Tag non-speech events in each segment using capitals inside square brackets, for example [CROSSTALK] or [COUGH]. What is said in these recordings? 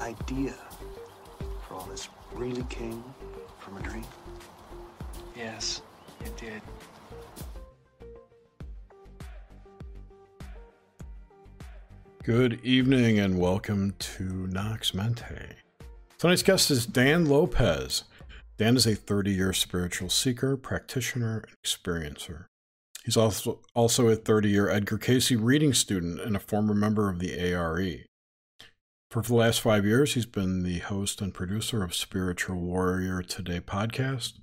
idea for all this really came from a dream? Yes, it did. Good evening and welcome to Nox Mente. Tonight's guest is Dan Lopez. Dan is a 30 year spiritual seeker, practitioner, and experiencer. He's also, also a 30 year Edgar Cayce reading student and a former member of the ARE. For the last five years, he's been the host and producer of Spiritual Warrior Today podcast,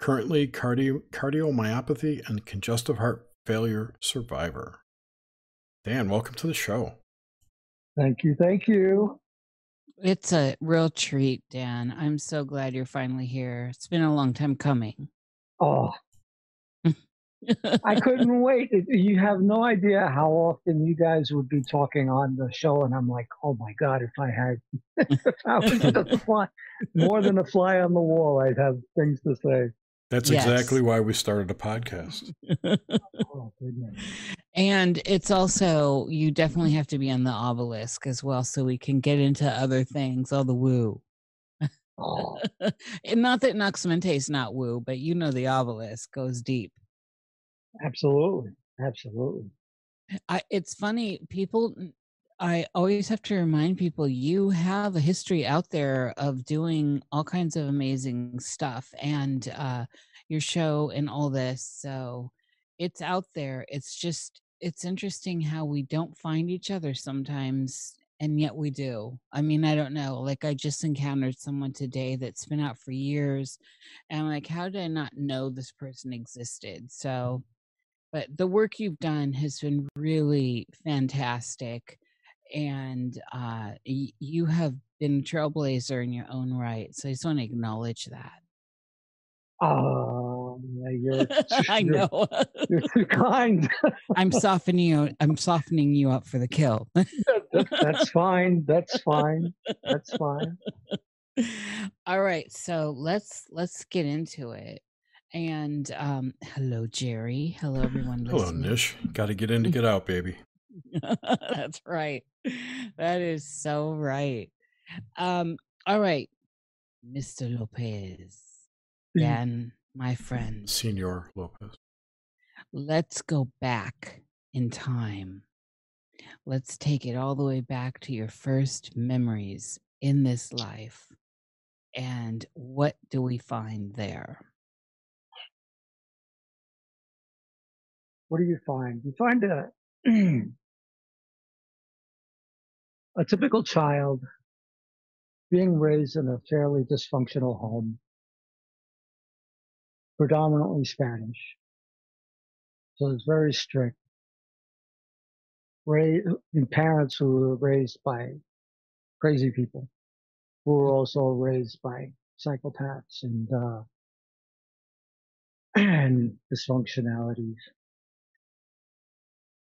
currently cardio, cardiomyopathy and congestive heart failure survivor. Dan, welcome to the show. Thank you. Thank you. It's a real treat, Dan. I'm so glad you're finally here. It's been a long time coming. Oh, I couldn't wait. You have no idea how often you guys would be talking on the show, and I'm like, oh my god, if I had, if [LAUGHS] I was just a [LAUGHS] fly, more than a fly on the wall, I'd have things to say. That's yes. exactly why we started a podcast. oh, and it's also you definitely have to be on the obelisk as well, so we can get into other things. All the woo. Oh. [LAUGHS] and not that Nox Mente is not woo, but you know the obelisk goes deep. Absolutely. Absolutely. I, it's funny, people, I always have to remind people you have a history out there of doing all kinds of amazing stuff and uh, your show and all this. So it's out there. It's just, it's interesting how we don't find each other sometimes and yet we do. I mean, I don't know. Like I just encountered someone today that's been out for years and I'm like, how did I not know this person existed? So but the work you've done has been really fantastic and uh, y- you have been a trailblazer in your own right so i just want to acknowledge that. Oh you're, [LAUGHS] i know. you're too kind. I'm softening you i'm softening you up for the kill. That's fine that's fine that's fine. [LAUGHS] All right so let's let's get into it and um, hello, Jerry. Hello, everyone. Hello, listening. Nish. Got to get in to [LAUGHS] get out, baby. That's right. That is so right. Um, all right, Mr. Lopez. Dan, my friend. Senor Lopez. Let's go back in time. Let's take it all the way back to your first memories in this life. And what do we find there? What do you find? You find a [CLEARS THROAT] a typical child being raised in a fairly dysfunctional home, predominantly Spanish. So it's very strict. Raised, parents who were raised by crazy people, who were also raised by psychopaths and uh, [CLEARS THROAT] and dysfunctionalities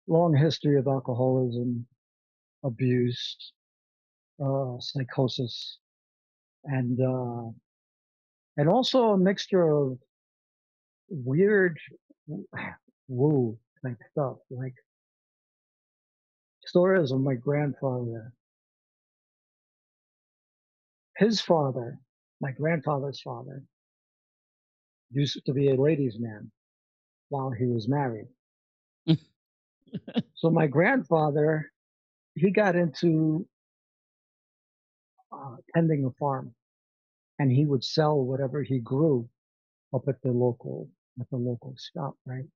long history of alcoholism, abuse, uh, psychosis, and uh, and also a mixture of weird woo type stuff, like stories of my grandfather. His father, my grandfather's father, used to be a ladies' man while he was married so my grandfather, he got into uh, tending a farm, and he would sell whatever he grew up at the local at the local shop, right?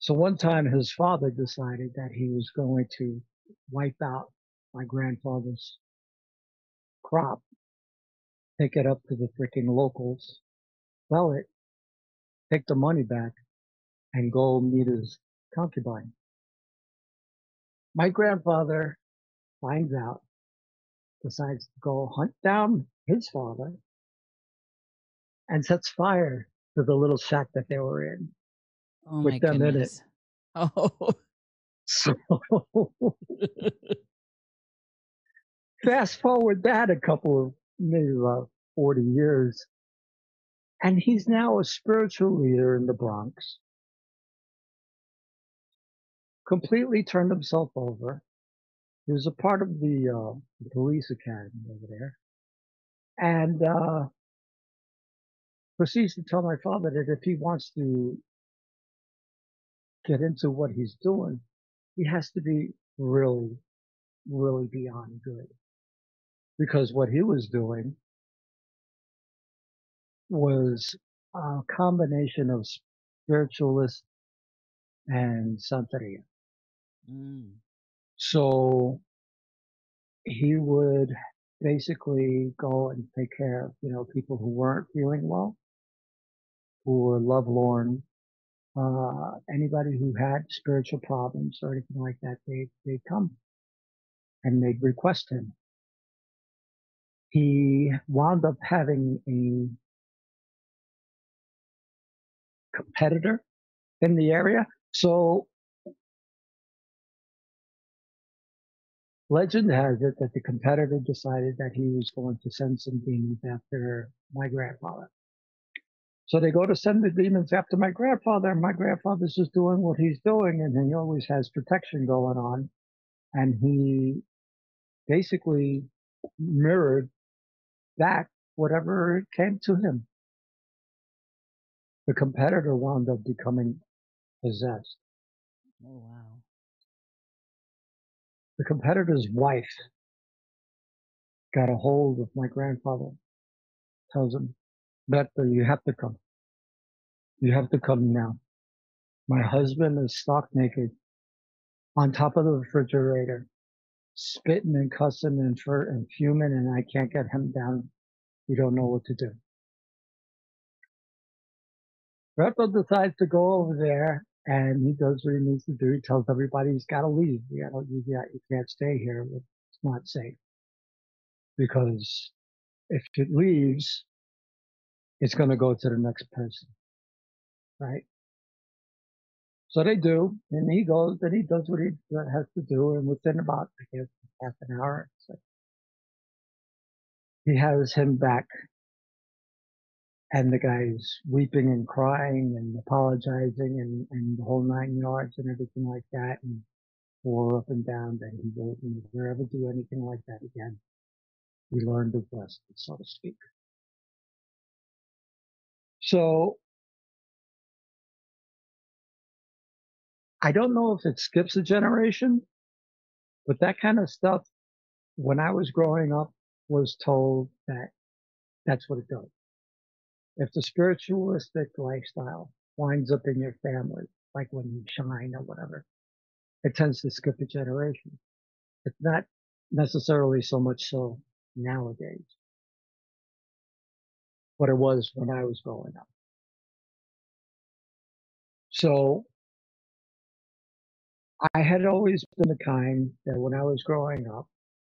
So one time his father decided that he was going to wipe out my grandfather's crop, take it up to the freaking locals, sell it, take the money back, and go meet his concubine. My grandfather finds out, decides to go hunt down his father, and sets fire to the little shack that they were in oh with them goodness. in it. [LAUGHS] Oh. So [LAUGHS] fast forward that a couple of maybe about 40 years, and he's now a spiritual leader in the Bronx completely turned himself over, He was a part of the, uh, police academy over there. And, uh, proceeds to tell my father that if he wants to get into what he's doing, he has to be really, really beyond good. Because what he was doing was a combination of spiritualist and Santeria. Mm. So he would basically go and take care of, you know, people who weren't feeling well, who were lovelorn, uh, anybody who had spiritual problems or anything like that, they, they'd come and they'd request him. He wound up having a competitor in the area. So legend has it that the competitor decided that he was going to send some demons after my grandfather. So they go to send the demons after my grandfather, and my grandfather's just doing what he's doing, and he always has protection going on. And he basically mirrored back whatever came to him. The competitor wound up becoming possessed. Oh wow. The competitor's wife got a hold of my grandfather, tells him, Beto, you have to come. You have to come now. My husband is stark naked on top of the refrigerator, spitting and cussing and, fur and fuming, and I can't get him down. We don't know what to do. Beto decides to go over there and he does what he needs to do. He tells everybody he's got to leave. You, gotta, you, you can't stay here. It's not safe. Because if it leaves, it's going to go to the next person. Right? So they do, and he goes and he does what he has to do, and within about, I guess, half an hour, he has him back and the guy's weeping and crying and apologizing and, and the whole nine yards and everything like that and swore up and down that he won't never ever do anything like that again. He learned his lesson, so to speak. So I don't know if it skips a generation, but that kind of stuff when I was growing up was told that that's what it does if the spiritualistic lifestyle winds up in your family, like when you shine or whatever, it tends to skip a generation. It's not necessarily so much so nowadays, but it was when I was growing up. So I had always been the kind that when I was growing up,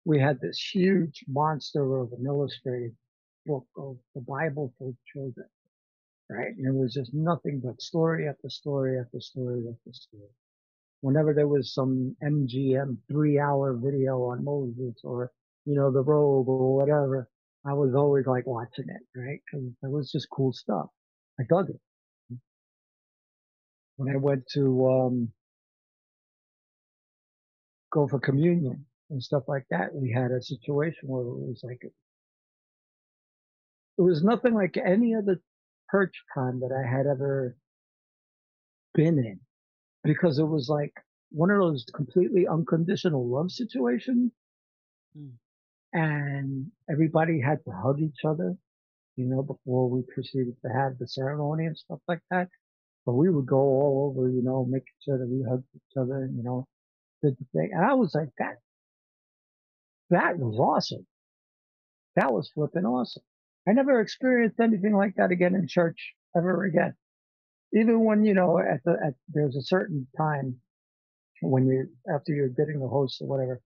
we had this huge monster of an illustrated book of the Bible for children, right? And it was just nothing but story after story after story after story. Whenever there was some MGM three hour video on Moses or, you know, the robe or whatever, I was always like watching it, right? Cause it was just cool stuff. I dug it. When I went to, um, go for communion and stuff like that, we had a situation where it was like it was nothing like any other church con that I had ever been in because it was like one of those completely unconditional love situations. Mm. And everybody had to hug each other, you know, before we proceeded to have the ceremony and stuff like that. But we would go all over, you know, making sure that we hugged each other, you know, did the thing. And I was like, that, that was awesome. That was flipping awesome. I never experienced anything like that again in church ever again. Even when, you know, at the, at, there's a certain time when you're, after you're getting the host or whatever,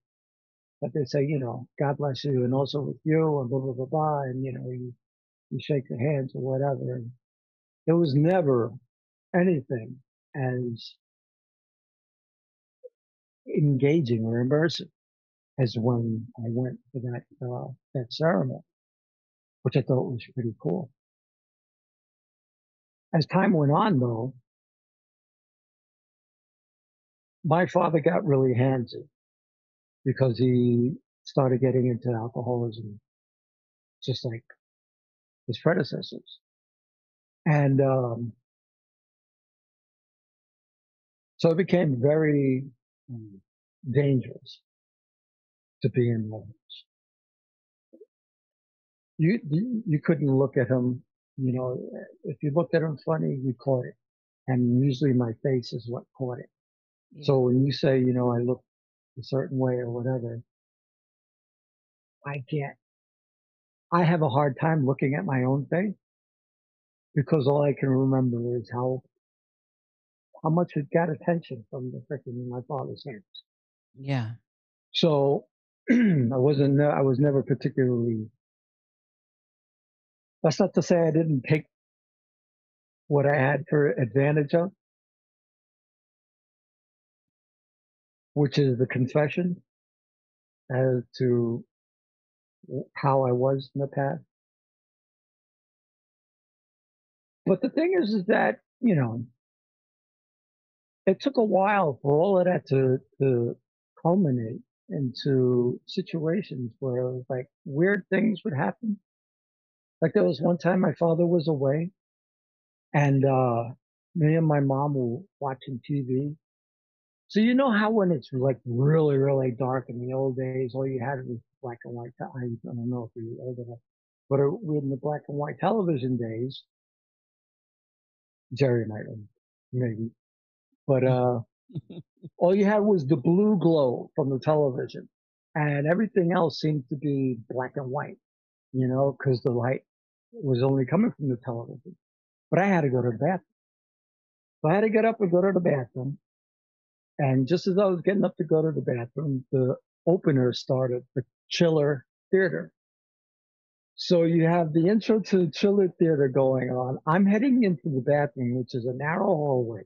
that they say, you know, God bless you and also with you and blah, blah, blah, blah. And, you know, you, you shake the hands or whatever. And it was never anything as engaging or immersive as when I went to that, uh, that ceremony which I thought was pretty cool. As time went on, though, my father got really handsy because he started getting into alcoholism, just like his predecessors. And um, so it became very um, dangerous to be in marriage. You, you couldn't look at him, you know. If you looked at him funny, you caught it, and usually my face is what caught it. Yeah. So when you say, you know, I look a certain way or whatever, I can't. I have a hard time looking at my own face because all I can remember is how how much it got attention from the freaking my father's hands. yeah. So [CLEARS THROAT] I wasn't. I was never particularly. That's not to say I didn't take what I had for advantage of, which is the confession as to how I was in the past. But the thing is, is that you know, it took a while for all of that to to culminate into situations where it was like weird things would happen. Like there was one time my father was away and uh me and my mom were watching TV. So you know how when it's like really, really dark in the old days, all you had was black and white. te- I don't know if you're old enough, but in the black and white television days, Jerry might maybe, but [LAUGHS] uh, all you had was the blue glow from the television, and everything else seemed to be black and white. You know, because the light was only coming from the television. But I had to go to the bathroom. So I had to get up and go to the bathroom. And just as I was getting up to go to the bathroom, the opener started the Chiller Theater. So you have the intro to the Chiller Theater going on. I'm heading into the bathroom, which is a narrow hallway.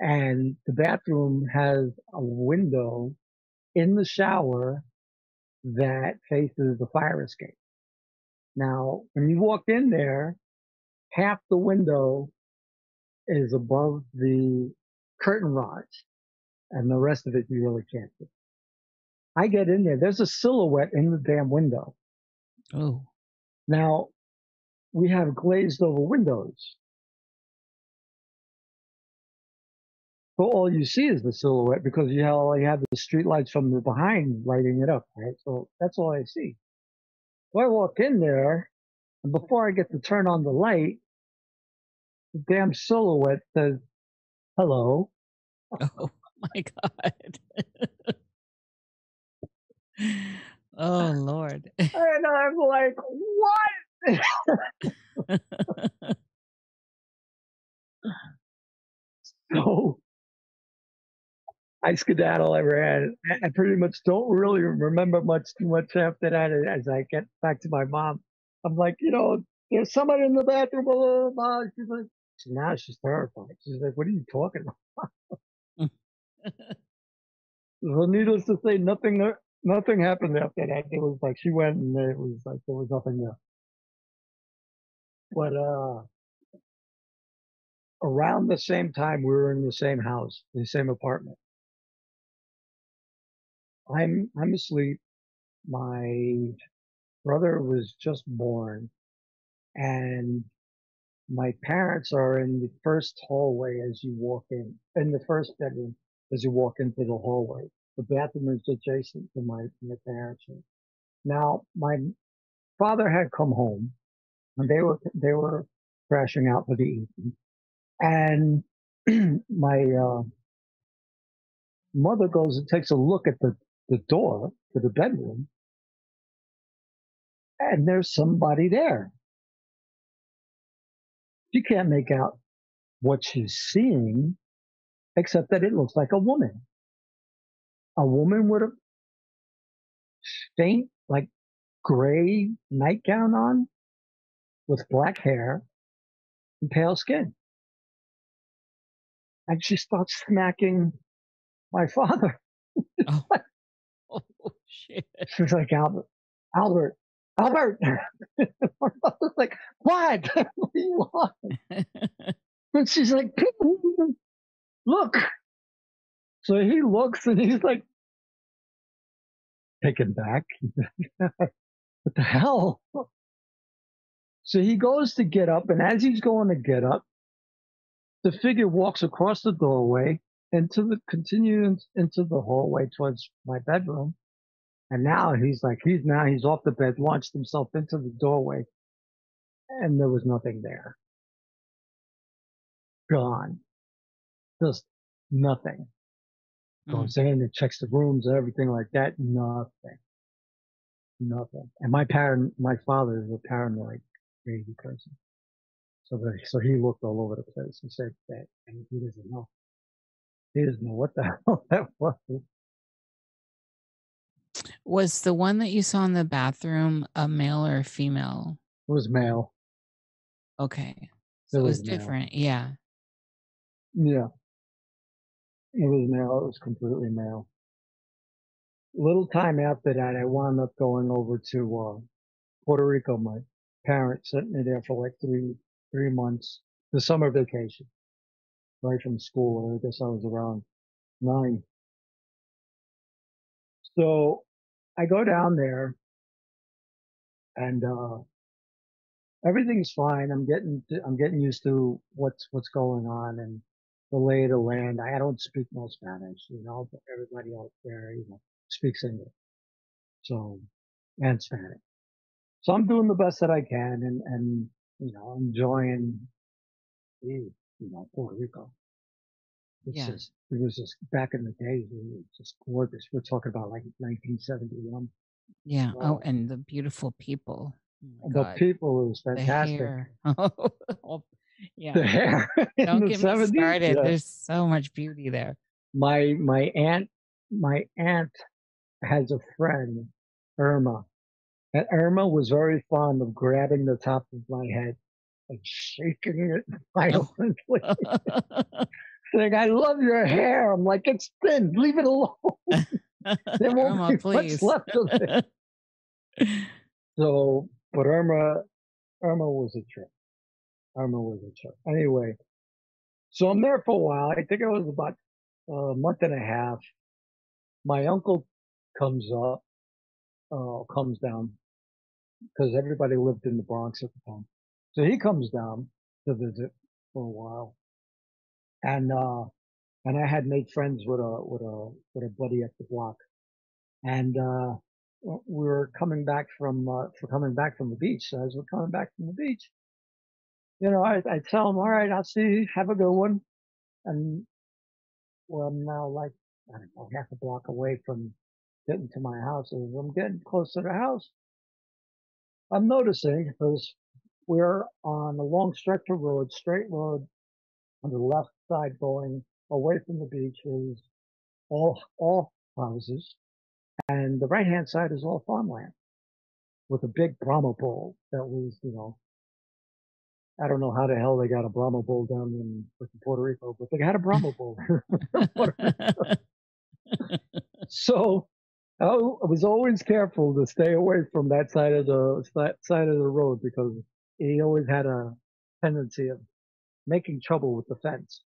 And the bathroom has a window in the shower that faces the fire escape. Now, when you walk in there, half the window is above the curtain rods and the rest of it you really can't see. I get in there. There's a silhouette in the damn window. Oh. Now we have glazed over windows. So all you see is the silhouette because you have, you have the street lights from the behind lighting it up, right? So that's all I see. So I walk in there and before I get to turn on the light, the damn silhouette says, hello. [LAUGHS] Oh my god. [LAUGHS] oh lord. And I'm like, what? [LAUGHS] So I skedaddle. I ran. I- pretty much don't really remember much too much after that. As I get back to my mom, I'm like, you know, there's somebody in the bathroom. Blah, blah, blah. She's like, now she's terrified. She's like, what are you talking about? [LAUGHS] Well, needless to say, nothing, nothing happened after that. It was like she went and it was like there was nothing there. But uh, around the same time, we were in the same house, the same apartment. I'm I'm asleep. My brother was just born, and my parents are in the first hallway as you walk in, in the first bedroom as you walk into the hallway. The bathroom is adjacent to my my parents. room. Now, my father had come home, and they were they were crashing out for the evening, and [CLEARS THROAT] my uh, mother goes and takes a look at the the door to the bedroom, and there's somebody there. She can't make out what she's seeing, except that it looks like a woman. A woman with a faint, like gray nightgown on, with black hair and pale skin. And she starts smacking my [LAUGHS] father. Oh. [LAUGHS] oh shit. She's like, Albert, Albert, Albert. [LAUGHS] My mother's like, what? [LAUGHS] what do you want? And she's like, look. So he looks and he's like, taken back. what the hell? So he goes to get up, and as he's going to get up, the figure walks across the doorway into the continues into the hallway towards my bedroom. And now he's like he's now he's off the bed, launched himself into the doorway, and there was nothing there. Gone. Just nothing. So I'm mm. saying and checks the rooms and everything like that. Nothing. Nothing. And my parent, my father is a paranoid, crazy person. So so he looked all over the place and said that, and he doesn't know. He doesn't know what the [LAUGHS] hell that was. Was the one that you saw in the bathroom a male or a female? It was male. Okay. So It it was was different. Yeah. Yeah. It was male. It was completely male. Little time after that, I wound up going over to uh, Puerto Rico. My parents sent me there for like three three months, the summer vacation, right from school. I guess I was around nine. So I go down there, and uh, everything's fine. I'm getting I'm getting used to what's what's going on and the lay of the land. I don't speak no Spanish, you know, but everybody out there, you know, speaks English. So and Spanish. So I'm doing the best that I can and and you know enjoying you know Puerto Rico. It's Yeah. just it was just back in the days. It was just gorgeous. We're talking about like 1971. Yeah. Oh, and the beautiful people. Oh The God. people was The fantastic. hair. [LAUGHS] Oh, yeah. The hair [LAUGHS] Don't get me started. yeah. There's so much beauty there. my my aunt my aunt has a friend irma and irma was very fond of grabbing the top of my head and shaking it violently [LAUGHS] [LAUGHS] saying i love your hair. I'm like it's thin. Leave it alone. [LAUGHS] There won't Irma, be much left of it. So but irma irma was a trip irma was a trip anyway so i'm there for a while. I think it was about a month and a half. My uncle comes up, uh, comes down because everybody lived in the Bronx at the time. So he comes down to visit for a while. And, uh, and I had made friends with a, with a, with a buddy at the block. And, uh, we were coming back from, uh, for coming back from the beach. So as we're coming back from the beach, you know, I, I tell him, all right, I'll see you. Have a good one. And well, I'm now like, I don't know, half a block away from getting to my house. As I'm getting close to the house, I'm noticing because we're on a long stretch of road, straight road on the left side going away from the beach is all, all houses and the right hand side is all farmland with a big Brahma bull that was, you know, I don't know how the hell they got a Brahma bull down in Puerto Rico, but they had a Brahma bull. [LAUGHS] so I was always careful to stay away from that side of the side of the road because he always had a tendency of making trouble with the fence.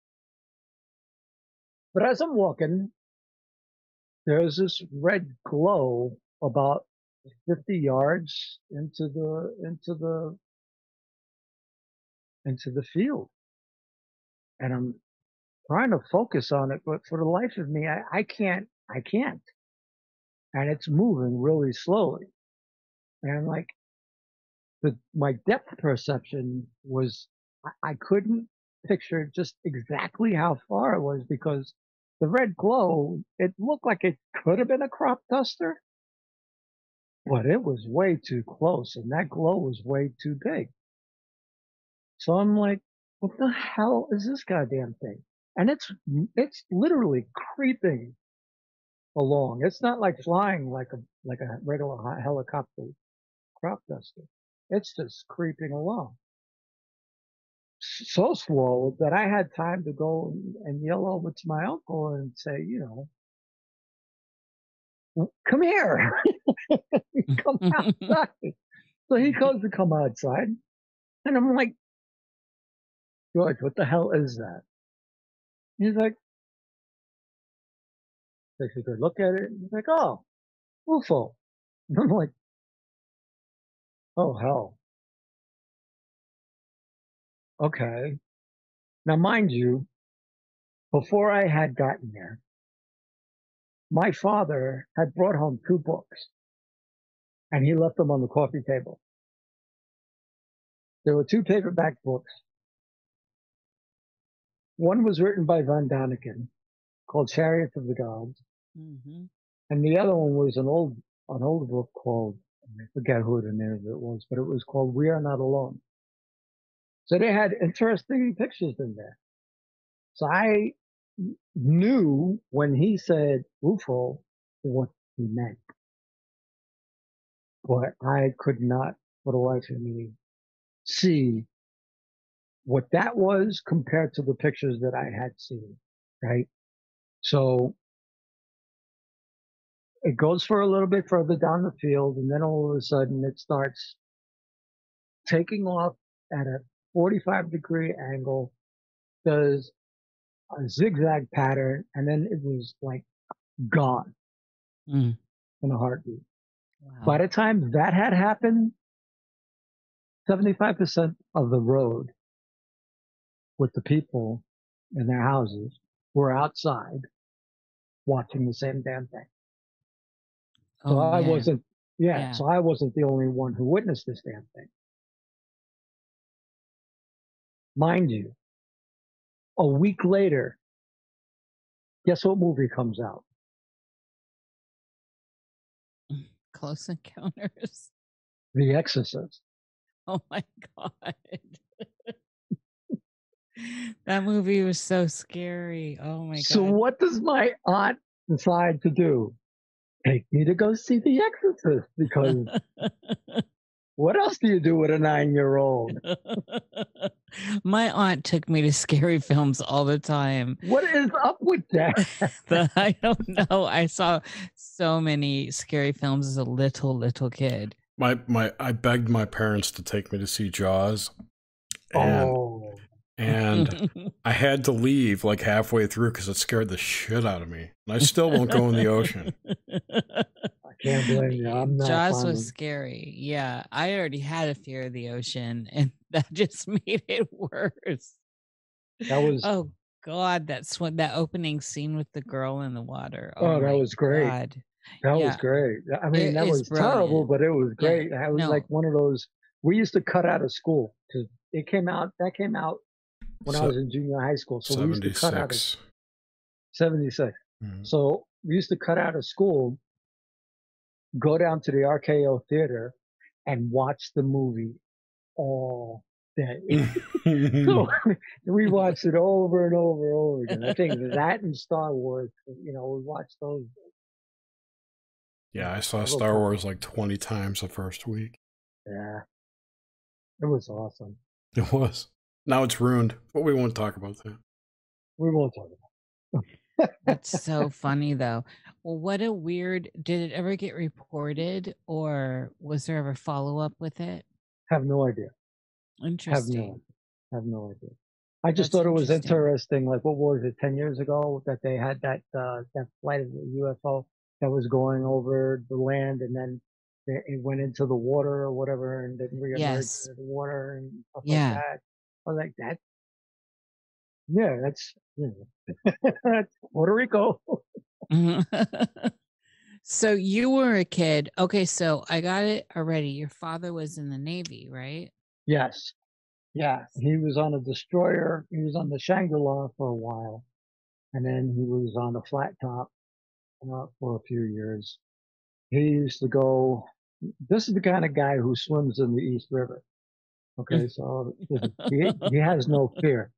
But as I'm walking, there's this red glow about 50 yards into the into the into the field, and I'm trying to focus on it, but for the life of me, I, I can't I can't and it's moving really slowly. And I'm like, the, my depth perception was, I, I couldn't picture just exactly how far it was because the red glow, it looked like it could have been a crop duster, but it was way too close and that glow was way too big. So I'm like, what the hell is this goddamn thing? And it's, it's literally creeping along. It's not like flying like a like a regular helicopter crop duster. It's just creeping along. So slow that I had time to go and- yell over to my uncle and say, you know, come here, [LAUGHS] come outside. So he [LAUGHS] goes to come outside, and I'm like, George, what the hell is that? He's like, takes a good look at it. He's like, oh, UFO. And I'm like, oh hell. Okay. Now, mind you, before I had gotten there, my father had brought home two books and he left them on the coffee table. There were two paperback books. One was written by Von Daniken called Chariots of the Gods. hmm And the other one was an old, an old book called, I forget who the name of it was, but it was called We Are Not Alone. So they had interesting pictures in there. So I knew when he said UFO what he meant. But I could not, for the life of me, see what that was compared to the pictures that I had seen, right? So it goes for a little bit further down the field and then all of a sudden it starts taking off at a 45 degree angle, does a zigzag pattern, and then it was like gone Mm. in a heartbeat. Wow. By the time that had happened, 75% of the road with the people in their houses were outside watching the same damn thing. So Oh, I yeah. wasn't, yeah, Yeah. so I wasn't the only one who witnessed this damn thing. Mind you, a week later, guess what movie comes out? [LAUGHS] Close encounters. The Exorcist. Oh my god. [LAUGHS] that movie was so scary. Oh my God. So what does my aunt decide to do? Take me to go see The Exorcist because [LAUGHS] what else do you do with a nine-year-old? [LAUGHS] my aunt took me to scary films all the time. What is up with that? [LAUGHS] But I don't know. I saw so many scary films as a little little kid. My my I begged my parents to take me to see Jaws. And oh, and I had to leave like halfway through because it scared the shit out of me. And I still won't go in the ocean. I can't blame you. I'm [LAUGHS] not. Jaws fond was of- scary. Yeah, I already had a fear of the ocean, and [LAUGHS] that just [LAUGHS] made it worse. That was Oh God, that sw- that opening scene with the girl in the water. Oh, that was great. God. That was great. I mean, It that is was terrible, but it was Yeah. great. That was No. like one of those. We used to cut out of school because it came out. That came out when I was in junior high school. So we used to cut out of 76. seventy six. Mhm. So we used to cut out of school, go down to the RKO theater, and watch the movie all day. [LAUGHS] [LAUGHS] so [LAUGHS] we watched it over and over and over again. I think that and Star Wars. You know, we watched those. yeah, I saw Star. Wars like 20 times the first week. Yeah, it was awesome. It was. Now it's ruined, but we won't talk about that. We won't talk about. That's so [LAUGHS] funny though. Well, what a weird. Did it ever get reported, or was there ever follow up with it? Have no idea. Interesting. Have no. Interesting. Have no idea. I just That's thought it was interesting. interesting. Like, what was it? Ten years ago that they had that uh, that flight of the UFO that was going over the land, and then it it went into the water or whatever, and then reemerged Yes. into the water and stuff Yeah. like that. I was like, that. Yeah, that's you know, [LAUGHS] that's Puerto Rico. [LAUGHS] so you were a kid. Okay, so I got it already. Your father was in the Navy, right? Yes. Yeah. He was on a destroyer. He was on the Shangri-La for a while. And then he was on a flat top uh, for a few years. He used to go, this is the kind of guy who swims in the East River. Okay. [LAUGHS] So he, he has no fear.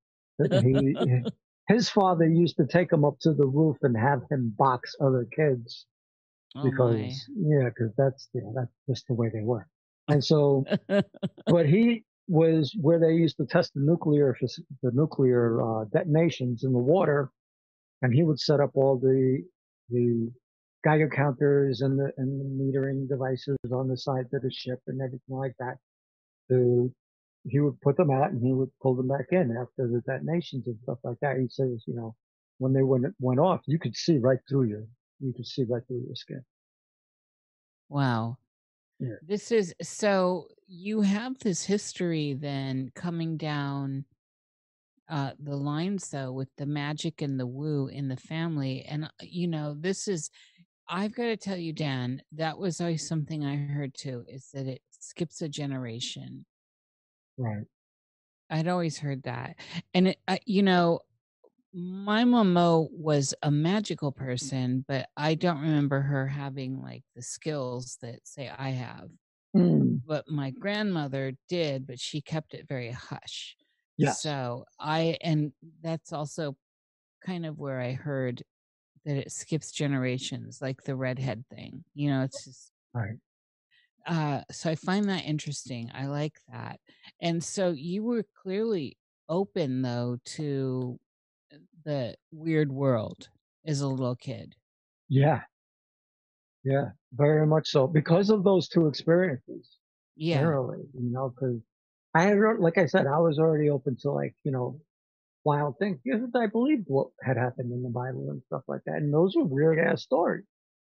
He, his father used to take him up to the roof and have him box other kids Oh because my. yeah, because that's know, that's just the way they were. And so, [LAUGHS] but he was where they used to test the nuclear the nuclear uh, detonations in the water, and he would set up all the the Geiger counters and the and the metering devices on the sides of the ship and everything like that. To he would put them out and he would pull them back in after the detonations and stuff like that. He says, you know, when they went went off, you could see right through you. You could see right through your skin. Wow. Yeah. This is so you have this history then coming down uh the lines though with the magic and the woo in the family and uh, you know this is I've got to tell you Dan that was always something I heard too is that it skips a generation. Right. I'd always heard that. And it, uh, you know my Momo was a magical person, but I don't remember her having like the skills that say I have. Mm, But my grandmother did, but she kept it very hush. Yeah. So I, and that's also kind of where I heard that it skips generations, like the redhead thing. You know, it's just, Right. Uh, so I find that interesting. I like that. And so you were clearly open though to the weird world as a little kid. Yeah. Yeah. Very much so. Because of those two experiences, Yeah. early, you know, because I had, like I said, I was already open to like, you know, wild things because I believed what had happened in the Bible and stuff like that. And those were weird ass stories.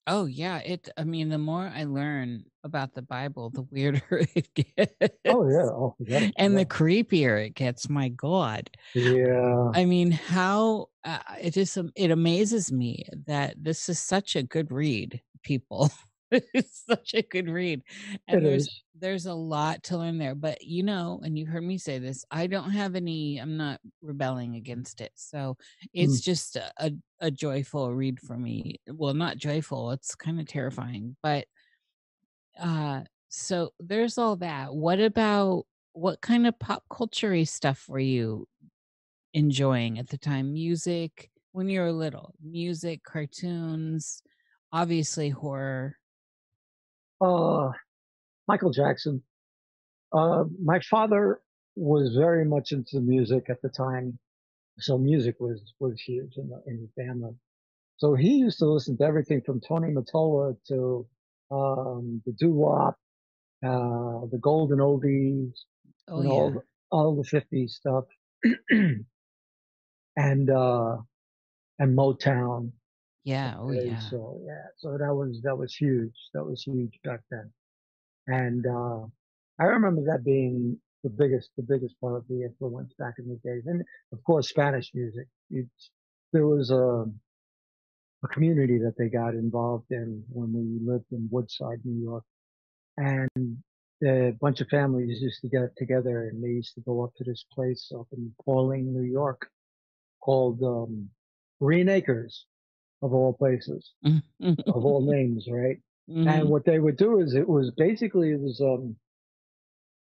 Oh yeah, it I mean the more I learn about the Bible, the weirder [LAUGHS] it gets. Oh yeah. Oh, it. And Yeah. the creepier it gets, my god. yeah. I mean, how uh, it just am- it amazes me that this is such a good read, people. [LAUGHS] it's such a good read. And It there's is. there's a lot to learn there. But you know, and you heard me say this, I don't have any I'm not rebelling against it. So it's Mm, just a, a, a joyful read for me. Well, not joyful, it's kind of terrifying. But uh so there's all that. What about what kind of pop culture stuff were you enjoying at the time? Music when you were little, music, cartoons, obviously horror. Uh, Michael Jackson. Uh, my father was very much into music at the time, so music was was huge in the in the family. So he used to listen to everything from Tony Mottola to um, the doo wop, uh, the golden oldies, Oh know, all the, all the 50s stuff, [CLEARS THROAT] and uh, and Motown. Yeah, oh Okay, yeah. so yeah, so that was that was huge. That was huge back then, and uh, I remember that being the biggest the biggest part of the influence back in the days, and of course Spanish music. It's, there was a a community that they got involved in when we lived in Woodside, New York, and a bunch of families used to get together and they used to go up to this place up in Pawling, New York, called um, Green Acres, of all places of all names, right? And Mhm. what they would do is it was basically it was um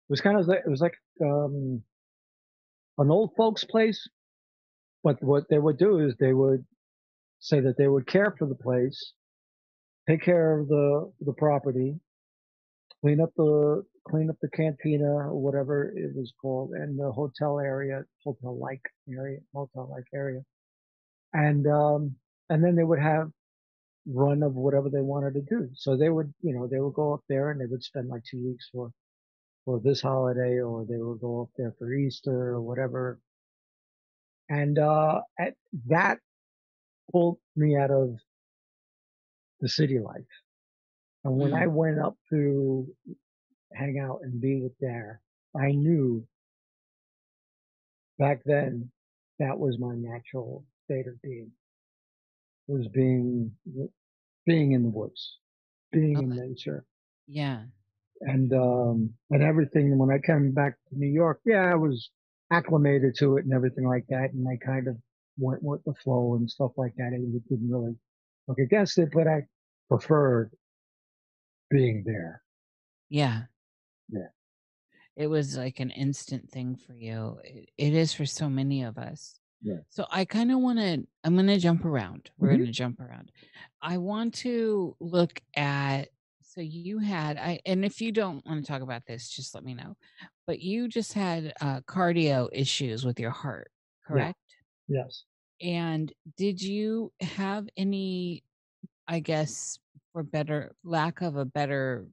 it was kind of like it was like um an old folks place, but what they would do is they would say that they would care for the place, take care of the the property, clean up the clean up the cantina or whatever it was called, and the hotel area, hotel like area, hotel like area, and um and then they would have run of whatever they wanted to do. So they would, you know, they would go up there and they would spend like two weeks for for this holiday, or they would go up there for Easter or whatever. And uh, at, that pulled me out of the city life. And when Mm. I went up to hang out and be with there, I knew back then that was my natural state of being. Was being being in the woods, being in nature, yeah. and um and everything. When I came back to New York, yeah, I was acclimated to it and everything like that, and I kind of went with the flow and stuff like that. I didn't really look against it, but I preferred being there. Yeah. Yeah. It was like an instant thing for you. It, it is for so many of us. Yeah. So I kind of want to, I'm going to jump around. We're Mhm. going to jump around. I want to look at, so you had, I, and if you don't want to talk about this, just let me know. But you just had uh, cardio issues with your heart, Yeah. correct? Yes. And did you have any, I guess, for better, lack of a better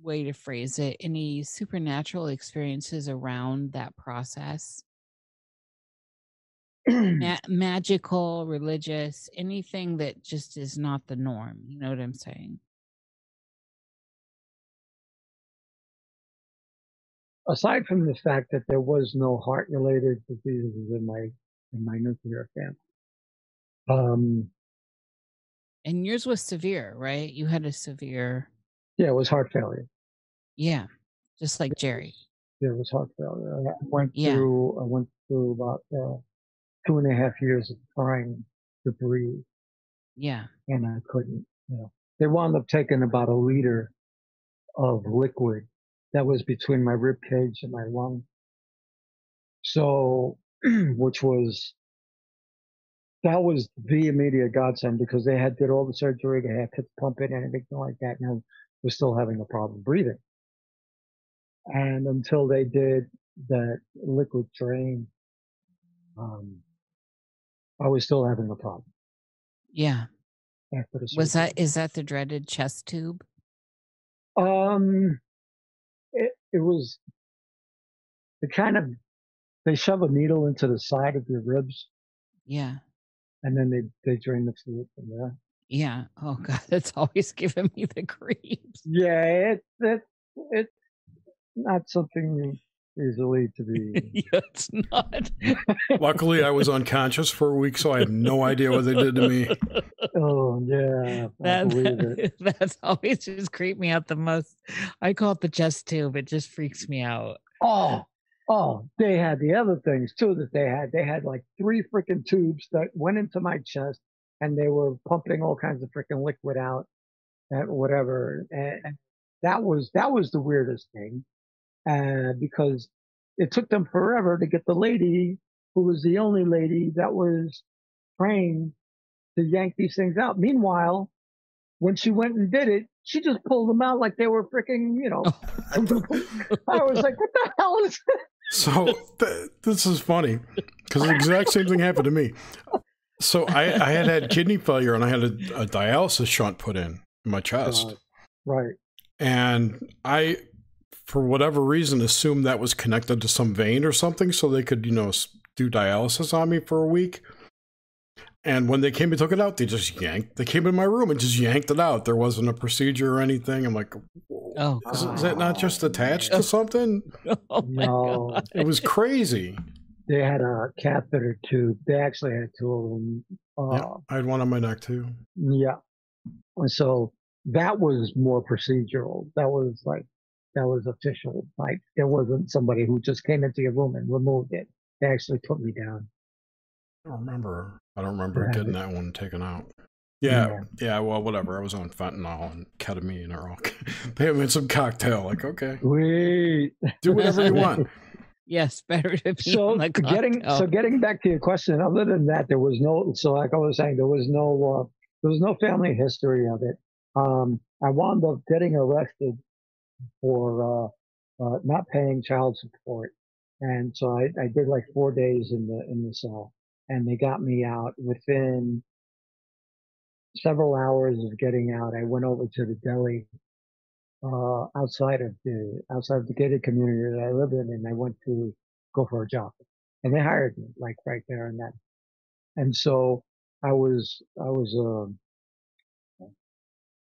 way to phrase it, any supernatural experiences around that process? [CLEARS THROAT] ma- magical, religious, anything that just is not the norm. You know what I'm saying? Aside from the fact that there was no heart-related diseases in my in my nuclear family, um, and yours was severe, right? You had a severe. Yeah, it was heart failure. Yeah, just like Jerry. Yeah, it was heart failure. I went yeah. through. I went through about uh, two and a half years of trying to breathe, Yeah. and I couldn't. You know, they wound up taking about a liter of liquid that was between my rib cage and my lung. So, [CLEARS THROAT] which was that was the immediate godsend because they had did all the surgery, they had to pump it and everything like that, and I was still having a problem breathing. And until they did that liquid drain, um, I we still having a problem Yeah. after the surgery. Was that, is that the dreaded chest tube? Um, it, it was the kind of, they shove a needle into the side of your ribs Yeah. and then they, they drain the fluid from there. Yeah. Oh God, [LAUGHS] that's always given me the [LAUGHS] creeps. Yeah, it, it, it's not something easily to be. [LAUGHS] yeah, it's not. [LAUGHS] Luckily, I was unconscious for a week, so I have no idea what they did to me. oh, yeah. I That, it. that- [LAUGHS] that's always just creeped me out the most. I call it the chest tube. It just freaks me out. Oh, oh, they had the other things too that they had. They had like three freaking tubes that went into my chest and they were pumping all kinds of freaking liquid out and whatever. And, and that was, that was the weirdest thing. Uh, because it took them forever to get the lady who was the only lady that was trained to yank these things out. Meanwhile, when she went and did it, she just pulled them out like they were freaking, you know, [LAUGHS] I was like, what the hell is this? So th- this is funny because the exact same thing happened to me. So I, I had had kidney failure and I had a, a dialysis shunt put in my chest, God. Right. and I, for whatever reason, assumed that was connected to some vein or something, so they could you know do dialysis on me for a week. And when they came and took it out, they just yanked. They came in my room and just yanked it out. There wasn't a procedure or anything. I'm like, Oh, is, is that not just attached to [LAUGHS] something? oh my No. God. It was crazy. They had a catheter tube. They actually had two of them. Yeah, Uh, I had one on my neck too. yeah. And so that was more procedural. That was like, that was official. Like there wasn't somebody who just came into your room and removed it. They actually put me down. I don't remember. I don't remember Yeah, getting that one taken out. Yeah, Yeah. yeah, Well, whatever. I was on fentanyl and ketamine or all. [LAUGHS] they had me some cocktail. Like, okay, Wait. do whatever you want. [LAUGHS] Yes, better to be so on the getting so getting back to your question other than that there was no so like i was saying there was no uh, there was no family history of it um i wound up getting arrested for uh, uh not paying child support and so i i did like four days in the in the cell and they got me out within several hours of getting out i went over to the deli uh, outside of the outside of the gated community that I live in, and I went to go for a job, and they hired me like right there and then. And so I was I was um,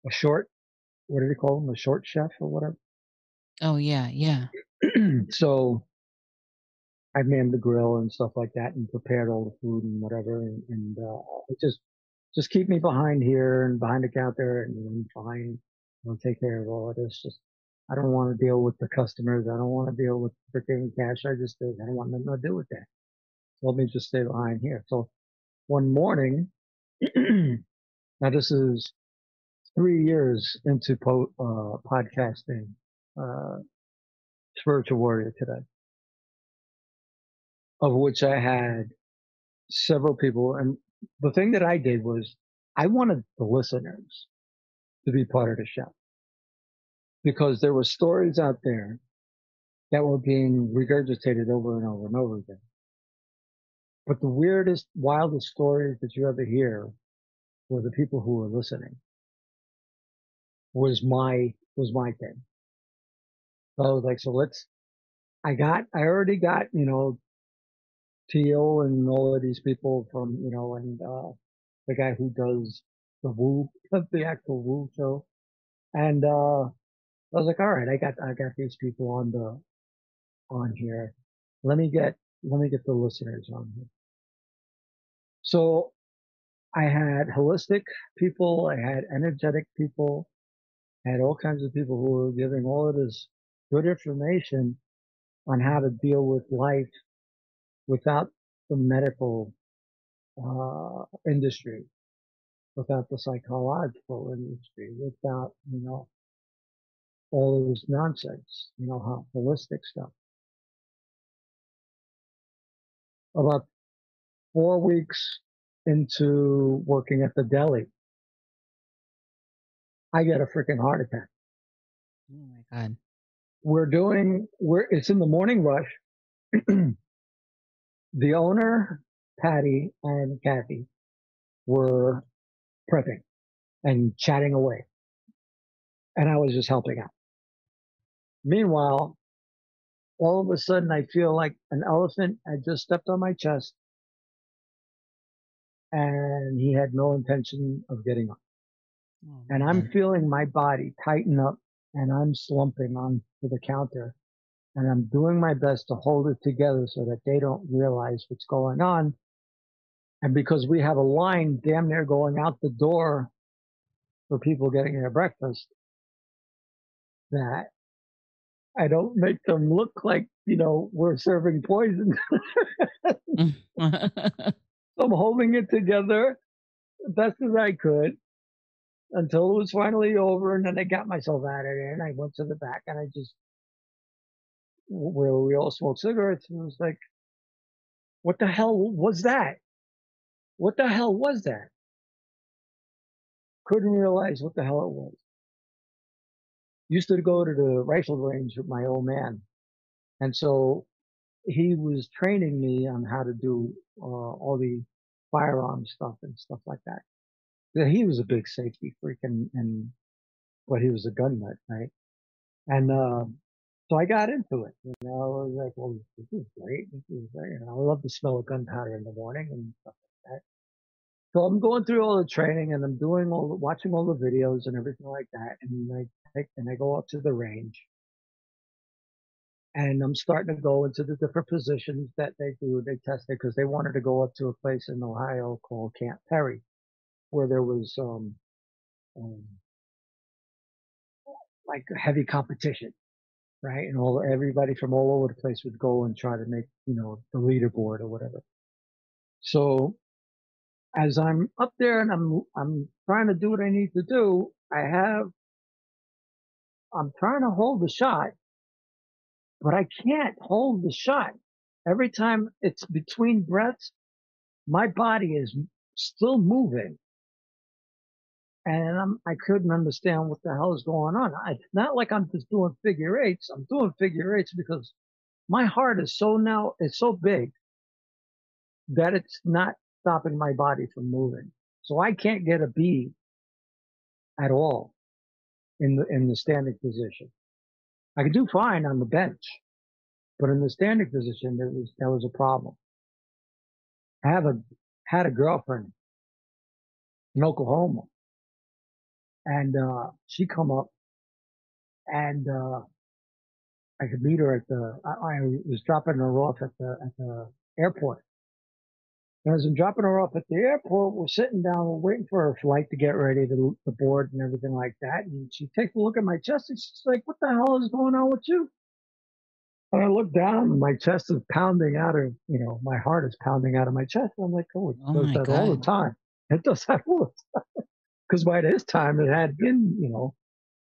a short, what do they call them, a short chef or whatever. Oh yeah, yeah. [CLEARS THROAT] so I manned the grill and stuff like that, and prepared all the food and whatever, and, and uh, just just keep me behind here and behind the counter, and I'm fine. I'll take care of all of this. Just I don't want to deal with the customers. I don't want to deal with freaking cash registers. I don't want nothing to do with that. So let me just stay behind here. So one morning, [CLEARS THROAT] now this is three years into po- uh, podcasting, uh, spiritual warrior today, of which I had several people. And the thing that I did was I wanted the listeners to be part of the show because there were stories out there that were being regurgitated over and over and over again. But the weirdest, wildest stories that you ever hear were the people who were listening. Was my was my thing. So I was like, so let's. I got, I already got, you know, Teal and all of these people from, you know, and uh the guy who does the Woo, [LAUGHS] the actual Woo show, and uh I was like, all right, I got, I got these people on the on here. Let me get, let me get the listeners on here. So I had holistic people. I had energetic people. I had all kinds of people who were giving all of this good information on how to deal with life without the medical uh, industry, without the psychological industry, without, you know, all this nonsense, you know, how holistic stuff. About four weeks into working at the deli, I get a freaking heart attack. Oh my god. We're doing, we're, it's in the morning rush. [CLEARS THROAT] the owner, Patty and Kathy were prepping and chatting away. And I was just helping out. Meanwhile, all of a sudden I feel like an elephant had just stepped on my chest and he had no intention of getting up. Oh, And I'm feeling my body tighten up and I'm slumping onto the counter and I'm doing my best to hold it together so that they don't realize what's going on. And because we have a line damn near going out the door for people getting their breakfast, that I don't make them look like, you know, we're serving poison. [LAUGHS] Mm. [LAUGHS] I'm holding it together the best as I could until it was finally over. And then I got myself out of there and I went to the back and I just, where we all smoked cigarettes and it was like, what the hell was that? What the hell was that? Couldn't realize what the hell it was. Used to go to the rifle range with my old man. And so he was training me on how to do uh, all the firearm stuff and stuff like that. He was a big safety freak and, and but he was a gun nut, right? And um, so I got into it. You know, I was like, well, this is great. This is great. Know, I love the smell of gunpowder in the morning and stuff like that. So I'm going through all the training and I'm doing all the, watching all the videos and everything like that. And I take, and I go up to the range and I'm starting to go into the different positions that they do. They test it because they wanted to go up to a place in Ohio called Camp Perry, where there was um, um like heavy competition, right? And all everybody from all over the place would go and try to make you know the leaderboard or whatever. So as I'm up there and I'm I'm trying to do what I need to do, I have I'm trying to hold the shot but I can't hold the shot. Every time it's between breaths, my body is still moving. And I'm, I couldn't understand what the hell is going on. I, not like I'm just doing figure eights. I'm doing figure eights because my heart is so now, it's so big that it's not stopping my body from moving. So I can't get a B at all in the, in the standing position. I could do fine on the bench, but in the standing position, there was, there was a problem. I have a, had a girlfriend in Oklahoma and, uh, she come up and, uh, I could meet her at the, I, I was dropping her off at the, at the airport. And as I'm dropping her off at the airport, we're sitting down, we're waiting for her flight to get ready to the board and everything like that. And she takes a look at my chest and she's like, what the hell is going on with you? And I look down and my chest is pounding out of, you know, my heart is pounding out of my chest. And I'm like, oh, it Oh does my that all the time. It does that all the [LAUGHS] time. Cause by this time it had been, you know,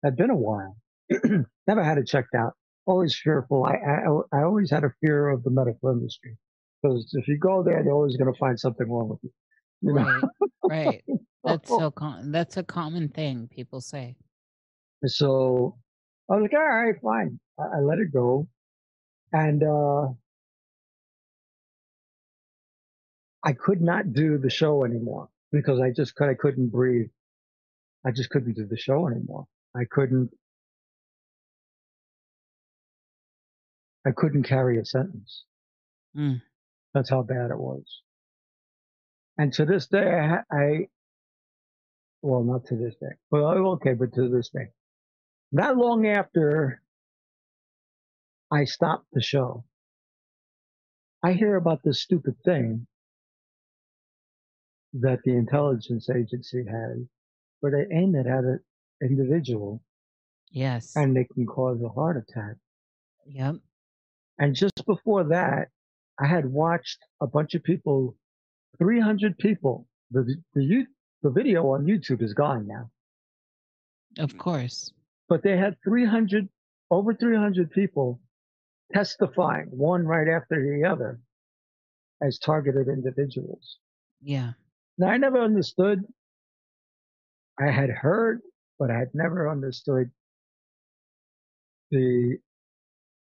had been a while. [CLEARS THROAT] Never had it checked out. Always fearful. I, I, I always had a fear of the medical industry. Because if you go there, they're always going to find something wrong with you. You? Right. Right. [LAUGHS] That's so com- that's a common thing people say. So I was like, all right, fine. I, I let it go. And, uh, I could not do the show anymore because I just could, I couldn't breathe. I just couldn't do the show anymore. I couldn't, I couldn't carry a sentence. Mm. That's how bad it was. And to this day, I, I well, not to this day, well, okay, but to this day, not long after I stopped the show. I hear about this stupid thing that the intelligence agency has where they aim it at an individual Yes. and they can cause a heart attack. yep. And just before that, I had watched a bunch of people, 300 people. The, the, the video on YouTube is gone now, Of mm-hmm. course. but they had 300, over 300 people testifying, one right after the other, as targeted individuals. Yeah. Now, I never understood. I had heard, but I had never understood the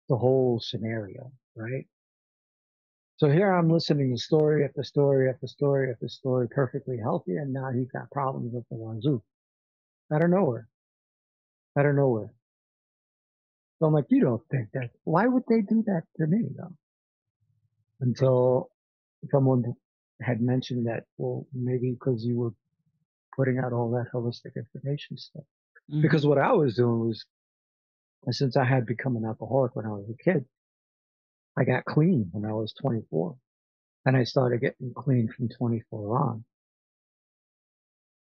the whole scenario, right? So here I'm listening to story after story after story after story, perfectly healthy, and now he's got problems with the wazoo. Out of nowhere. Out of nowhere. So I'm like, you don't think that? Why would they do that to me though? Until someone had mentioned that, well, maybe because you were putting out all that holistic information stuff. Mhm. Because what I was doing was, since I had become an alcoholic when I was a kid, I got clean when I was 24. And I started getting clean from 24 on.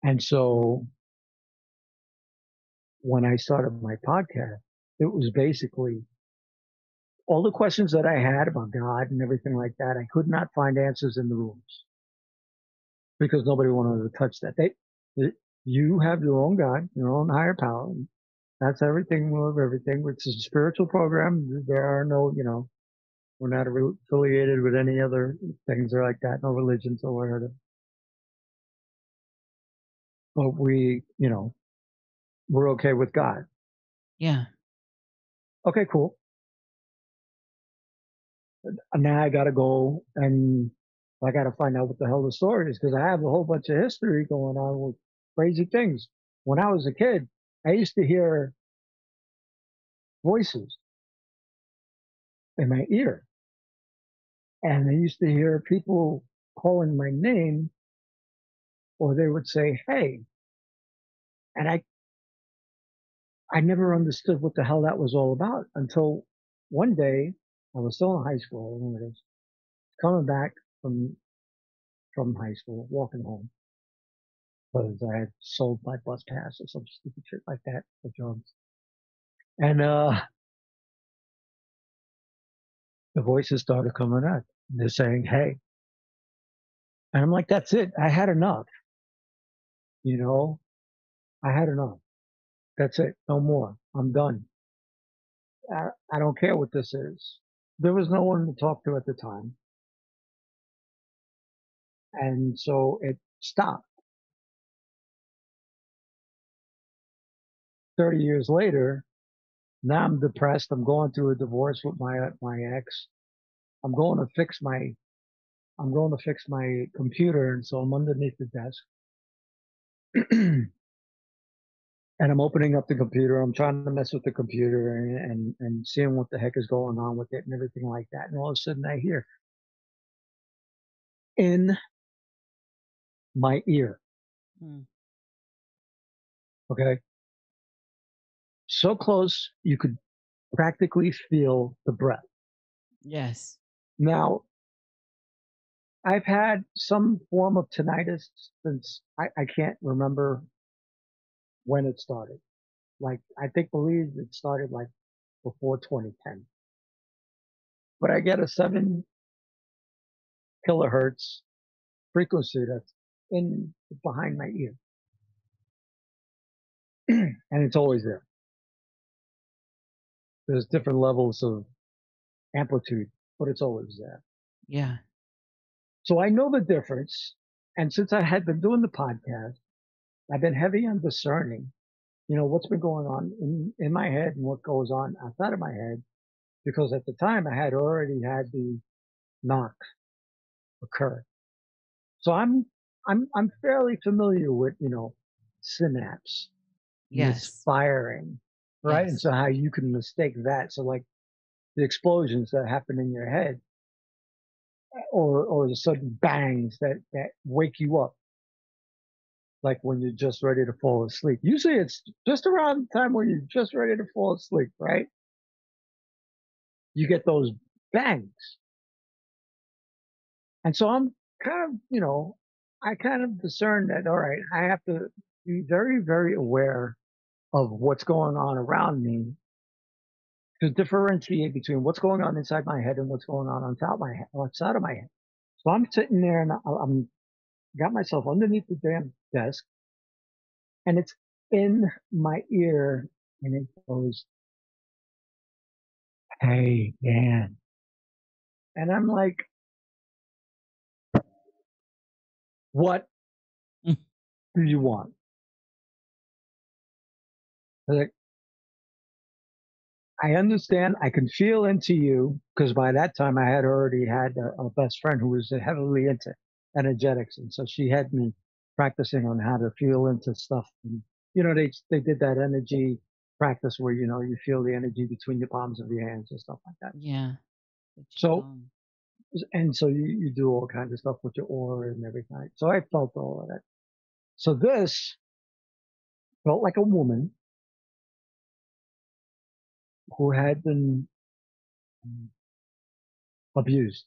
And so when I started my podcast, it was basically all the questions that I had about God and everything like that. I could not find answers in the rooms because nobody wanted to touch that. They- you have your own God, your own higher power. That's everything of everything. It's a spiritual program. There are no, you know, we're not affiliated with any other things or like that, no religions or whatever. But we, you know, we're okay with God. Yeah. Okay, cool. And now I gotta go and I gotta find out what the hell the story is because I have a whole bunch of history going on with crazy things. When I was a kid, I used to hear voices in my ear. And I used to hear people calling my name or they would say, Hey. And I, I never understood what the hell that was all about until one day I was still in high school, I remember this, coming back from, from high school, walking home. Because I had sold my bus pass or some stupid shit like that for drugs. And, uh, the voices started coming out. They're saying, Hey. And I'm like, that's it. I had enough. You know, I had enough. That's it. No more. I'm done. I, I don't care what this is. There was no one to talk to at the time. And so it stopped. 30 years later, now I'm depressed. I'm going through a divorce with my, my ex. I'm going to fix my, I'm going to fix my computer. And so I'm underneath the desk. [CLEARS THROAT] and I'm opening up the computer. I'm trying to mess with the computer and, and, and seeing what the heck is going on with it and everything like that. And all of a sudden I hear in my ear. Hmm. Okay. So close you could practically feel the breath. Yes. Now, I've had some form of tinnitus since I, I can't remember when it started. Like, I think believe it started like before 2010. But I get a seven kilohertz frequency that's in behind my ear. [CLEARS THROAT] and it's always there. There's different levels of amplitude, but it's always there. Yeah. So I know the difference. And since I had been doing the podcast, I've been heavy on discerning, you know, what's been going on in, in my head and what goes on outside of my head. Because at the time I had already had the knock occur. So I'm, I'm, I'm fairly familiar with, you know, synapse, Yes. misfiring, right? And so how you can mistake that. So like the explosions that happen in your head eh, or, or the sudden bangs that, that wake you up. Like when you're just ready to fall asleep. Usually it's just around the time when you're just ready to fall asleep, right? you get those bangs. And so I'm kind of, you know, I kind of discern that, all right, I have to be very, very aware of what's going on around me to differentiate between what's going on inside my head and what's going on on top of my head, outside of my head. So I'm sitting there and I'm got myself underneath the damn desk and it's in my ear and it goes, Hey, Dan. And I'm like, what Mm. do you want? Like, I understand. I can feel into you because by that time I had already had a, a best friend who was heavily into energetics, and so she had me practicing on how to feel into stuff. And you know, they they did that energy practice where you know you feel the energy between the palms of your hands and stuff like that. Yeah. So-. And so you, you do all kinds of stuff with your aura and everything. So I felt all of that. So this felt like a woman who had been abused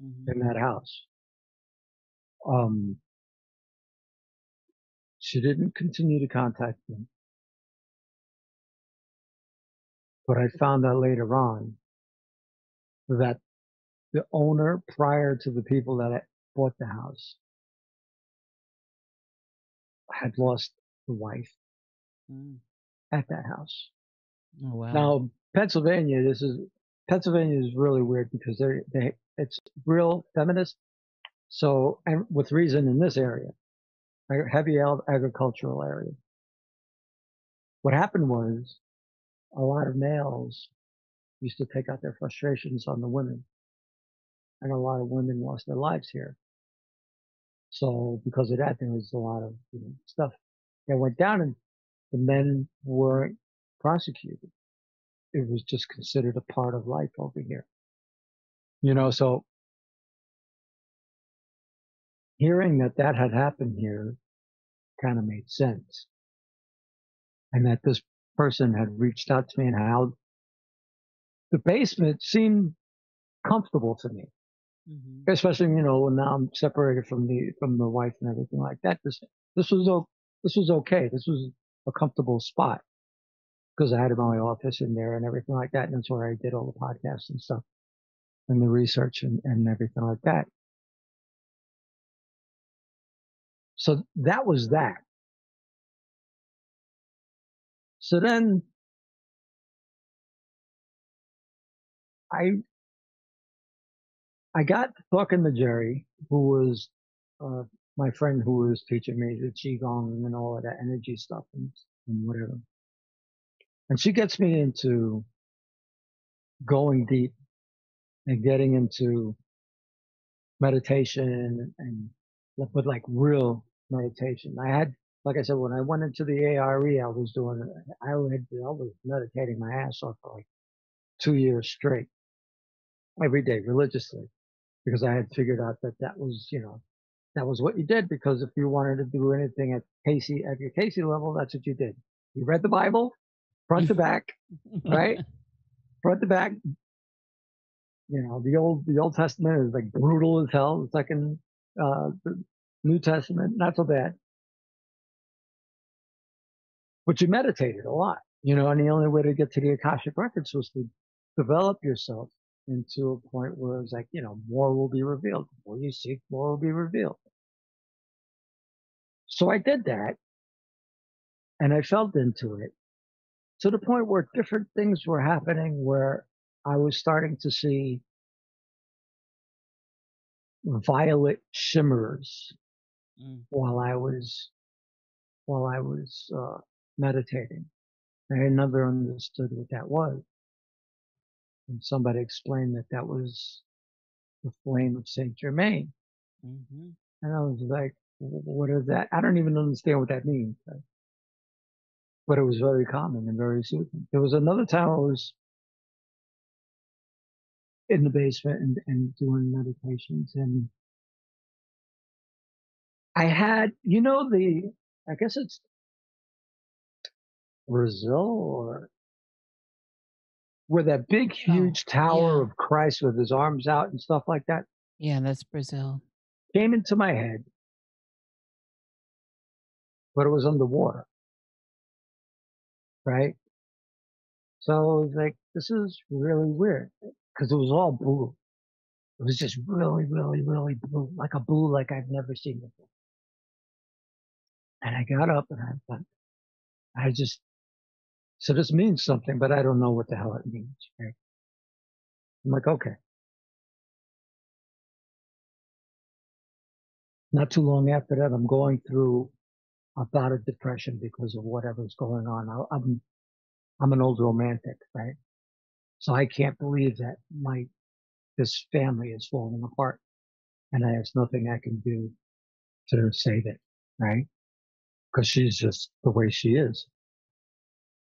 Mhm. in that house. Um, she didn't continue to contact me, but I found out later on that the owner, prior to the people that bought the house, had lost the wife Mm. at that house. Oh wow. Now, Pennsylvania, this is Pennsylvania is really weird because they they it's real feminist. So, and with reason in this area, a heavy agricultural area. What happened was a lot of males used to take out their frustrations on the women, and a lot of women lost their lives here. So, because of that, there was a lot of you know, stuff that went down, and the men weren't prosecuted it was just considered a part of life over here. You know, so hearing that that had happened here kind of made sense. And that this person had reached out to me and how the basement seemed comfortable to me, Mhm. especially, you know, now I'm separated from the, from the wife and everything like that. This, this was, this was okay. This was a comfortable spot because I had my office in there and everything like that. And that's where I did all the podcasts and stuff and the research and, and everything like that. So that was that. So then I, I got talking to Jerry, who was, uh, my friend who was teaching me the Qigong and all of that energy stuff and, and whatever. And she gets me into going deep and getting into meditation and, but like real meditation. I had, like I said, when I went into the ARE, I was doing, I had, I was meditating my ass off for like two years straight, every day religiously, because I had figured out that that was, you know, that was what you did. Because if you wanted to do anything at Cayce, at your Cayce level, that's what you did. You read the Bible front to back, right? [LAUGHS] front to back. You know, the old the Old Testament is like brutal as hell. The second, uh, the New Testament, not so bad. But you meditated a lot, you know, and the only way to get to the Akashic records was to develop yourself into a point where it's like, you know, more will be revealed. The more you seek, more will be revealed. So I did that and I felt into it to the point where different things were happening where I was starting to see violet shimmers Mm. while I was while I was uh, meditating. I had never understood what that was. And somebody explained that that was the flame of Saint Germain. Mhm. And I was like, what is that? I don't even understand what that means. But it was very calming and very soothing. There was another time I was in the basement and, and doing meditations and I had, you know, the, I guess it's Brazil or where that big, Oh, huge tower yeah. of Christ with his arms out and stuff like that Yeah, that's Brazil. came into my head, but it was underwater. Right? So I was like, this is really weird because it was all blue. It was just really, really, really blue, like a blue like I've never seen before. And I got up and I thought, I just, so this means something, but I don't know what the hell it means. Right? I'm like, okay. Not too long after that, I'm going through a bout of depression because of whatever's going on. I, I'm, I'm an old romantic, right? So I can't believe that my, this family is falling apart and there's nothing I can do to save it, right? Cause she's just the way she is.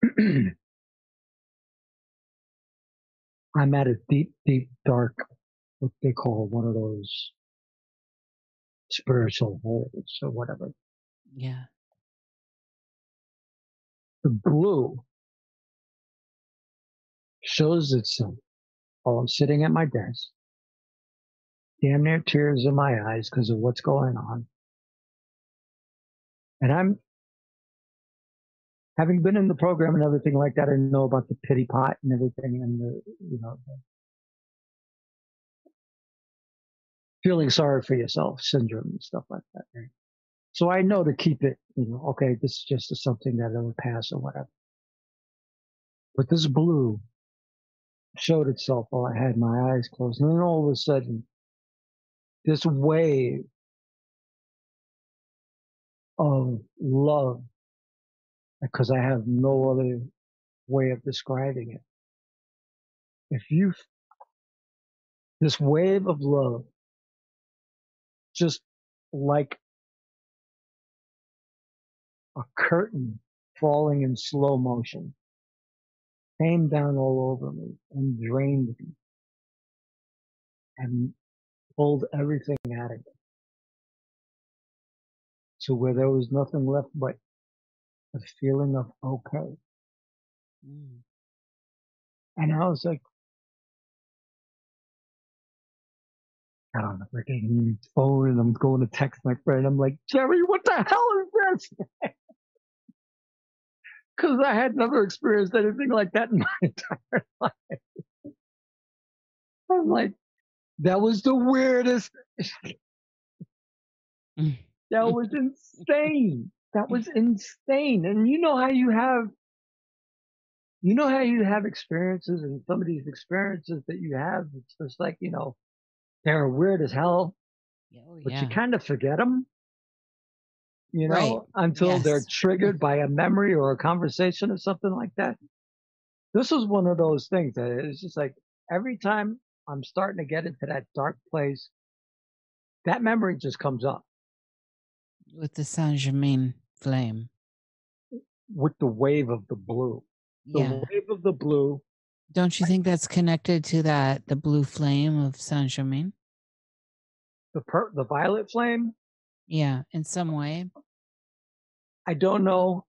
[CLEARS THROAT] I'm at a deep, deep, dark, what they call one of those spiritual holes or whatever. Yeah. The blue shows itself while I'm sitting at my desk, damn near tears in my eyes because of what's going on. And I'm, having been in the program and everything like that, I know about the pity pot and everything and the, you know, the feeling sorry for yourself syndrome and stuff like that. Right? So I know to keep it, you know, okay, this is just something that will pass or whatever. But this blue showed itself while I had my eyes closed. And then all of a sudden, this wave of love, because I have no other way of describing it. If you, this wave of love, just like a curtain falling in slow motion, came down all over me and drained me and pulled everything out of me to where there was nothing left but a feeling of okay. Mm. And I was like, I don't know, freaking phone and I'm going to text my friend. I'm like, Jerry, what the hell is this? [LAUGHS] Cause I had never experienced anything like that in [LAUGHS] my entire life. I'm like, that was the weirdest. [LAUGHS] That was insane. That was mm-hmm. insane. And you know how you have, you know how you have experiences and some of these experiences that you have, it's just like, you know, they're weird as hell, Yeah, oh, but you kind of forget them, you know, Right. until they're triggered by a memory or a conversation or something like that. This is one of those things that it's just like every time I'm starting to get into that dark place, that memory just comes up With the Saint Germain flame. with the wave of the blue. The Yeah. wave of the blue. Don't you think that's connected to that, the blue flame of Saint Germain? the per- the violet flame. Yeah, in some way. I don't know.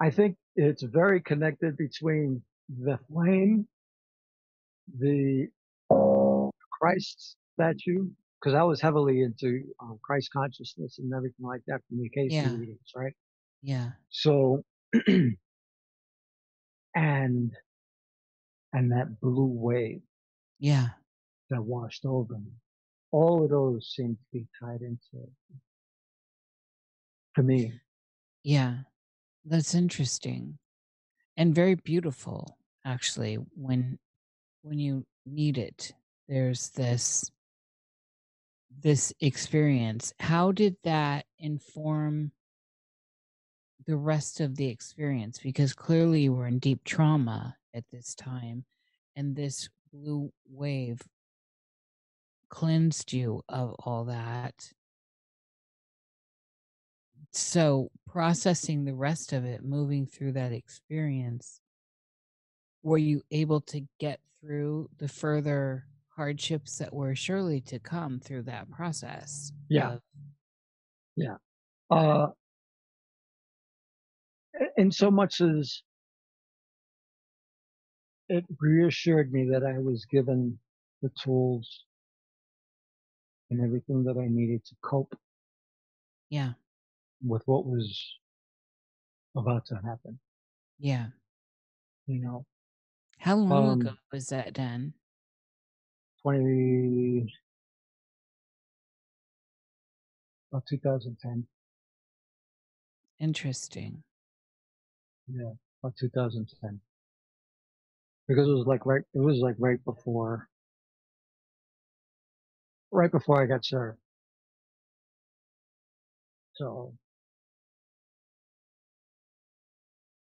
I think it's very connected between the flame, the Christ statue, because I was heavily into um, Christ consciousness and everything like that from the Yeah. readings, right? Yeah. So, [CLEARS THROAT] and and that blue wave Yeah. that washed over me. All of those seem to be tied into it. To me, Yeah. That's interesting. And very beautiful, actually, when when you need it. There's this this experience. How did that inform the rest of the experience? Because clearly you were in deep trauma at this time, and this blue wave cleansed you of all that. So, processing the rest of it, moving through that experience, were you able to get through the further hardships that were surely to come through that process? Yeah. of- uh, in so much as it reassured me that I was given the tools and everything that I needed to cope Yeah. with what was about to happen. Yeah. You know, How long ago um, was that done? 20, about 2010. Interesting. Yeah, about 2010. Because it was like right, it was like right before, right before I got served. So,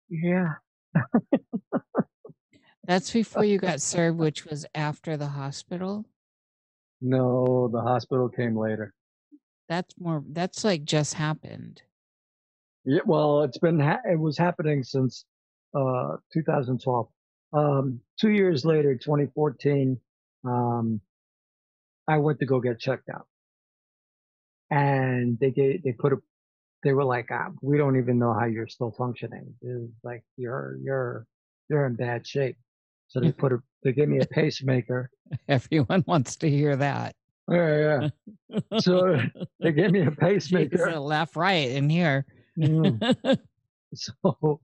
yeah, [LAUGHS] That's before you got [LAUGHS] served, which was after the hospital. no, the hospital came later. That's more, that's like just happened. Yeah, well, it's been, ha- it was happening since, uh, 2012. Um, two years later, 2014, um, I went to go get checked out and they gave, they put a, they were like, ah, we don't even know how you're still functioning. It's like, you're, you're, you're in bad shape. So they put a, they gave me a pacemaker. [LAUGHS] Everyone wants to hear that. Yeah, yeah. So [LAUGHS] they gave me a pacemaker. uh, left, right in here. Mm. [LAUGHS] So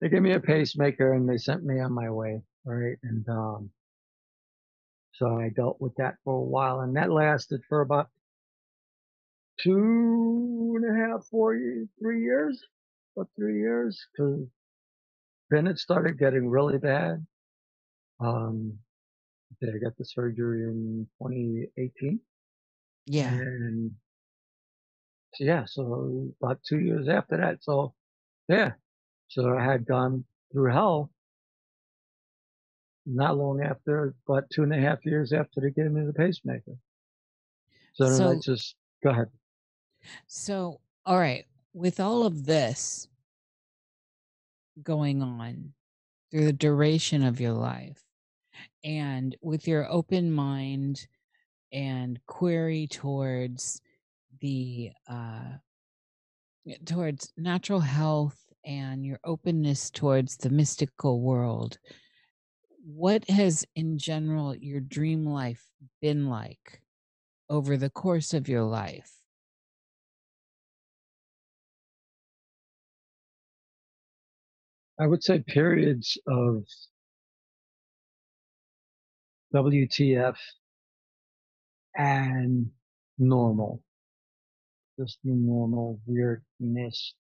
they gave me a pacemaker and they sent me on my way, right? And um so I dealt with that for a while and that lasted for about two and a half, four, ye- three years, about three years, because then it started getting really bad. Um, I got the surgery in 2018 yeah. and so yeah, so about two years after that. So yeah, so I had gone through hell not long after, about two and a half years after they gave me the pacemaker. So then I So, just, go ahead. so, all right. With all of this going on through the duration of your life and with your open mind and query towards the, uh, towards natural health and your openness towards the mystical world, what has in general your dream life been like over the course of your life? I would say periods of WTF and normal, just the normal weirdness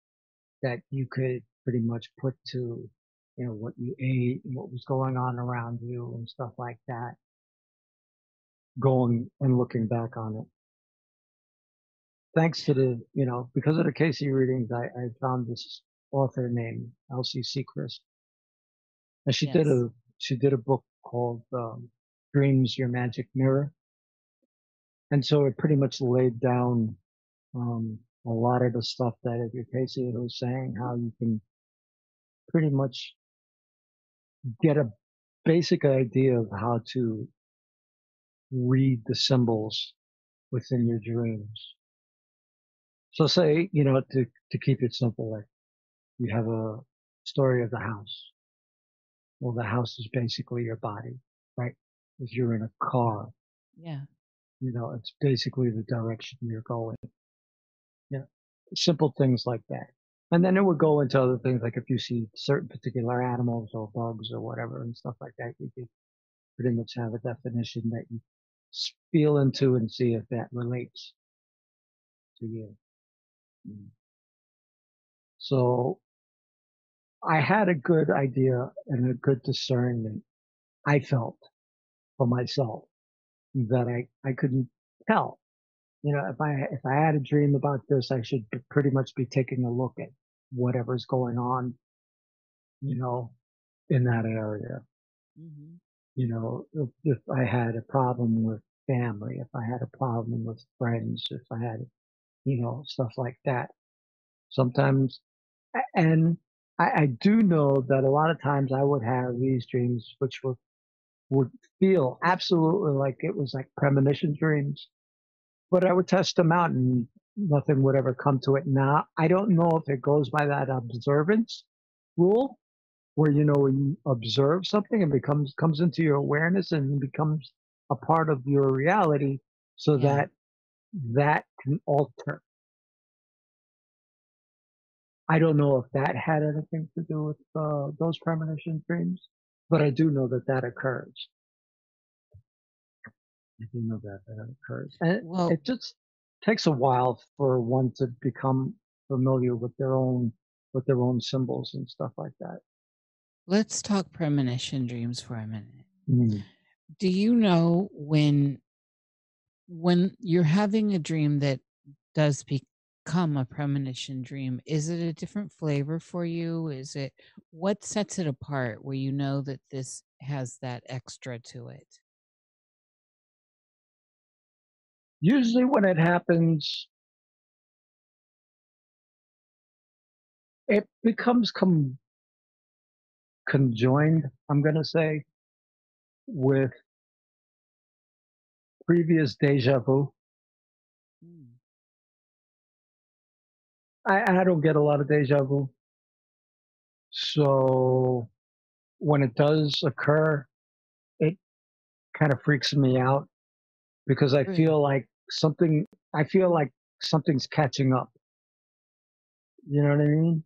that you could pretty much put to, you know, what you ate and what was going on around you and stuff like that. Going and looking back on it. Thanks to the, you know, because of the Cayce readings, I, I found this author named Elsie Sechrist. And she did a, she did a book called, um, Dreams, Your Magic Mirror. And so it pretty much laid down, um, a lot of the stuff that Edgar Cayce was saying, how you can pretty much get a basic idea of how to read the symbols within your dreams. So say, you know, to, to keep it simple, like you have a story of the house. Well, the house is basically your body, right? If you're in a car, Yeah. you know, it's basically the direction you're going. Yeah. Simple things like that. And then it would go into other things, like if you see certain particular animals or bugs or whatever and stuff like that, you could pretty much have a definition that you feel into and see if that relates to you. Mm. So I had a good idea and a good discernment, I felt, for myself that I, I couldn't tell. You know, if I, if I had a dream about this, I should pretty much be taking a look at whatever's going on, you know, in that area. hmm You know, if, if I had a problem with family, if I had a problem with friends, if I had, you know, stuff like that. Sometimes, and I, I do know that a lot of times I would have these dreams, which would, would feel absolutely like it was like premonition dreams, but I would test them out and nothing would ever come to it. Now, I don't know if it goes by that observance rule where you know you observe something and becomes comes into your awareness and becomes a part of your reality so Yeah. that that can alter i don't know if that had anything to do with uh, those premonition dreams but i do know that that occurs i do know that that occurs and it- Well, it just takes a while for one to become familiar with their own with their own symbols and stuff like that let's talk premonition dreams for a minute. Mm. Do you know when when you're having a dream that does become a premonition dream, is it a different flavor for you? Is it what sets it apart where you know that this has that extra to it? usually when it happens it becomes com- conjoined i'm going to say with previous deja vu I, I don't get a lot of deja vu. So when it does occur it kind of freaks me out because i Really? feel like something i feel like something's catching up. You know what i mean?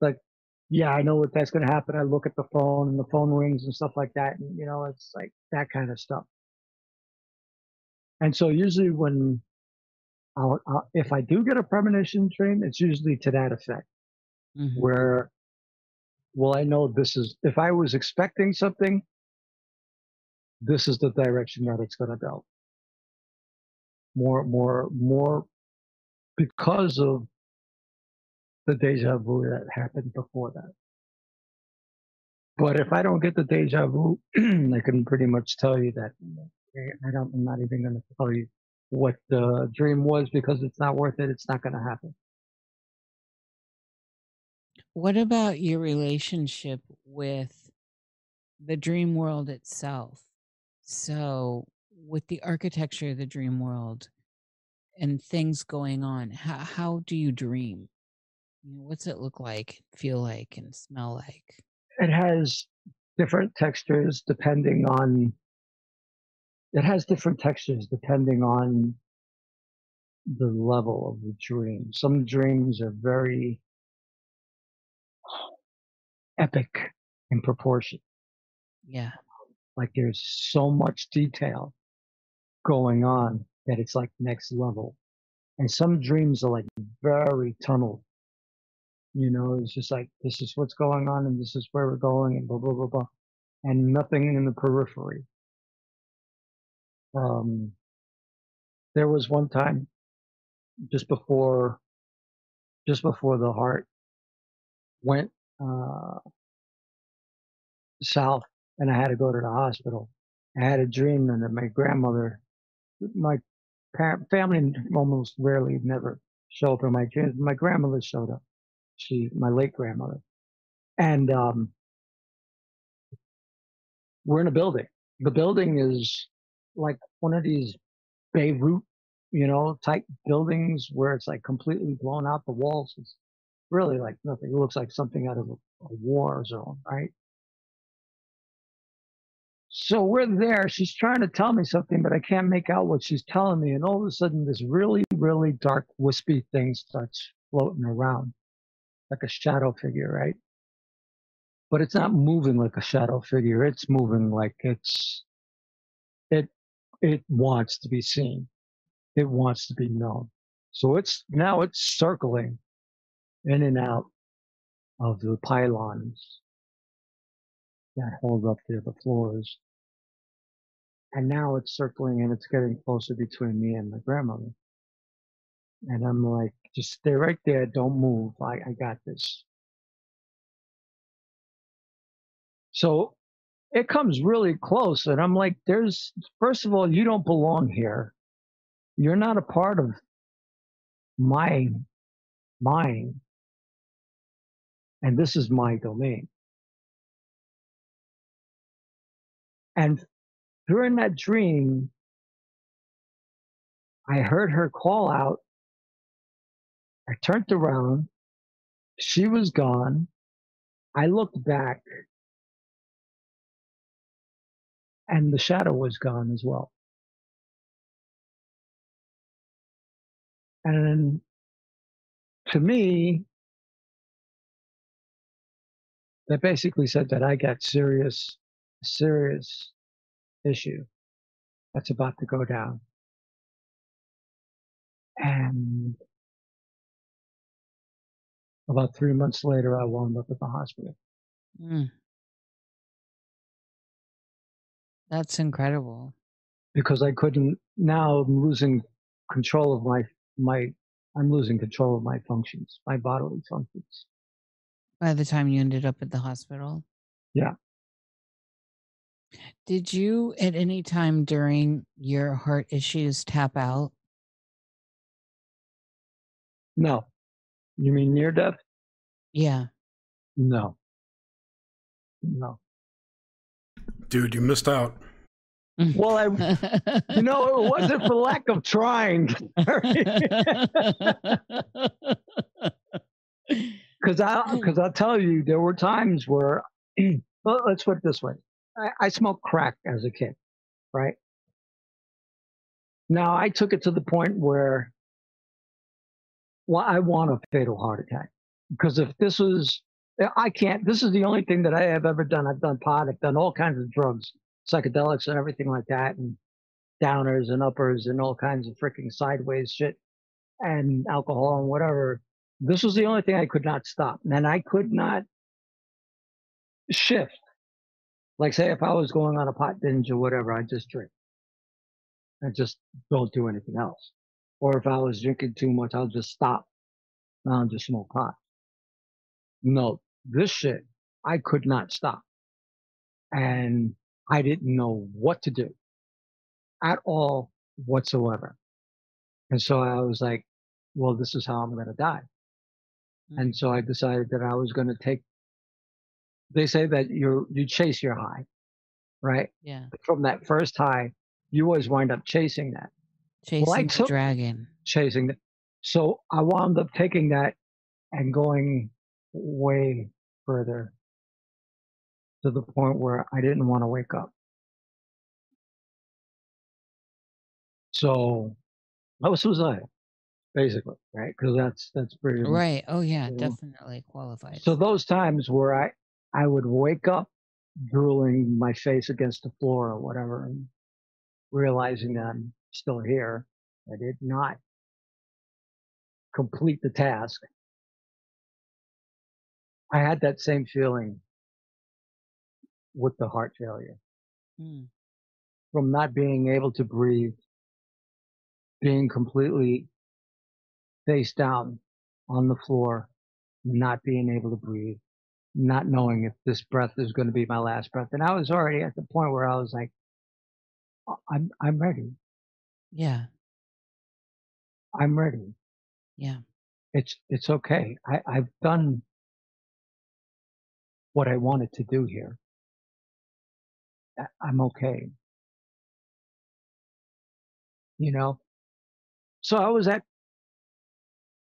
Like yeah i know what that's going to happen. I look at the phone and the phone rings and stuff like that and you know it's like that kind of stuff. And so usually when I'll, I'll, if i do get a premonition dream it's usually to that effect Mhm. where well i know this is if i was expecting something this is the direction that it's going to go more more more because of the deja vu that happened before that but if i don't get the deja vu [CLEARS THROAT] i can pretty much tell you that i don't i'm not even going to tell you what the dream was because it's not worth it it's not going to happen What about your relationship with the dream world itself? So, with the architecture of the dream world and things going on, how, how do you dream? What's it look like, feel like, and smell like? it has different textures depending on it has different textures depending on the level of the dream. Some dreams are very epic in proportion. Yeah. like there's so much detail going on that it's like next level. And some dreams are like very tunnel. You know it's just like this is what's going on and this is where we're going and blah blah blah blah. And nothing in the periphery um there was one time just before just before the heart went uh south and i had to go to the hospital. I had a dream that my grandmother my parent family almost rarely never show up. In my dreams my grandmother showed up. She my late grandmother. And um we're in a building. The building is like one of these beirut you know type buildings where it's like completely blown out the walls is really like nothing it looks like something out of a, a war zone right so we're there she's trying to tell me something but i can't make out what she's telling me and all of a sudden this really really dark wispy thing starts floating around like a shadow figure, right? But it's not moving like a shadow figure. It's moving like it's it wants to be seen. It wants to be known. So it's now it's circling in and out of the pylons that hold up the the floors. And now it's circling and it's getting closer between me and my grandmother. And I'm like, just stay right there. Don't move. I, I got this. So it comes really close. And I'm like, there's, first of all, you don't belong here. You're not a part of my mine. And this is my domain. And during that dream, I heard her call out. I turned around. She was gone. I looked back and the shadow was gone as well. And to me, that basically said that I got serious, serious issue that's about to go down. And about three months later, I wound up at the hospital. Mm. That's incredible. because I couldn't now I'm losing control of my my I'm losing control of my functions, my bodily functions. By the time you ended up at the hospital. Yeah. Did you at any time during your heart issues tap out? No. You mean near death? Yeah. No. No. Dude, you missed out. Well, I you know it wasn't for lack of trying. Because [LAUGHS] I because I'll tell you there were times where [CLEARS THROAT] well, let's put it this way. I, I smoked crack as a kid, right? Now I took it to the point where well, I want a fatal heart attack. Because if this was I can't this is the only thing that I have ever done. I've done pot, I've done all kinds of drugs, psychedelics and everything like that, and downers and uppers and all kinds of freaking sideways shit and alcohol and whatever. This was the only thing I could not stop. And I could not shift. Like say if I was going on a pot binge or whatever, I just drink. I just don't do anything else. Or if I was drinking too much, I'll just stop. I'll just smoke pot. No, this shit, I could not stop. And I didn't know what to do at all whatsoever. And so I was like, well, this is how I'm going to die. And so I decided that I was going to take, they say that you you chase your high, right? yeah. From that first high, you always wind up chasing that, Chasing I the took- dragon. chasing that. So I wound up taking that and going way further to the point where I didn't want to wake up. So I was suicidal, basically, right? Because that's that's pretty Right. Oh yeah, Yeah. definitely qualified. So those times where I I would wake up drooling my face against the floor or whatever and realizing that I'm still here. I did not complete the task. I had that same feeling with the heart failure Mm. from not being able to breathe, being completely face down on the floor, not being able to breathe, not knowing if this breath is going to be my last breath. And I was already at the point where I was like, "I- I'm, I'm ready. Yeah. I'm ready. Yeah. It's, it's okay. I, I've done what I wanted to do here. I'm okay. You know? So I was at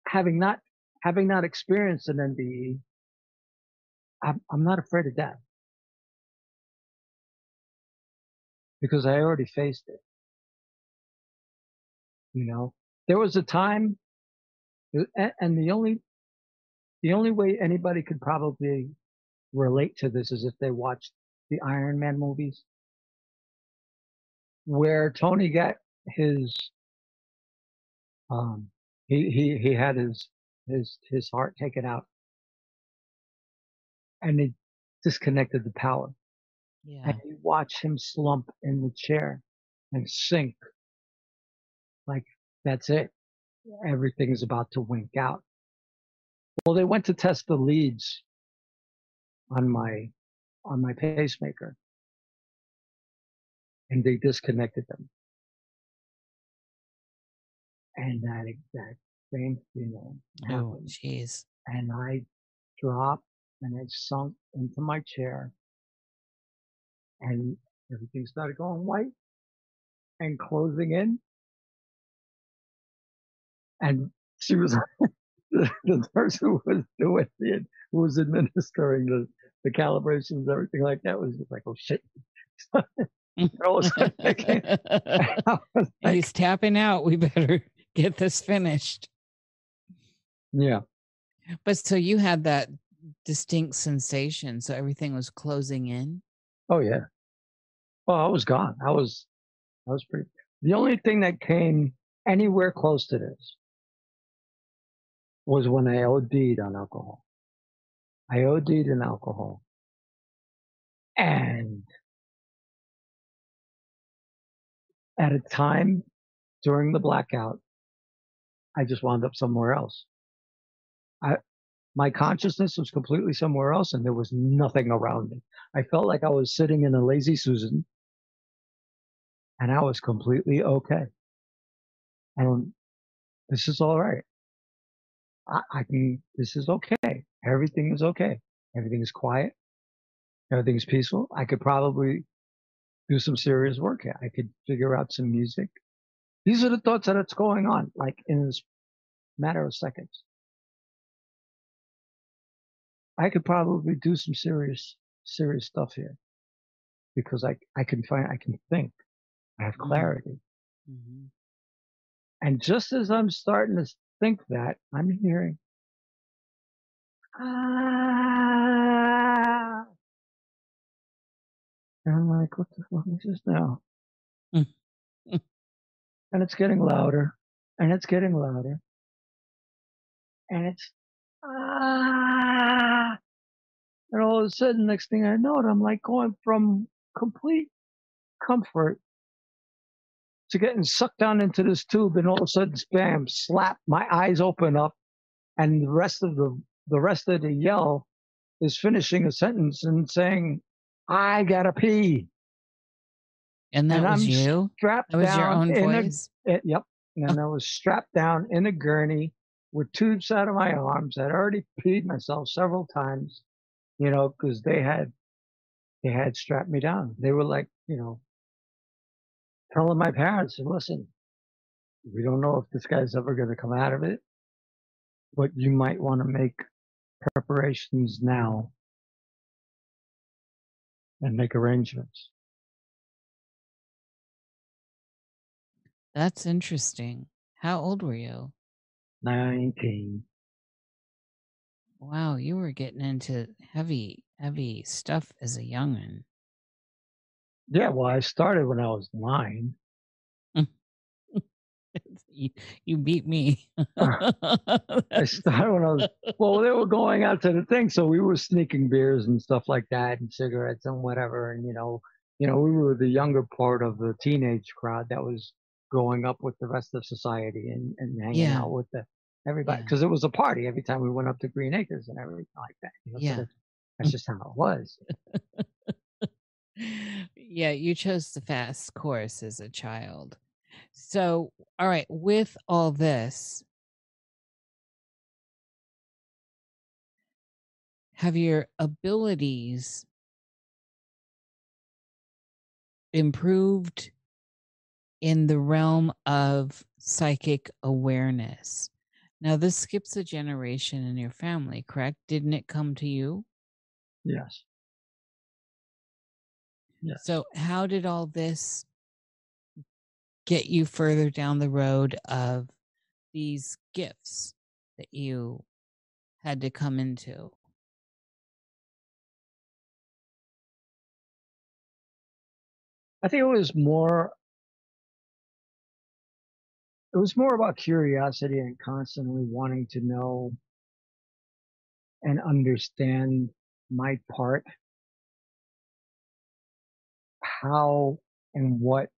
having not having not experienced an NDE, I'm I'm not afraid of death. Because I already faced it. You know? There was a time uh, and the only the only way anybody could probably relate to this is if they watched the Iron Man movies. Where Tony got his um he he he had his his his heart taken out. And they disconnected the power. Yeah. and you watch him slump in the chair and sink. Like that's it. Everything is about to wink out. Well they went to test the leads on my on my pacemaker and they disconnected them and that exact same thing Oh, happened jeez. and I dropped and I sunk into my chair and everything started going white and closing in. And she was, [LAUGHS] the, the nurse who was doing it, who was administering the, the calibrations, everything like that, was just like, oh shit. [LAUGHS] all of a sudden I came- [LAUGHS] [LAUGHS] I was like, He's tapping out. We better get this finished. yeah. But so you had that distinct sensation. So everything was closing in. Oh yeah. Well, I was gone. I was, I was pretty. The only thing that came anywhere close to this was when I OD'd on alcohol. I OD'd in alcohol, and at a time during the blackout, I just wound up somewhere else. I, my consciousness was completely somewhere else, and there was nothing around me. I felt like I was sitting in a lazy Susan and I was completely okay. And this is all right. I, I can, this is okay. Everything is okay. Everything is quiet. Everything is peaceful. I could probably do some serious work here. I could figure out some music. These are the thoughts that it's going on, like in this matter of seconds. I could probably do some serious, serious stuff here because I, I can find, I can think. I have Mhm. clarity. Mhm. And just as I'm starting to think that, I'm hearing, ah. And I'm like, what the fuck is this now? Mm. and it's getting louder, and it's getting louder, and it's, ah. And all of a sudden, next thing I know, it, I'm like going from complete comfort to getting sucked down into this tube and all of a sudden spam slap my eyes open up and the rest of the the rest of the yell is finishing a sentence and saying i gotta pee And that And was I'm you? strapped That was your own in a, voice? it, yep and i was strapped down in a gurney with tubes out of my arms i'd already peed myself several times you know because they had they had strapped me down they were like you know telling my parents listen we don't know if this guy's ever going to come out of it, but you might want to make preparations now and make arrangements. That's interesting. How old were you? 19. Wow, you were getting into heavy, heavy stuff as a youngin. Yeah, well, I started when I was nine. You, you beat me. [LAUGHS] I [LAUGHS] started when I was, well, they were going out to the thing. So we were sneaking beers and stuff like that and cigarettes and whatever. And, you know, you know, we were the younger part of the teenage crowd that was growing up with the rest of society and, and hanging Yeah. out with the everybody Yeah. because it was a party every time we went up to Green Acres and everything like that. You know, so Yeah. that- that's just how it was. [LAUGHS] yeah, you chose the fast course as a child. So, all right, with all this, have your abilities improved in the realm of psychic awareness? Now, this skips a generation in your family, correct? Didn't it come to you? Yes. Yeah. So, how did all this get you further down the road of these gifts that you had to come into? I think it was more it was more about curiosity and constantly wanting to know and understand my part how and what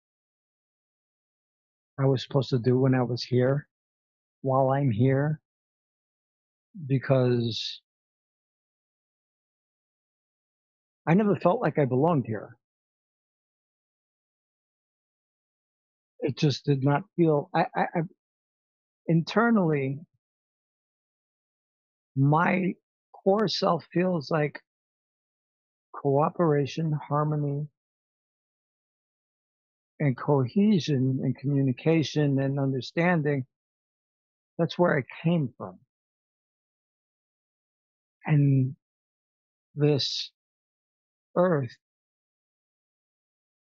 I was supposed to do when I was here while I'm here because I never felt like I belonged here. it just did not feel I, I, I internally my core self feels like cooperation harmony and cohesion and communication and understanding that's where i came from And this earth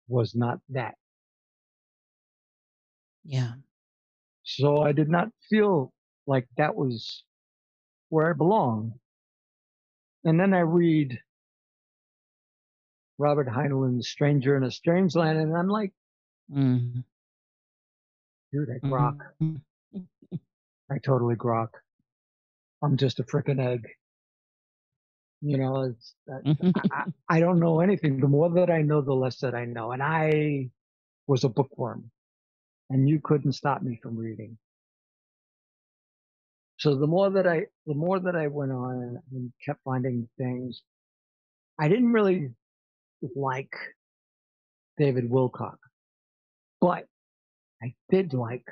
was not that. Yeah. So I did not feel like that was where I belonged. And then I read Robert Heinlein's Stranger in a Strange Land, and I'm like, Mm-hmm. dude, I grok. [LAUGHS] I totally grok. I'm just a frickin' egg. You know, it's, Mm-hmm. I, I don't know anything. The more that I know, the less that I know. And I was a bookworm and you couldn't stop me from reading. So the more that I, the more that I went on and, and kept finding things, I didn't really like David Wilcock, but I did like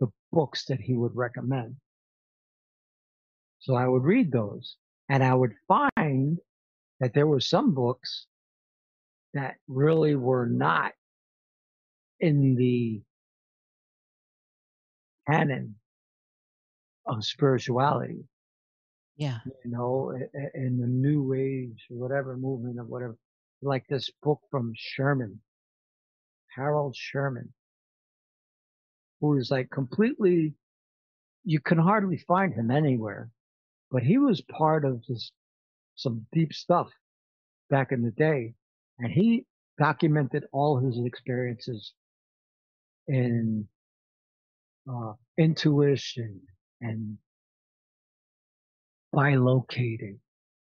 the books that he would recommend. So I would read those and I would find that there were some books that really were not in the canon of spirituality, Yeah. you know, in the new age, whatever movement of whatever, like this book from Sherman, Harold Sherman, who is like completely, you can hardly find him anywhere, but he was part of this, some deep stuff back in the day. And he documented all his experiences in uh, intuition and bilocating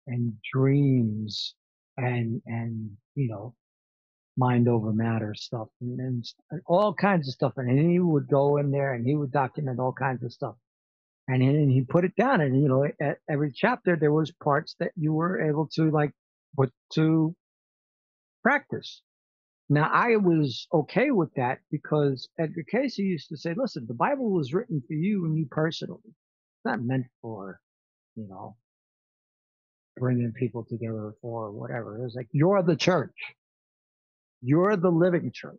and dreams and and you know mind over matter stuff and, and all kinds of stuff and he would go in there and he would document all kinds of stuff and then he put it down and you know at every chapter there was parts that you were able to like put to practice now I was okay with that because Edgar Cayce used to say, listen, the Bible was written for you and you personally. It's not meant for, you know, bringing people together for whatever. It was like, you're the church. You're the living church.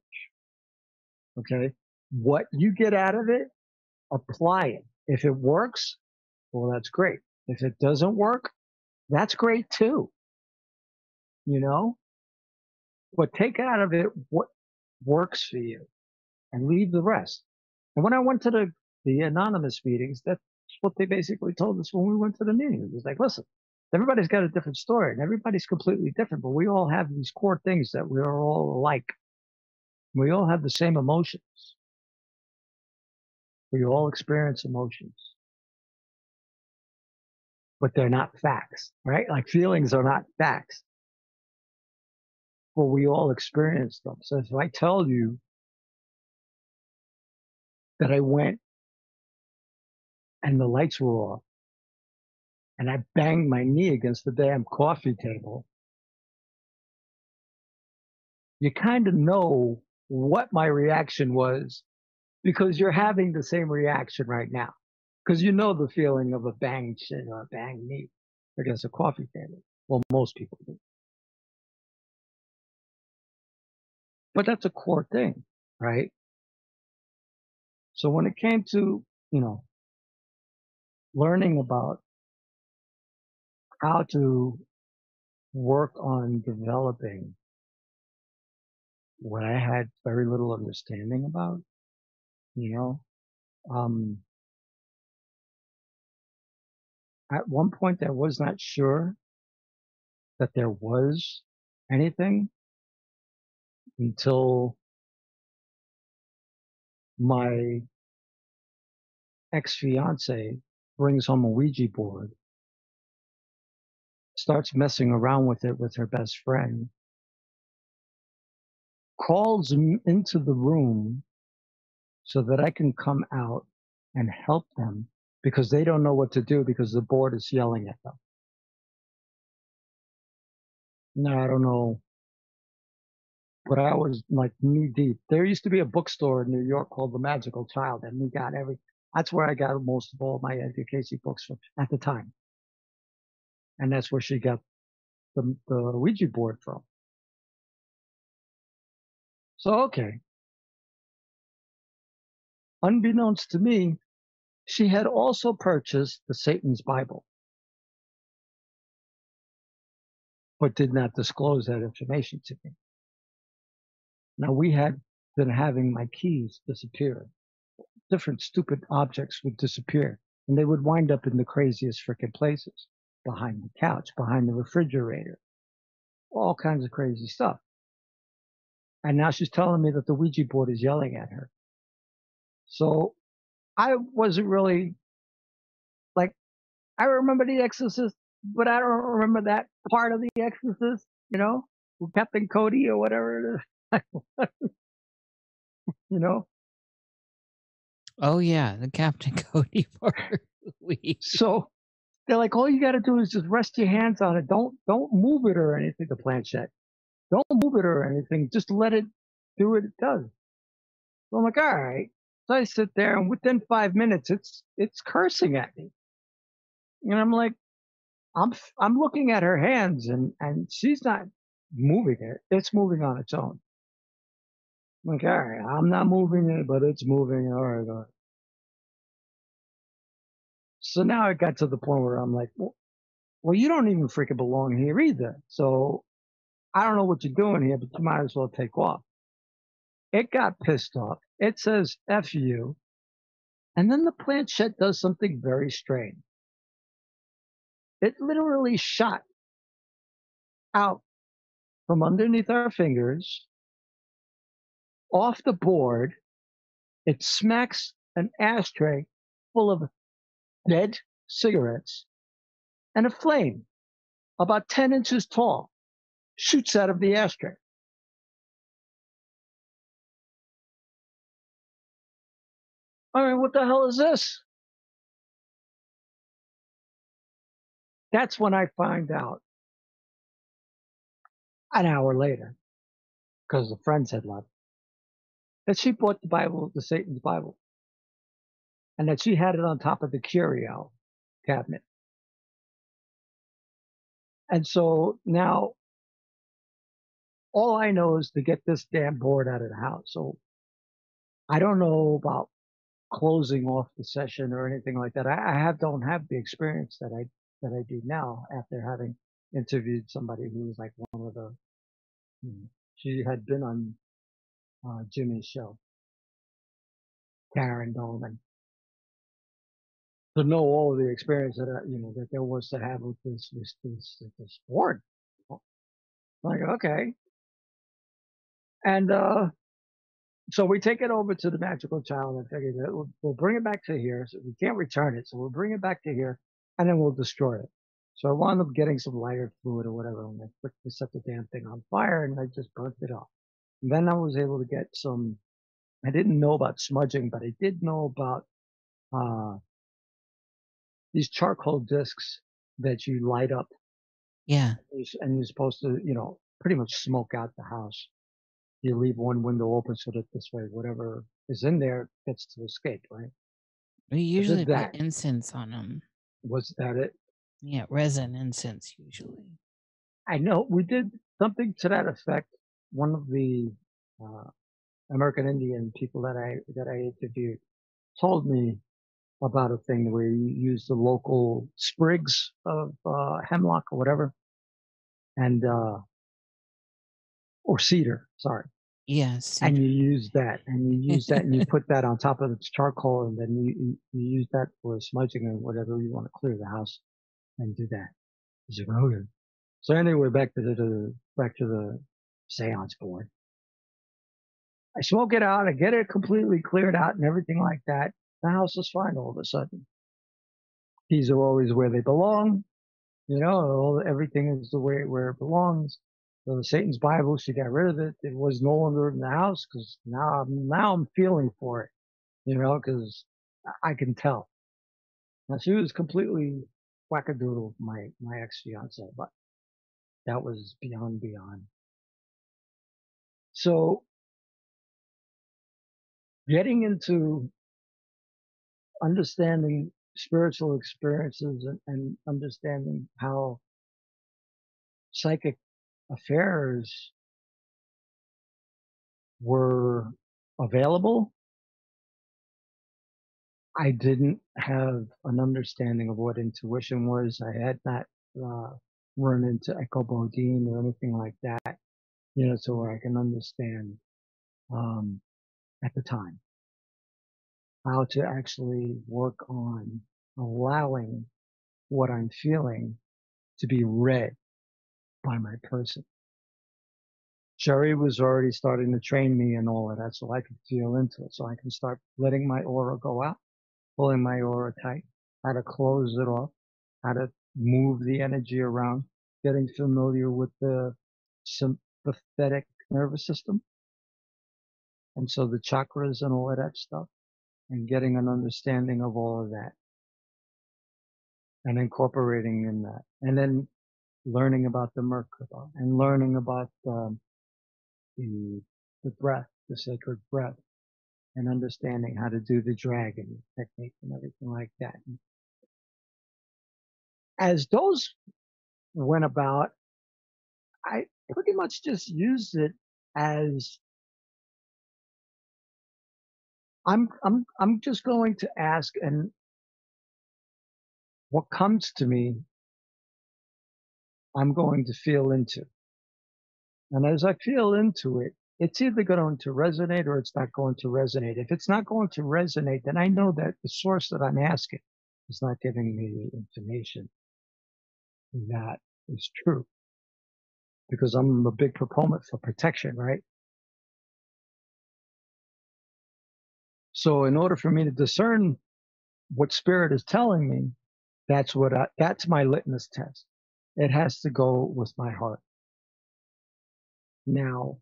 Okay. What you get out of it, apply it. If it works, well, that's great. If it doesn't work, that's great too. You know, but take out of it what works for you and leave the rest. And when I went to the, the anonymous meetings, that's what they basically told us when we went to the meeting. It was like, listen, everybody's got a different story and everybody's completely different, but we all have these core things that we are all alike. We all have the same emotions. We all experience emotions. But they're not facts, right? Like feelings are not facts but we all experience them. So if I tell you that I went and the lights were off and I banged my knee against the damn coffee table, you kind of know what my reaction was because you're having the same reaction right now. Because you know the feeling of a bang chin or uh, a bang knee against a coffee table. Well, most people do. But that's a core thing, right? So when it came to, you know, learning about how to work on developing what I had very little understanding about, you know, um, at one point I was not sure that there was anything until my ex-fiance brings home a Ouija board, starts messing around with it with her best friend, calls into the room so that I can come out and help them because they don't know what to do because the board is yelling at them. Now, I don't know but I was like knee deep. There used to be a bookstore in New York called The Magickal Childe, and we got every. That's where I got most of all my Cayce books from at the time, and that's where she got the the Ouija board from. So okay, unbeknownst to me, she had also purchased the Satan's Bible. but did not disclose that information to me. Now we had been having my keys disappear. Different stupid objects would disappear and they would wind up in the craziest freaking places behind the couch, behind the refrigerator, all kinds of crazy stuff. And now she's telling me that the Ouija board is yelling at her. So I wasn't really like, I remember The Exorcist, but I don't remember that part of The Exorcist, you know, with Captain Cody or whatever it is. [LAUGHS] you know? Oh yeah, the Captain [LAUGHS] Cody part. So they're like, all you got to do is just rest your hands on it. Don't don't move it or anything. The planchette. Don't move it or anything. Just let it do what it does. So I'm like, all right. So I sit there, and within five minutes, it's it's cursing at me, and I'm like, I'm I'm looking at her hands, and and she's not moving it. It's moving on its own. I'm like, all right, I'm not moving it, but it's moving. All right, all right. So now it got to the point where I'm like, well, well, you don't even freaking belong here either. So I don't know what you're doing here, but you might as well take off. It got pissed off. It says F you. And then the planchette does something very strange. It literally shot out from underneath our fingers off the board. It smacks an ashtray full of dead cigarettes and a flame about 10 inches tall shoots out of the ashtray. I mean, what the hell is this? That's when I find out an hour later, because the friends had left, that she bought the Bible, the Satan's Bible, and that she had it on top of the curio cabinet. And so now all I know is to get this damn board out of the house. So I don't know about closing off the session or anything like that. I, I have don't have the experience that I that I do now after having interviewed somebody who was like one of the you know, she had been on uh, Jimmy's show, Karen Dahlman. To know all of the experience that uh, you know that there was to have with this this this, this board. Like okay, and uh, so we take it over to the Magickal Childe and figure that we'll, we'll bring it back to here. So we can't return it. So we'll bring it back to here and then we'll destroy it. So I wound up getting some lighter fluid or whatever and I quickly set the damn thing on fire and I just burnt it off. And then I was able to get some, I didn't know about smudging, but I did know about, uh, these charcoal discs that you light up. Yeah. And you're supposed to, you know, pretty much smoke out the house you leave one window open so that this way whatever is in there gets to escape, right? We usually put incense on them. Was that it? Yeah, resin incense usually. I know we did something to that effect. One of the uh, American Indian people that I that I interviewed told me about a thing where you use the local sprigs of uh, hemlock or whatever, and uh, or cedar, sorry. Yes. And you use that, and you use that, and you put that on top of its charcoal, and then you, you use that for smudging or whatever you want to clear the house, and do that. He's like, okay. So anyway, back to the back to the seance board. I smoke it out, I get it completely cleared out, and everything like that. The house is fine all of a sudden. Keys are always where they belong. You know, everything is the way where it belongs. So the Satan's Bible, she got rid of it. It was no longer in the house because now I'm now I'm feeling for it, you know, because I can tell. Now she was completely wackadoodle, my my ex fiance, but that was beyond beyond. So getting into understanding spiritual experiences and, and understanding how psychic affairs were available, I didn't have an understanding of what intuition was. I had not uh, run into Echo Bodine or anything like that, you know, so I can understand um, at the time how to actually work on allowing what I'm feeling to be read by my person. Sherry was already starting to train me and all of that so I could feel into it. So I can start letting my aura go out, pulling my aura tight, how to close it off, how to move the energy around, getting familiar with the sympathetic nervous system. And so the chakras and all of that stuff and getting an understanding of all of that and incorporating in that. And then learning about the Merkaba and learning about um, the, the breath, the sacred breath and understanding how to do the dragon technique and everything like that. As those went about, I pretty much just used it as I'm I'm I'm just going to ask and what comes to me I'm going to feel into. And as I feel into it, it's either going to resonate or it's not going to resonate. If it's not going to resonate, then I know that the source that I'm asking is not giving me the information that is true. Because I'm a big proponent for protection, right? So in order for me to discern what spirit is telling me, that's what I, that's my litmus test. It has to go with my heart. Now,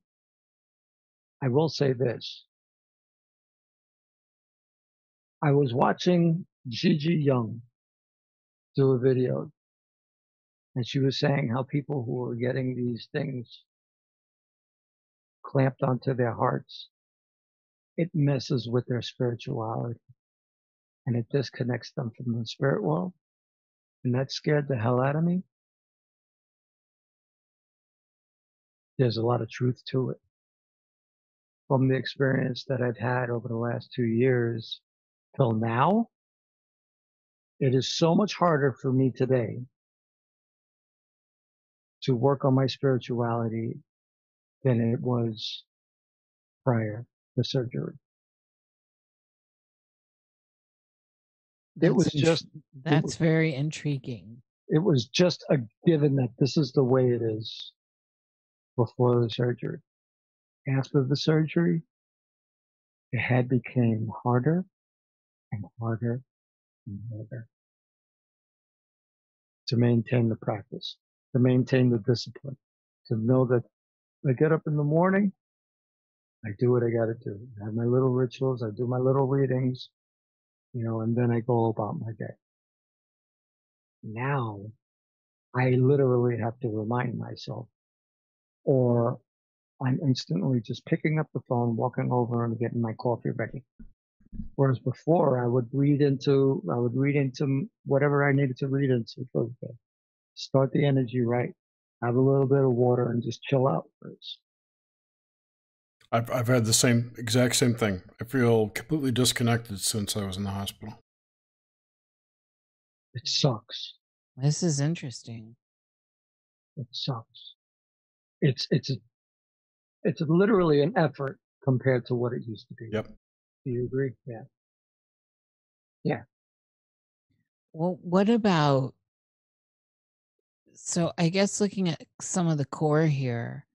I will say this. I was watching Gigi Young do a video and she was saying how people who are getting these things clamped onto their hearts it messes with their spirituality and it disconnects them from the spirit world. And that scared the hell out of me. There's a lot of truth to it. From the experience that I've had over the last two years till now, it is so much harder for me today to work on my spirituality than it was prior the surgery. It was just that's was, very intriguing. It was just a given that this is the way it is before the surgery. After the surgery, the head became harder and harder and harder to maintain the practice, to maintain the discipline, to know that I get up in the morning, I do what I got to do. I have my little rituals. I do my little readings, you know, and then I go about my day. Now I literally have to remind myself or I'm instantly just picking up the phone, walking over and getting my coffee ready. Whereas before I would read into, I would read into whatever I needed to read into for the day. Start the energy right. Have a little bit of water and just chill out first. I've I've had the same exact same thing. I feel completely disconnected since I was in the hospital. It sucks. This is interesting. It sucks. It's it's a, it's literally an effort compared to what it used to be. Yep. Do you agree? Yeah. Yeah. Well, what about so I guess looking at some of the core here,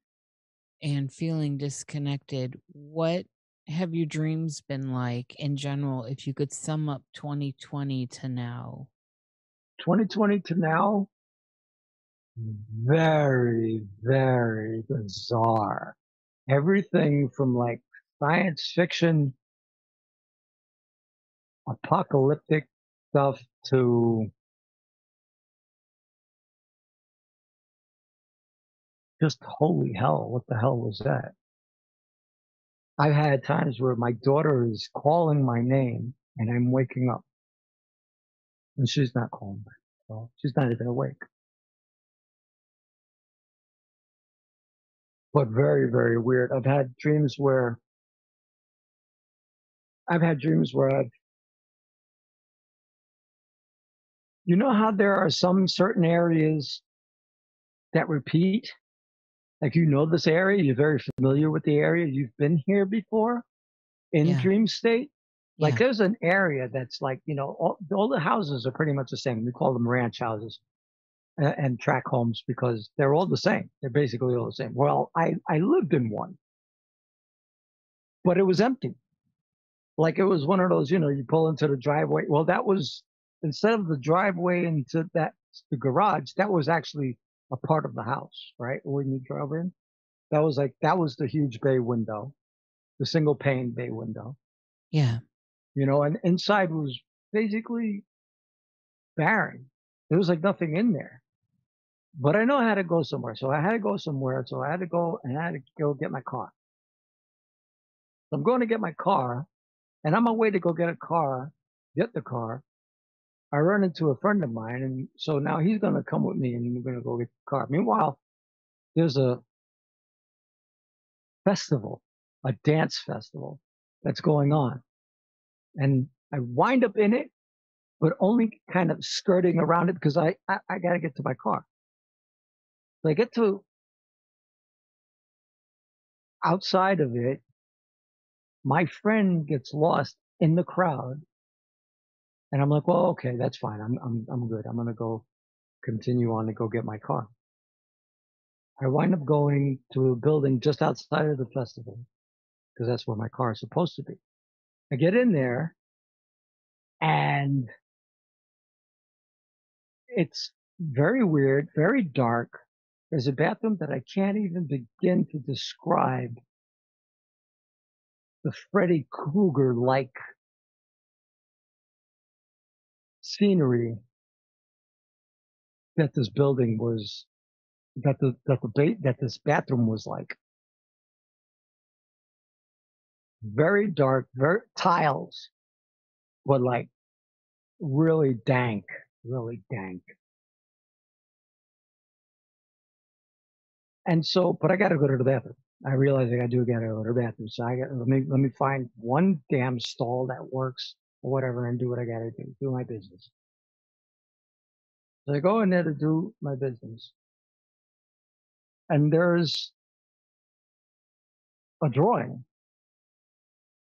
and feeling disconnected, what have your dreams been like in general if you could sum up 2020 to now? 2020 to now? Very, very bizarre. Everything from like science fiction, apocalyptic stuff to just holy hell, what the hell was that? I've had times where my daughter is calling my name and I'm waking up and she's not calling me. Well, she's not even awake. But very, very weird. I've had dreams where I've had dreams where I've you know how there are some certain areas that repeat. Like you know this area, you're very familiar with the area, you've been here before in Yeah. dream state. Like Yeah. there's an area that's like, you know, all, all the houses are pretty much the same. We call them ranch houses and, and track homes because they're all the same. They're basically all the same. Well, I, I lived in one, but it was empty. Like it was one of those, you know, you pull into the driveway. Well, that was instead of the driveway into that the garage, that was actually a part of the house, right? When you drove in, that was like that was the huge bay window, the single pane bay window, Yeah. you know, and inside was basically barren. There was like nothing in there. But I know I had to go somewhere, so I had to go somewhere. So I had to go and I had to go get my car. So I'm going to get my car, and I'm on my way to go get a car, get the car, I run into a friend of mine, and so now he's going to come with me, and we're going to go get the car. Meanwhile, there's a festival, a dance festival that's going on, and I wind up in it, but only kind of skirting around it because I I, I got to get to my car. So I get to outside of it, my friend gets lost in the crowd. And I'm like, well, okay, that's fine. I'm, I'm, I'm good. I'm going to go continue on to go get my car. I wind up going to a building just outside of the festival because that's where my car is supposed to be. I get in there and it's very weird, very dark. There's a bathroom that I can't even begin to describe the Freddy Krueger like scenery that this building was that the that the ba- that this bathroom was like. Very dark very tiles but like really dank really dank. And so but i gotta go to the bathroom. I realize i gotta do gotta go to the bathroom. So i got let me let me find one damn stall that works or whatever and do what i gotta do do my business. So i go in there to do my business. And there's a drawing.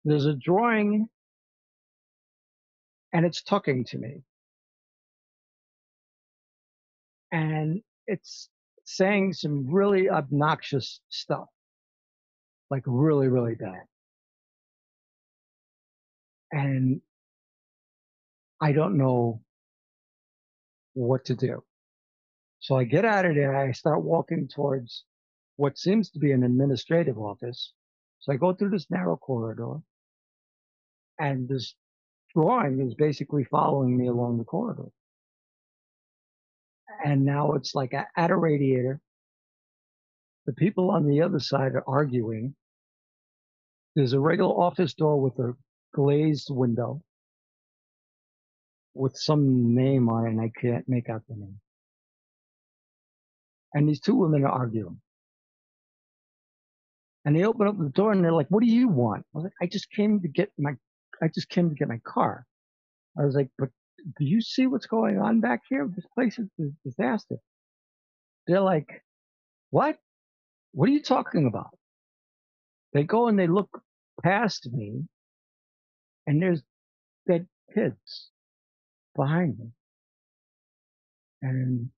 There's a drawing and it's talking to me. And it's saying some really obnoxious stuff. Like really really bad. And i don't know what to do so i get out of there i start walking towards what seems to be an administrative office so i go through this narrow corridor and this drawing is basically following me along the corridor and now it's like at a radiator. The people on the other side are arguing. There's a regular office door with a glazed window with some name on it, and I can't make out the name. And these two women are arguing. And they open up the door and they're like, "What do you want?" I was like, "I just came to get my, I just came to get my car." I was like, "But do you see what's going on back here? This place is a disaster. They're like, what? What are you talking about? They go and they look past me and there's dead kids behind me. And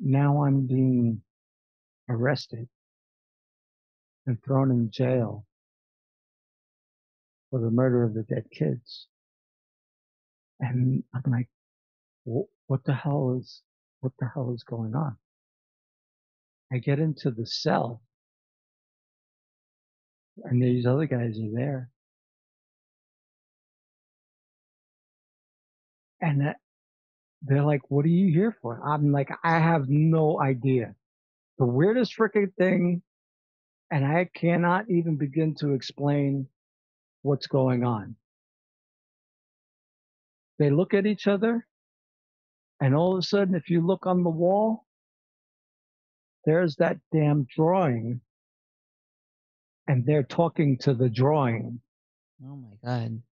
now I'm being arrested and thrown in jail for the murder of the dead kids. And I'm like, what the hell is, what the hell is going on? I get into the cell and these other guys are there. And that, they're like, what are you here for? I'm like, I have no idea. The weirdest freaking thing. And I cannot even begin to explain what's going on. They look at each other, and all of a sudden, if you look on the wall, there's that damn drawing, and they're talking to the drawing, Oh my god.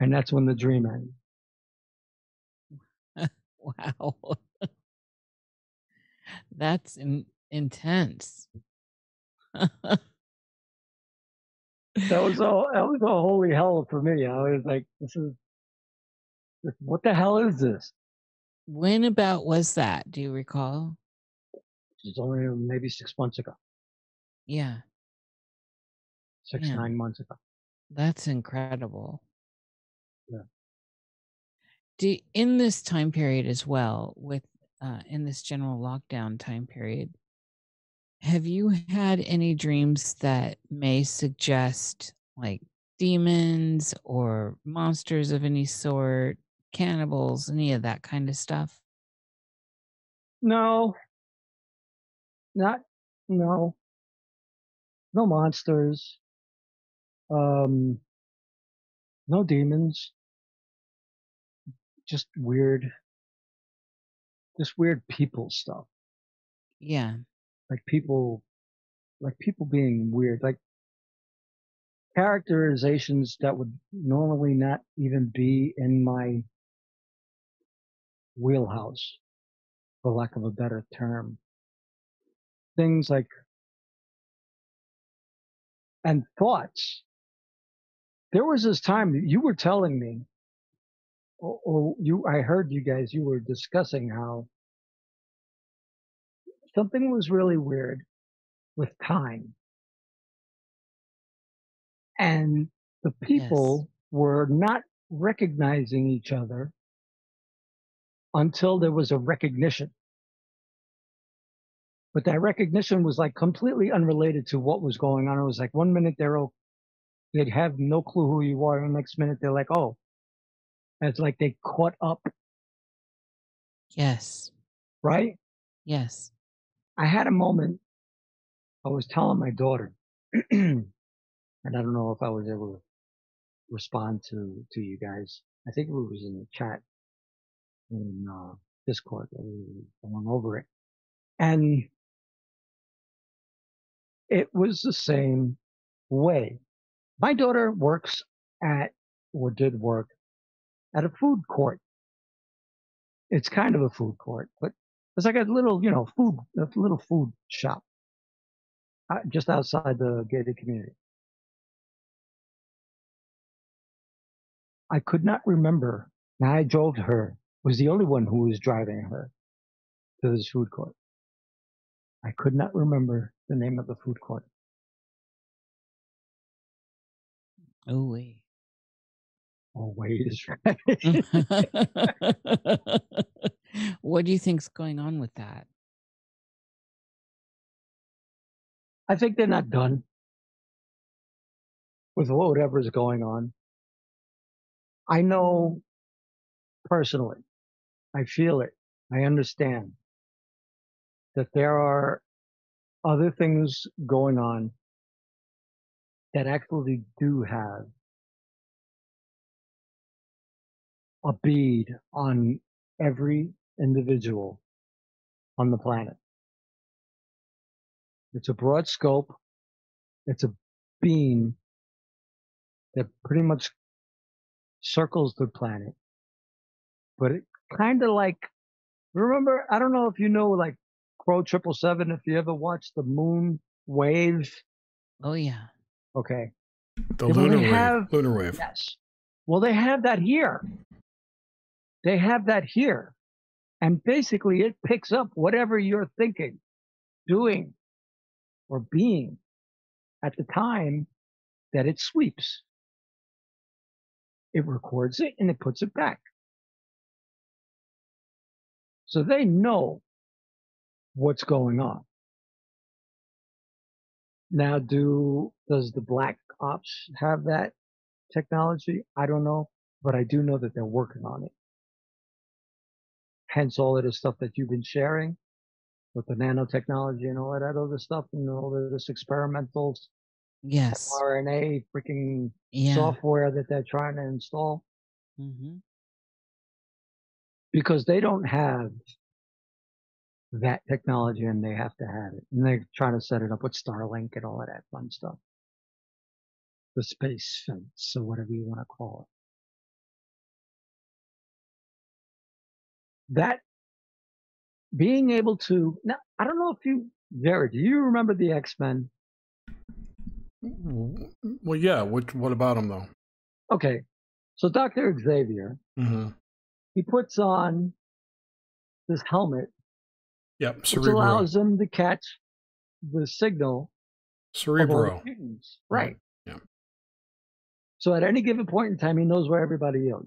and that's when the dream ends. Wow. [LAUGHS] That's in, intense. [LAUGHS] That was all. That was a holy hell for me. I was like, "This is what the hell is this?" when about was that? Do you recall? It's only uh, maybe six months ago, Yeah, six yeah, nine months ago. that's incredible. Do in this time period as well, with uh, in this general lockdown time period, have you had any dreams that may suggest like demons or monsters of any sort, cannibals, any of that kind of stuff? No, not no, no monsters. Um, no demons. Just weird, just weird people stuff. Yeah. Like people, like people being weird. Like characterizations that would normally not even be in my wheelhouse, for lack of a better term. Things like, and thoughts. There was this time you were telling me, or, or you, I heard you guys, you were discussing how something was really weird with time. And the Yes. people were not recognizing each other until there was a recognition. But that recognition was like completely unrelated to what was going on. It was like one minute they're they'd have no clue who you are, and the next minute they're like, oh, it's like they caught up, Yes. right? Yes. I had a moment. I was telling my daughter, [CLEARS THROAT] and I don't know if I was able to respond to to you guys. I think it was in the chat in uh, Discord that we were going over it, and it was the same way. My daughter works at or did work at a food court. It's kind of a food court, but it's like a little, you know, food, a little food shop uh, just outside the gated community. I could not remember. Now I drove her. Was the only one who was driving her to this food court. I could not remember the name of the food court. Oh wait. Wait, [LAUGHS] right. [LAUGHS] what do you think's going on with that? I think they're not done with whatever is going on. I know personally, I feel it, I understand that there are other things going on that actually do have a bead on every individual on the planet. It's a broad scope. It's a beam that pretty much circles the planet. But it kind of like, remember, I don't know if you know like Crow Triple Seven, if you ever watched the moon wave. Oh yeah. Okay. The well, lunar they wave. have- lunar wave. Yes. Well, they have that here. They have that here. And basically it picks up whatever you're thinking, doing, or being at the time that it sweeps. It records it and it puts it back. So they know what's going on. Now, do, does the Black Ops have that technology? I don't know, but I do know that they're working on it. Hence all of the stuff that you've been sharing with the nanotechnology and all of that other stuff and all of this experimental Yes. RNA freaking Yeah. software that they're trying to install hmm because they don't have that technology and they have to have it. And they're trying to set it up with Starlink and all of that fun stuff. The space fence or whatever you want to call it. That being able to now I don't know if you Jared, do you remember the X Men? Well, yeah. What what about him though? Okay, so Doctor Xavier, Mm-hmm. he puts on this helmet, Yep. cerebro. which allows him to catch the signal Cerebro. mutants. Right. yeah. So at any given point in time, he knows where everybody is.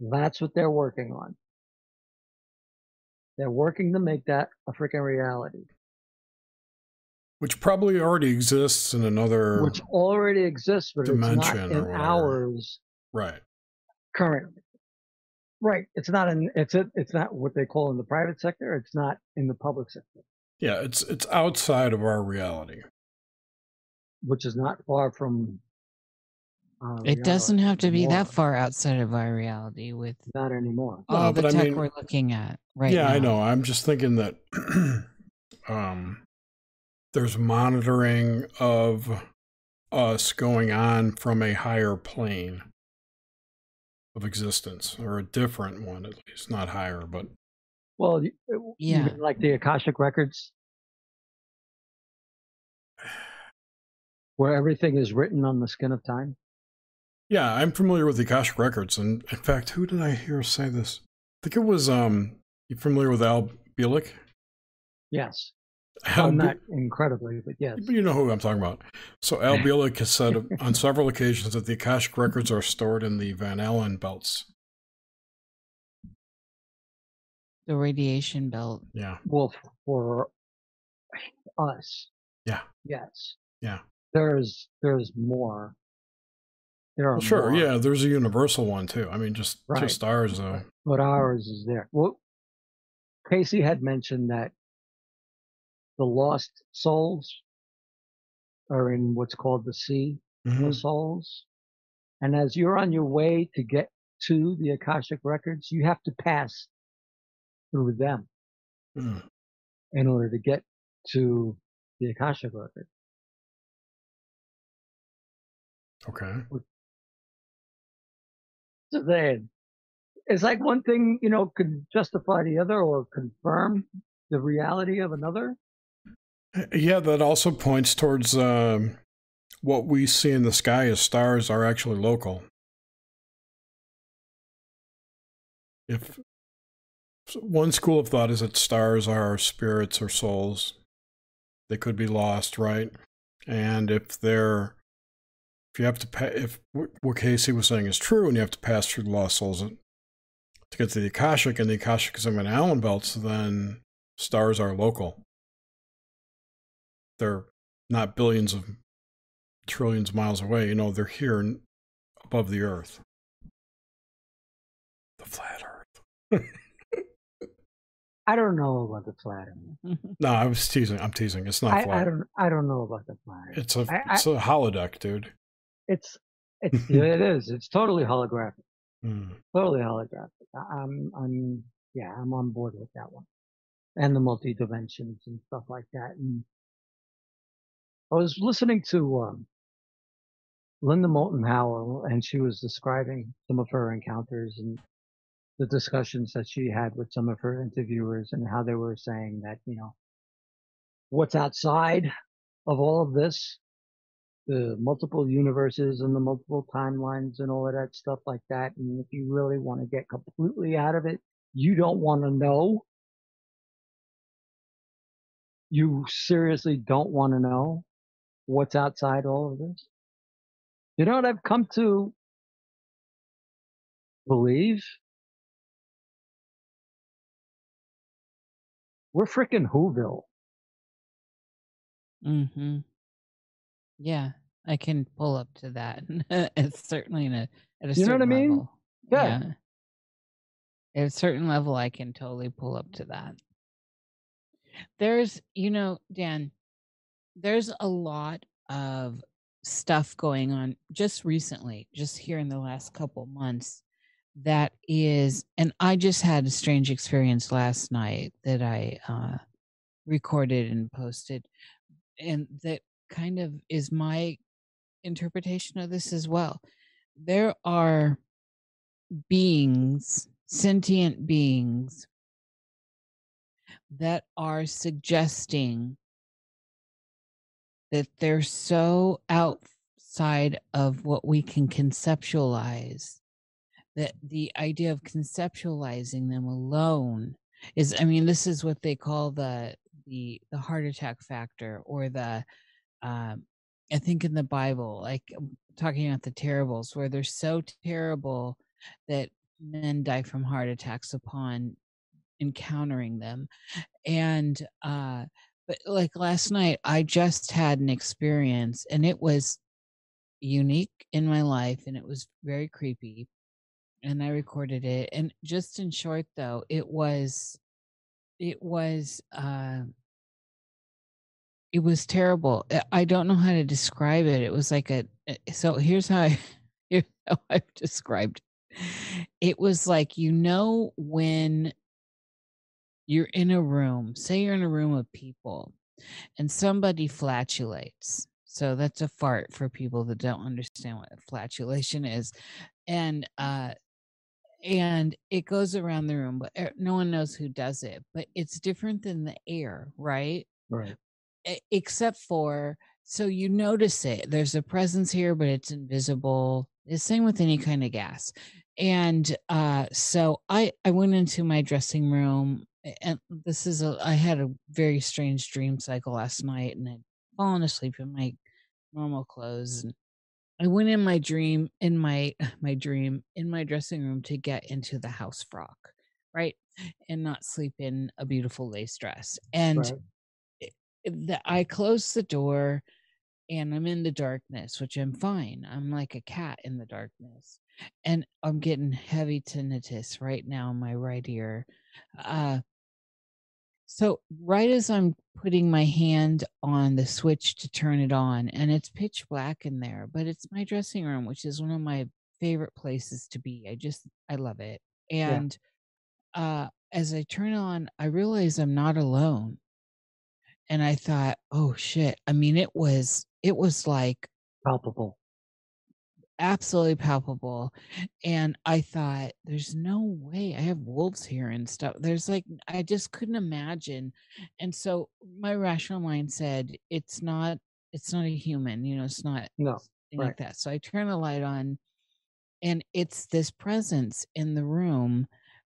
That's what they're working on. They're working to make that a freaking reality, Which probably already exists in another. which already exists, but it's not in ours right. currently. Right. It's not in. It's a, It's not what they call in the private sector. It's not in the public sector, Yeah. It's it's outside of our reality. which is not far from. Uh, It doesn't have to be anymore. that far outside of our reality with Not anymore. No, the but I tech mean- we're looking at right yeah, now. I know. I'm just thinking that [CLEARS THROAT] um, there's monitoring of us going on from a higher plane of existence, or a different one at least, not higher, but Well, you- you Yeah. mean like the Akashic records, [SIGHS] where everything is written on the skin of time. Yeah, I'm familiar with the Akashic records, and in fact, who did I hear say this? I think it was um, you familiar with Al Bielek? Yes. Al Well, Bi- not incredibly, but yes. But you know who I'm talking about. So Al [LAUGHS] Bielek has said on several occasions that the Akashic records are stored in the Van Allen belts. The radiation belt. Yeah. Well, for us, Yeah. yes. Yeah. There's there's more. There are Well, sure. more, Yeah. There's a universal one too. I mean, just Right. just ours though. but ours is there. Well, Cayce had mentioned that the lost souls are in what's called the sea Mhm. of souls. And as you're on your way to get to the Akashic records, you have to pass through them Mm. in order to get to the Akashic record. Okay. So then, it's like one thing, you know, can justify the other or confirm the reality of another. Yeah, that also points towards um, what we see in the sky as stars are actually local. If one school of thought is that stars are spirits or souls, they could be lost, right? And if they're if you have to pa- if what Cayce was saying is true, and you have to pass through the lost souls to get to the Akashic, and the Akashic is in Van Allen belts, then stars are local they're not billions of trillions of miles away. You know, they're here above the earth. The flat earth. [LAUGHS] I don't know about the flat earth. [LAUGHS] No, I was teasing. I'm teasing. It's not I, flat. I don't. I don't know about the flat earth. it's a I- I- it's a holodeck, dude. It's. It's. yeah, [LAUGHS] it is. It's totally holographic. Mm. Totally holographic. I'm. I'm. Yeah, I'm on board with that one. And the multi dimensions and stuff like that. And I was listening to um, Linda Moulton Howe, and she was describing some of her encounters and the discussions that she had with some of her interviewers, and how they were saying that you know what's outside of all of this, the multiple universes and the multiple timelines and all of that stuff like that. And if you really want to get completely out of it, you don't want to know. You seriously don't want to know what's outside all of this. You know what I've come to believe? We're freaking Whoville. Mm hmm Yeah, I can pull up to that. [LAUGHS] it's certainly in a at a You know what I mean? level. Yeah. At a certain level, I can totally pull up to that. There's, you know, Dan, there's a lot of stuff going on just recently, just here in the last couple months that is and I just had a strange experience last night that I uh recorded and posted and that kind of is my interpretation of this as well. There are beings, sentient beings that are suggesting that they're so outside of what we can conceptualize that the idea of conceptualizing them alone is i mean this is what they call the the the heart attack factor or the um i think in the bible like um, talking about the terribles where they're so terrible that men die from heart attacks upon encountering them and uh but like last night i just had an experience and it was unique in my life and it was very creepy and I recorded it. And just in short, though, it was, it was, uh, it was terrible. I don't know how to describe it. It was like a. Eh, so here's how I, [LAUGHS] here's how I've described. It was like you know when you're in a room. Say you're in a room of people, and somebody flatulates. So that's a fart for people that don't understand what flatulation is. And uh, and it goes around the room, but eh, no one knows who does it. But it's different than the air, right? Right. Except for, so you notice it. There's a presence here, but it's invisible. The same with any kind of gas. And uh, so I I went into my dressing room, and this is a I had a very strange dream cycle last night, and I'd fallen asleep in my normal clothes and I went in my dream in my [SIGHS] my dream in my dressing room to get into the house frock, right? And not sleep in a beautiful lace dress. And right. The, I close the door and I'm in the darkness, which I'm fine. I'm like a cat in the darkness. And I'm getting heavy tinnitus right now in my right ear. Uh so, right as I'm putting my hand on the switch to turn it on, and it's pitch black in there, but it's my dressing room, which is one of my favorite places to be. I just, I love it. And yeah. uh, as I turn on, I realize I'm not alone. And I thought, oh shit. I mean, it was, it was like palpable absolutely palpable and i thought there's no way i have wolves here and stuff there's like i just couldn't imagine and so my rational mind said it's not it's not a human you know it's not no right. like that so i turn the light on and it's this presence in the room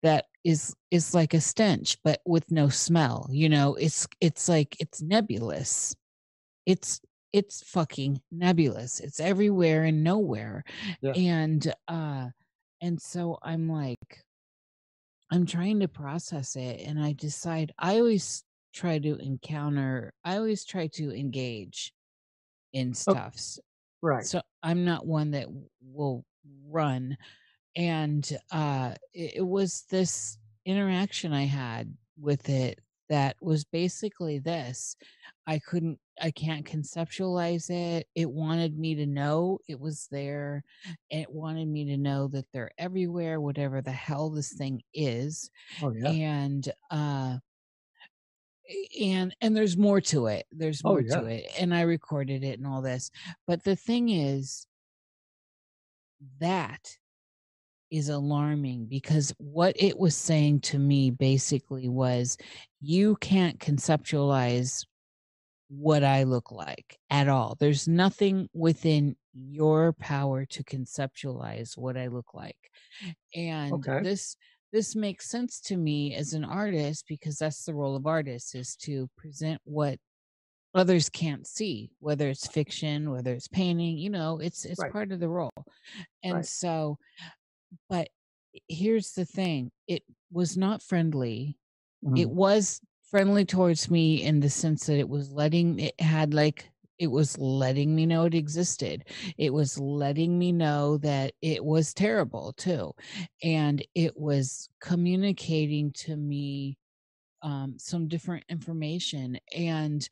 that is is like a stench but with no smell you know it's it's like it's nebulous it's it's fucking nebulous. It's everywhere and nowhere. Yeah. And uh and so I'm like I'm trying to process it and I decide I always try to encounter I always try to engage in stuffs. Oh, right. So I'm not one that will run and uh it, it was this interaction I had with it that was basically this I couldn't I can't conceptualize it. It wanted me to know it was there. It wanted me to know that they're everywhere, whatever the hell this thing is. Oh yeah. And uh and and there's more to it. There's oh, more oh, yeah. to it. And I recorded it and all this. But the thing is that is alarming because what it was saying to me basically was you can't conceptualize what I look like at all. There's nothing within your power to conceptualize what I look like. And okay. this this makes sense to me as an artist because that's the role of artists is to present what others can't see whether it's fiction whether it's painting you know it's it's right. part of the role and right. so but here's the thing it was not friendly mm-hmm. it was friendly towards me in the sense that it was letting it had like it was letting me know it existed it was letting me know that it was terrible too and it was communicating to me um, some different information and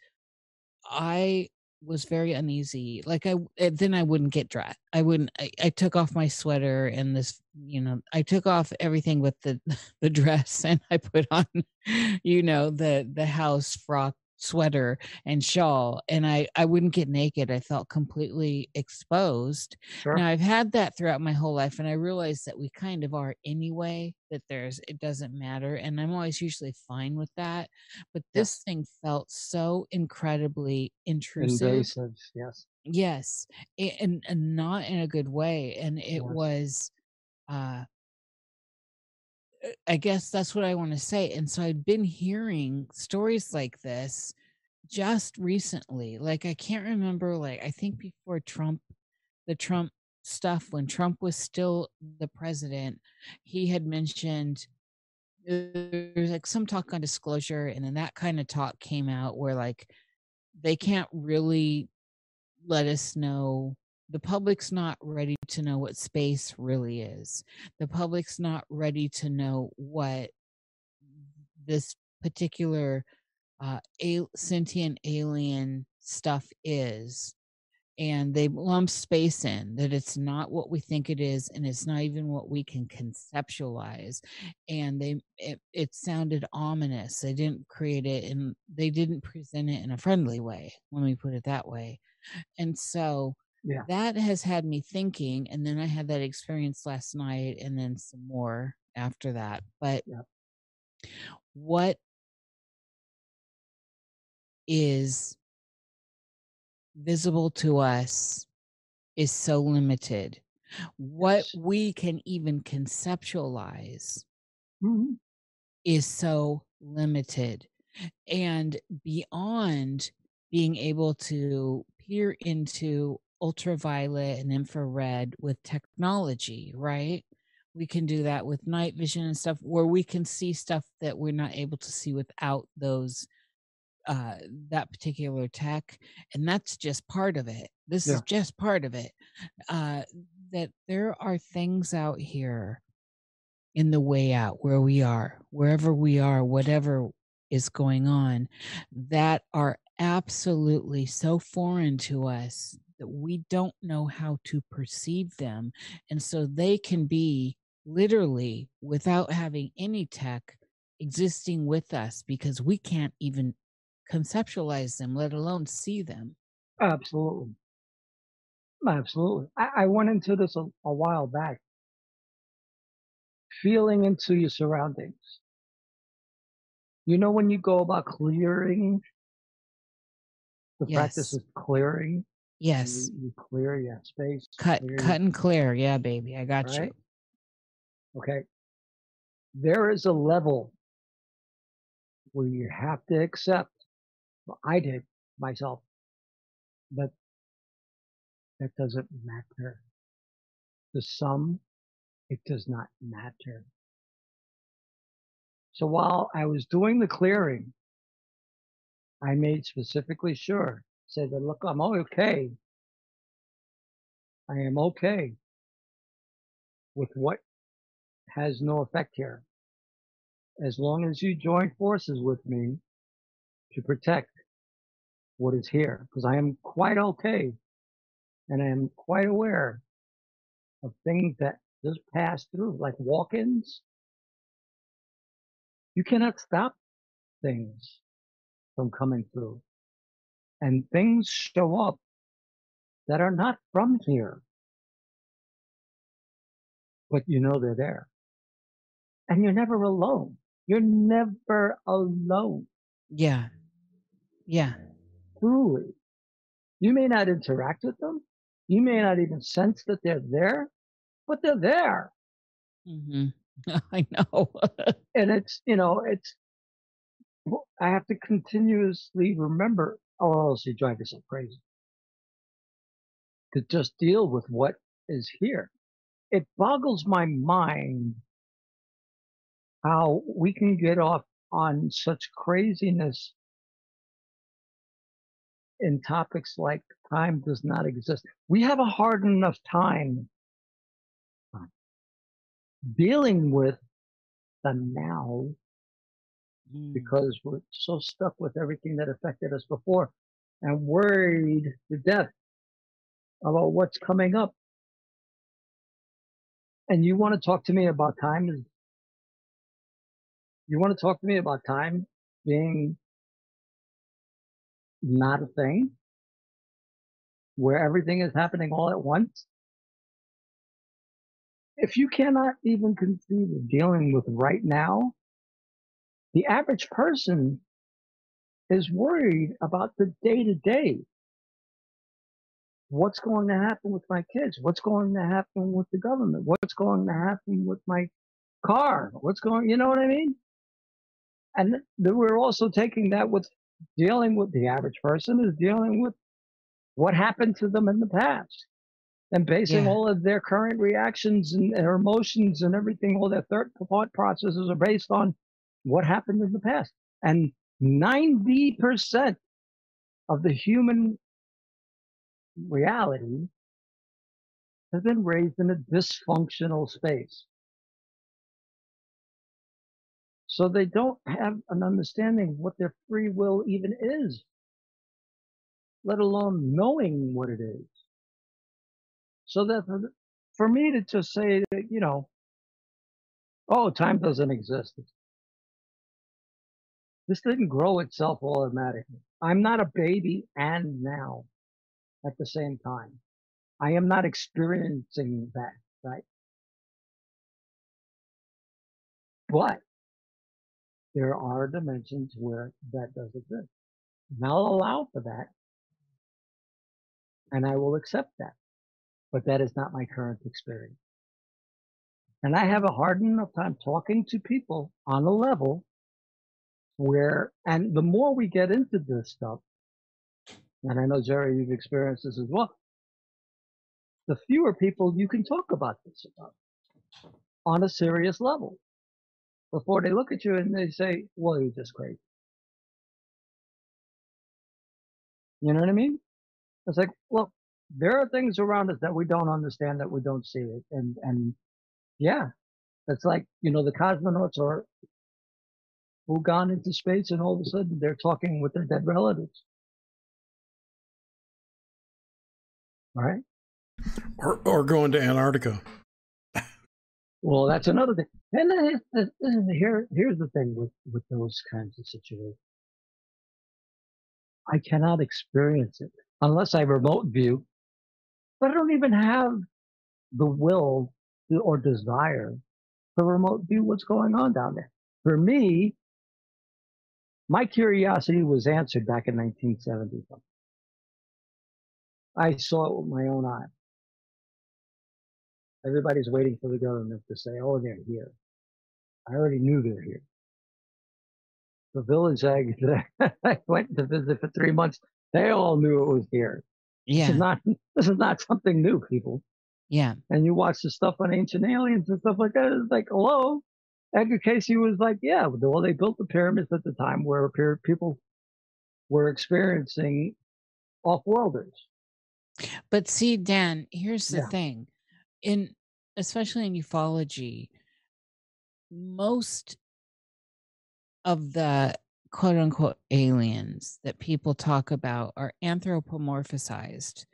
i was very uneasy. Like I eh, then I wouldn't get dry. I wouldn't. I, I, took off my sweater and this, you know, I took off everything with the [LAUGHS] the dress and I put on, [LAUGHS] you know, the the house frock sweater and shawl and i i wouldn't get naked i felt completely exposed Sure. now i've had that throughout my whole life and i realize that we kind of are anyway that there's it doesn't matter and i'm always usually fine with that but Yeah. this thing felt so incredibly intrusive Invasive. Yes. yes and, and not in a good way and it Yes. was uh, Uh, I guess that's what I want to say. And so I'd been hearing stories like this just recently. Like I can't remember like I think before Trump the Trump stuff when Trump was still the president, he had mentioned there's like some talk on disclosure and then that kind of talk came out where like they can't really let us know the public's not ready to know what space really is. The public's not ready to know what this particular uh al- sentient alien stuff is. And they lump space in that it's not what we think it is and it's not even what we can conceptualize. And they it, it sounded ominous. They didn't create it and they didn't present it in a friendly way let me put it that way. And so Yeah. that has had me thinking and then i had that experience last night and then some more after that but Yep. what is visible to us is so limited what we can even conceptualize Mhm. is so limited and beyond being able to peer into ultraviolet and infrared with technology right? We can do that with night vision and stuff where we can see stuff that we're not able to see without those uh that particular tech and that's just part of it. This is just part of it uh that there are things out here in the way out where we are wherever we are whatever is going on that are absolutely so foreign to us that we don't know how to perceive them and so they can be literally without having any tech existing with us because we can't even conceptualize them let alone see them Absolutely. Absolutely. I, I went into this a, a while back. Feeling into your surroundings. You know when you go about clearing, the practice Yes. of clearing. Yes You, you clear your space. cut clear cut and clear yeah baby i got right? you Okay. There is a level where you have to accept. well, I did myself, but that doesn't matter. The sum, it does not matter. So while I was doing the clearing, I made specifically sure, said that look, I'm okay. I am okay with what has no effect here. As long as you join forces with me to protect what is here, because I am quite okay and I am quite aware of things that just pass through, like walk-ins. You cannot stop things from coming through. And things show up that are not from here. But you know they're there. And you're never alone. You're never alone. yeah yeah Truly. You may not interact with them. You may not even sense that they're there, but they're there. hmm [LAUGHS] i know [LAUGHS] And it's, you know, it's, I have to continuously remember, or else you drive yourself crazy. To just deal with what is here. It boggles my mind how we can get off on such craziness in topics like time does not exist. We have a hard enough time dealing with the now Mm. because we're so stuck with everything that affected us before and worried to death about what's coming up. And you want to talk to me about time? You want to talk to me about time being not a thing? Where everything is happening all at once? If you cannot even conceive of dealing with right now, the average person is worried about the day to day. What's going to happen with my kids? What's going to happen with the government? What's going to happen with my car? What's going, you know what I mean? And we're also taking that with dealing with the average person is dealing with what happened to them in the past and basing Yeah. all of their current reactions and their emotions and everything, all their thought thought processes are based on what happened in the past. And 90% of the human reality has been raised in a dysfunctional space. So they don't have an understanding what their free will even is, let alone knowing what it is. So that for, for me to just say that, you know, oh, time doesn't exist. This didn't grow itself automatically. I'm not a baby and now at the same time. I am not experiencing that, right? But there are dimensions where that does exist. And I'll allow for that. And I will accept that. But that is not my current experience. And I have a hard enough time talking to people on a level where, and the more we get into this stuff, and I know Jerry, you've experienced this as well, the fewer people you can talk about this about on a serious level before they look at you and they say, well, you're just crazy. You know what I mean? It's like, well, there are things around us that we don't understand, that we don't see it. And, and yeah, it's like, you know, the cosmonauts are who gone into space and all of a sudden they're talking with their dead relatives. All right. Or, or going to Antarctica. Well, that's another thing. And then it- it- and here, here's the thing with, with those kinds of situations. I cannot experience it unless I remote view, but I don't even have the will or desire to remote view what's going on down there. For me, my curiosity was answered back in 1970. something. I saw it with my own eyes. Everybody's waiting for the government to say, oh, they're here. I already knew they're here. The village I, [LAUGHS] I went to visit for three months, they all knew it was here. This Yeah. is not, [LAUGHS] this is not something new, people. Yeah. And you watch the stuff on ancient aliens and stuff like that. It's like, hello. Edgar Cayce was like, yeah, well, they built the pyramids at the time where people were experiencing off-worlders. But see, Dan, here's the Yeah. thing. In especially in ufology, most of the quote unquote aliens that people talk about are anthropomorphized.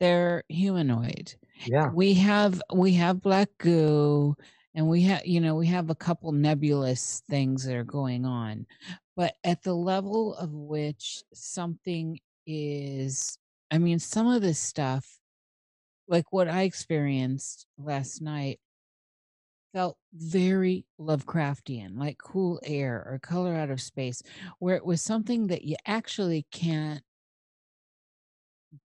They're humanoid. Yeah. We have we have black goo and we have you know we have a couple nebulous things that are going on. But at the level of which something is I mean some of this stuff like what I experienced last night felt very Lovecraftian, like cool air or color out of space, where it was something that you actually can't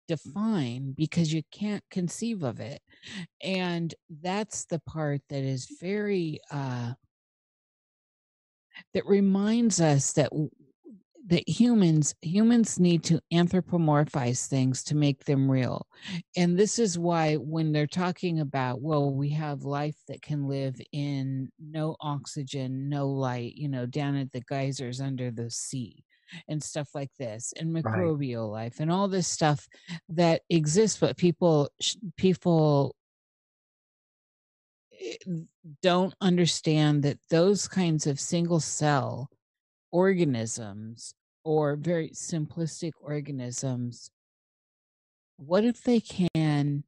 define because you can't conceive of it. And that's the part that is very, uh, that reminds us that that humans humans need to anthropomorphize things to make them real and this is why when they're talking about well we have life that can live in no oxygen no light you know down at the geysers under the sea and stuff like this and microbial life and all this stuff that exists but people people eh, don't understand that those kinds of single cell organisms or very simplistic organisms what if they can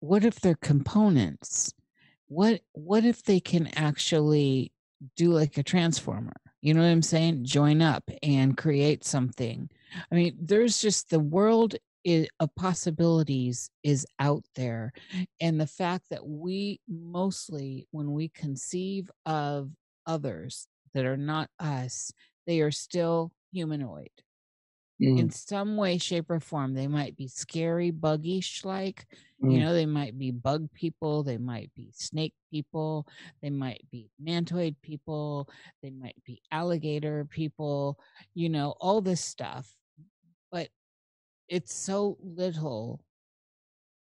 what if they're components? What what if they can actually do like a transformer You know what I'm saying? Join up and create something. I mean, there's just the world is, of possibilities is out there. And the fact that we mostly, when we conceive of others that are not us, they are still humanoid Mm, in some way, shape, or form. They might be scary, buggish like, you mm, know, they might be bug people, they might be snake people, they might be mantoid people, they might be alligator people, you know, all this stuff. But it's so little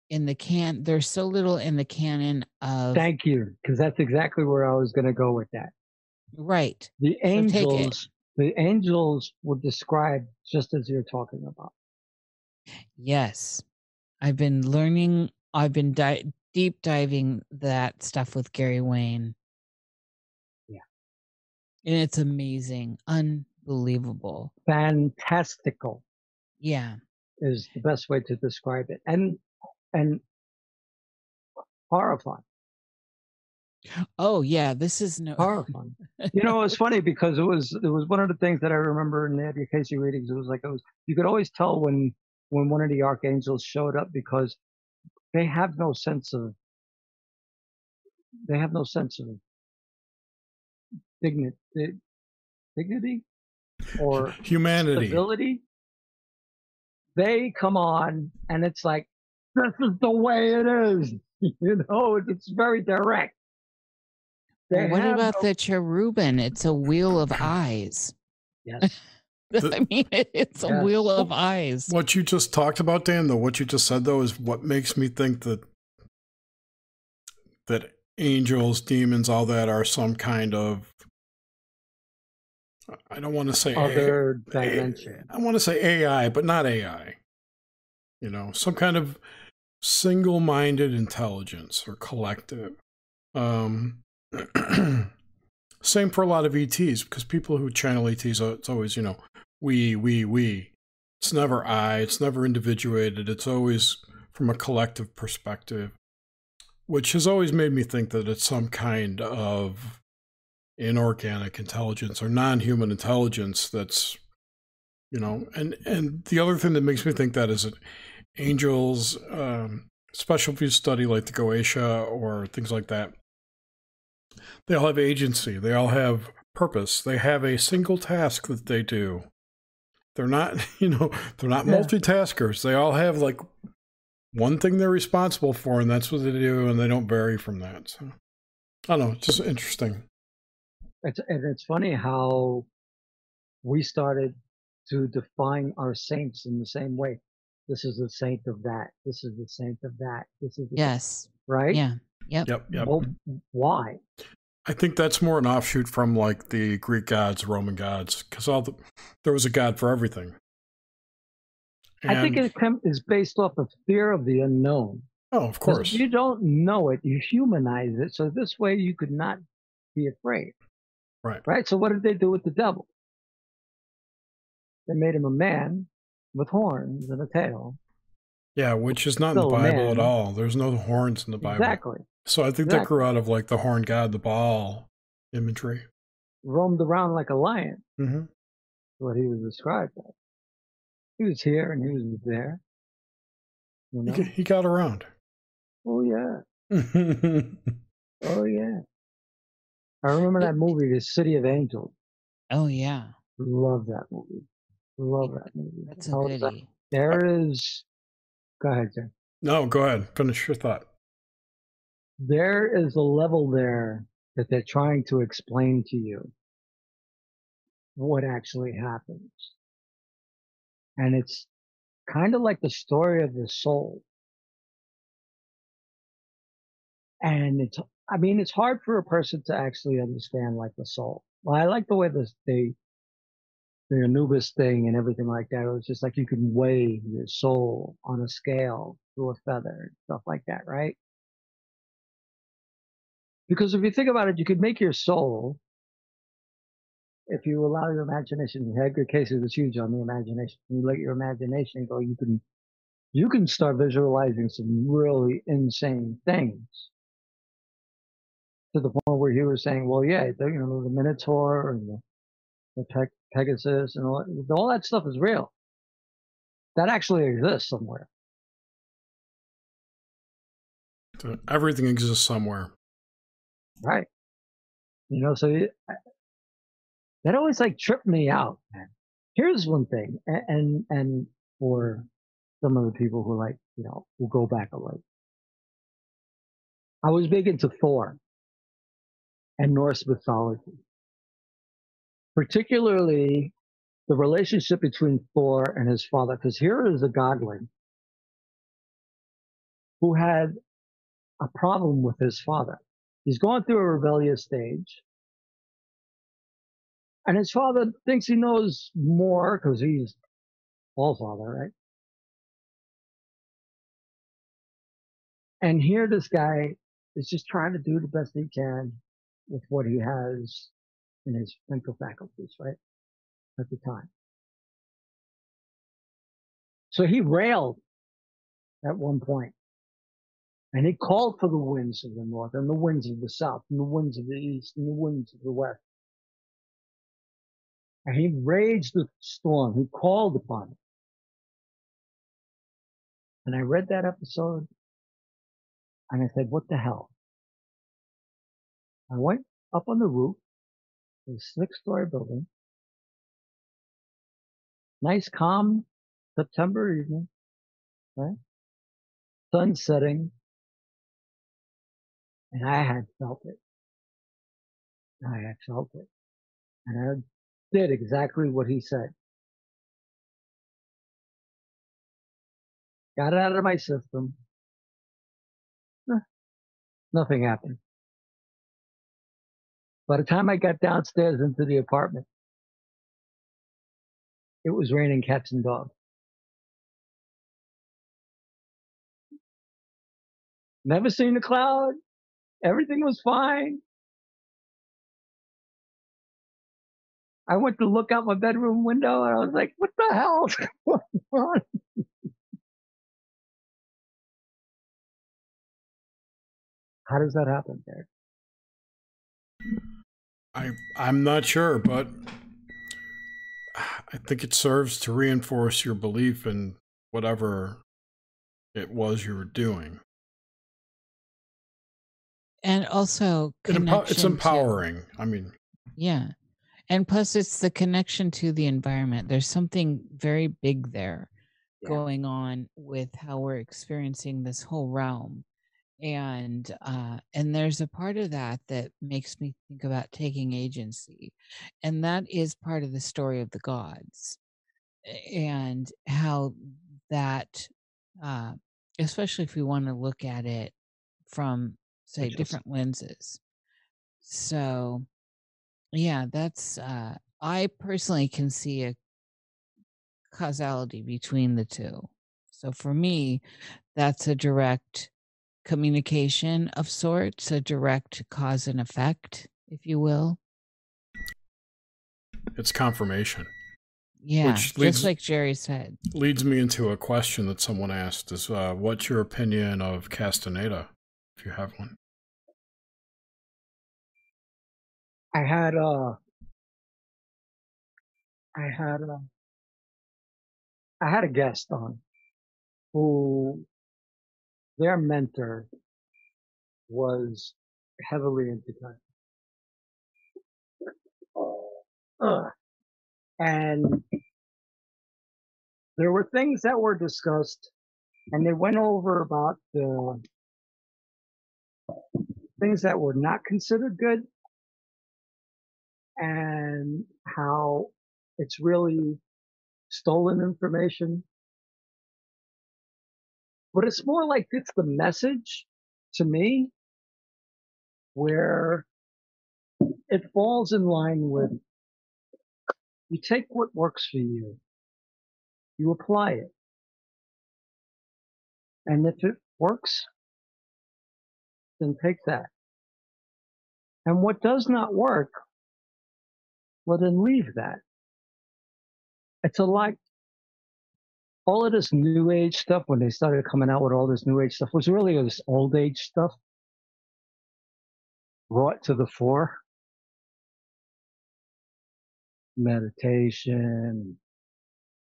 in the can, there's so little in the canon of, Thank you, because that's exactly where I was going to go with that. right. The So angels, the angels were described just as you're talking about. Yes. I've been learning, I've been di- deep diving that stuff with Gary Wayne. Yeah. And it's amazing, unbelievable. Fantastical Yeah. is the best way to describe it, and and horrifying, Oh, yeah. This is no. horrifying. You know, it's funny because it was it was one of the things that I remember in the education readings. It was like it was you could always tell when when one of the archangels showed up because they have no sense of they have no sense of dignity dignity or Humanity. stability. They come on and it's like this is the way it is. [LAUGHS] You know, it's very direct. They what about no- the cherubim? It's a wheel of eyes. yes. [LAUGHS] The- I mean, it- it's a wheel of eyes. What you just talked about, Dan, though, what you just said, though, is what makes me think that that angels, demons, all that are some kind of I don't want to say other A- dimension. I want to say AI, but not AI. You know, some kind of single-minded intelligence or collective. Um, [CLEARS THROAT] same for a lot of ETs because people who channel ETs, uh, it's always you know we, we, we. It's never I. It's never individuated. It's always from a collective perspective, which has always made me think that it's some kind of inorganic intelligence or non-human intelligence that's you know and and the other thing that makes me think that is that angels um especially if study like the goetia or things like that they all have agency they all have purpose they have a single task that they do they're not [LAUGHS] you know they're not Yeah. multitaskers they all have like one thing they're responsible for and that's what they do and they don't vary from that so i don't know it's just interesting It's, and it's funny how we started to define our saints in the same way. This is the saint of that. This is the saint of that. This is the, Yes. right. Yeah. Yep. yep yep Well, why? I think that's more an offshoot from like the Greek gods, Roman gods, because all the there was a god for everything. I think And- it is based off of fear of the unknown. oh, of course, If you don't know it, you humanize it. So this way you could not be afraid. Right. Right. So what did they do with the devil? They made him a man with horns and a tail. Yeah, which is not in the Still a Bible at all. There's no horns in the Bible, Exactly. so I think that grew out of like the horn god, the Baal imagery. Roamed around like a lion. hmm what he was described as. He was here and he was there. You He, know? g- he got around. Oh yeah. yeah, [LAUGHS] Oh yeah. I remember that movie, The City of Angels. Oh, yeah. Love that movie. Love that movie. That's a How is that- goodie. There is. Go ahead, Jim. no, go ahead. Finish your thought. There is a level there that they're trying to explain to you what actually happens. And it's kind of like the story of the soul. And it's, I mean, it's hard for a person to actually understand like the soul. Well, I like the way this, they, the Anubis thing and everything like that. It was just like you can weigh your soul on a scale through a feather and stuff like that, right? Because if you think about it, you could make your soul, if you allow your imagination, Edgar Cayce was huge on the imagination. You let your imagination go, you can, you can start visualizing some really insane things. To the point where he was saying, well, yeah, you know, the Minotaur and the, the Pe- Pegasus and all, all that stuff is real. That actually exists somewhere. So everything exists somewhere. Right. You know, so it, that always like tripped me out, man. Here's one thing, and, and, and for some of the people who like, you know, will go back a little. I was big into Thor and Norse mythology, particularly the relationship between Thor and his father, because here is a godling who had a problem with his father. He's going through a rebellious stage. And his father thinks he knows more because he's all father, right? And here this guy is just trying to do the best he can with what he has in his mental faculties, right? At the time. So he railed at one point and he called for the winds of the north and the winds of the south and the winds of the east and the winds of the west. And he raged the storm. He called upon it. And I read that episode and I said, what the hell? I went up on the roof of a six story building. Nice calm September evening, right? Sun setting. And I had felt it. I had felt it. And I did exactly what he said. Got it out of my system. Nothing happened. By the time I got downstairs into the apartment, it was raining cats and dogs. Never seen a cloud. Everything was fine. I went to look out my bedroom window and I was like, what the hell is [LAUGHS] going on? How does that happen, Derek? I I'm not sure, but I think it serves to reinforce your belief in whatever it was you were doing. And also, empo- it's connection to- empowering. I mean, Yeah. And plus, it's the connection to the environment. There's something very big there Yeah. going on with how we're experiencing this whole realm. And uh, and there's a part of that that makes me think about taking agency, and that is part of the story of the gods, and how that, uh, especially if we want to look at it from say is- different lenses. So yeah, that's uh I personally can see a causality between the two. So for me, that's a direct communication of sorts, a direct cause and effect, if you will. it's confirmation. Yeah, Which leads- just like Jerry said. Leads me into a question that someone asked: Is uh, what's your opinion of Castaneda, if you have one? I had uh I had uh I had a guest on who their mentor was heavily into. Uh, and there were things that were discussed and they went over about the things that were not considered good and how it's really stolen information. But it's more like it's the message to me where it falls in line with you take what works for you, you apply it. And if it works, then take that. And what does not work, well then leave that. It's a like all of this new age stuff when they started coming out with all this new age stuff was really this old age stuff brought to the fore. meditation,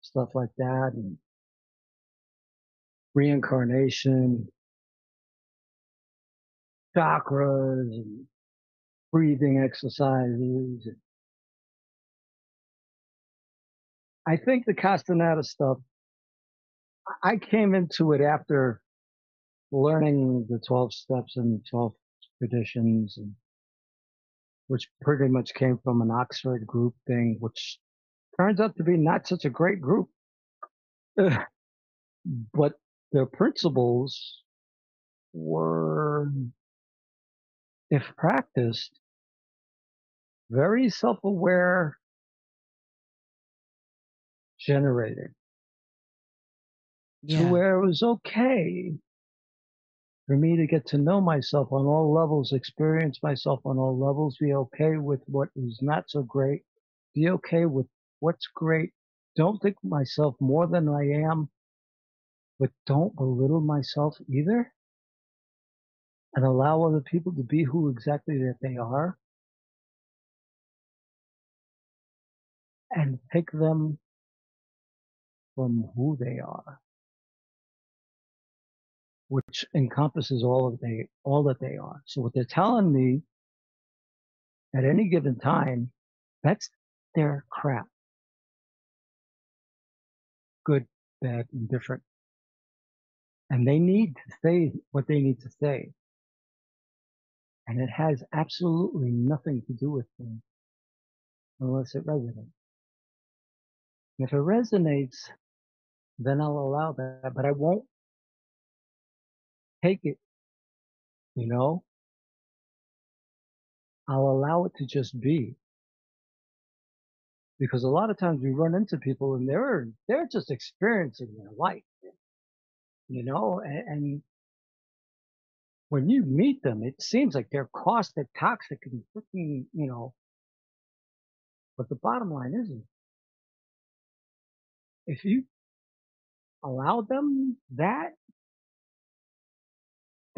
stuff like that, and reincarnation, chakras, and breathing exercises. I think the Castaneda stuff, I came into it after learning the 12 steps and 12 traditions, and, which pretty much came from an Oxford group thing, which turns out to be not such a great group. [SIGHS] but their principles were, if practiced, very self-aware generated Yeah. to where it was okay for me to get to know myself on all levels, experience myself on all levels, be okay with what is not so great, be okay with what's great. Don't think myself more than I am, but don't belittle myself either. And allow other people to be who exactly that they are. And pick them from who they are which encompasses all of they all that they are. So what they're telling me at any given time, that's their crap. Good, bad, and different. And they need to say what they need to say. And it has absolutely nothing to do with me unless it resonates. If it resonates, then I'll allow that, but I won't take it, you know, I'll allow it to just be. Because a lot of times we run into people and they're, they're just experiencing their life, you know, and, and when you meet them, it seems like they're caustic, toxic, and freaking, you know, but the bottom line isn't. If you allow them that,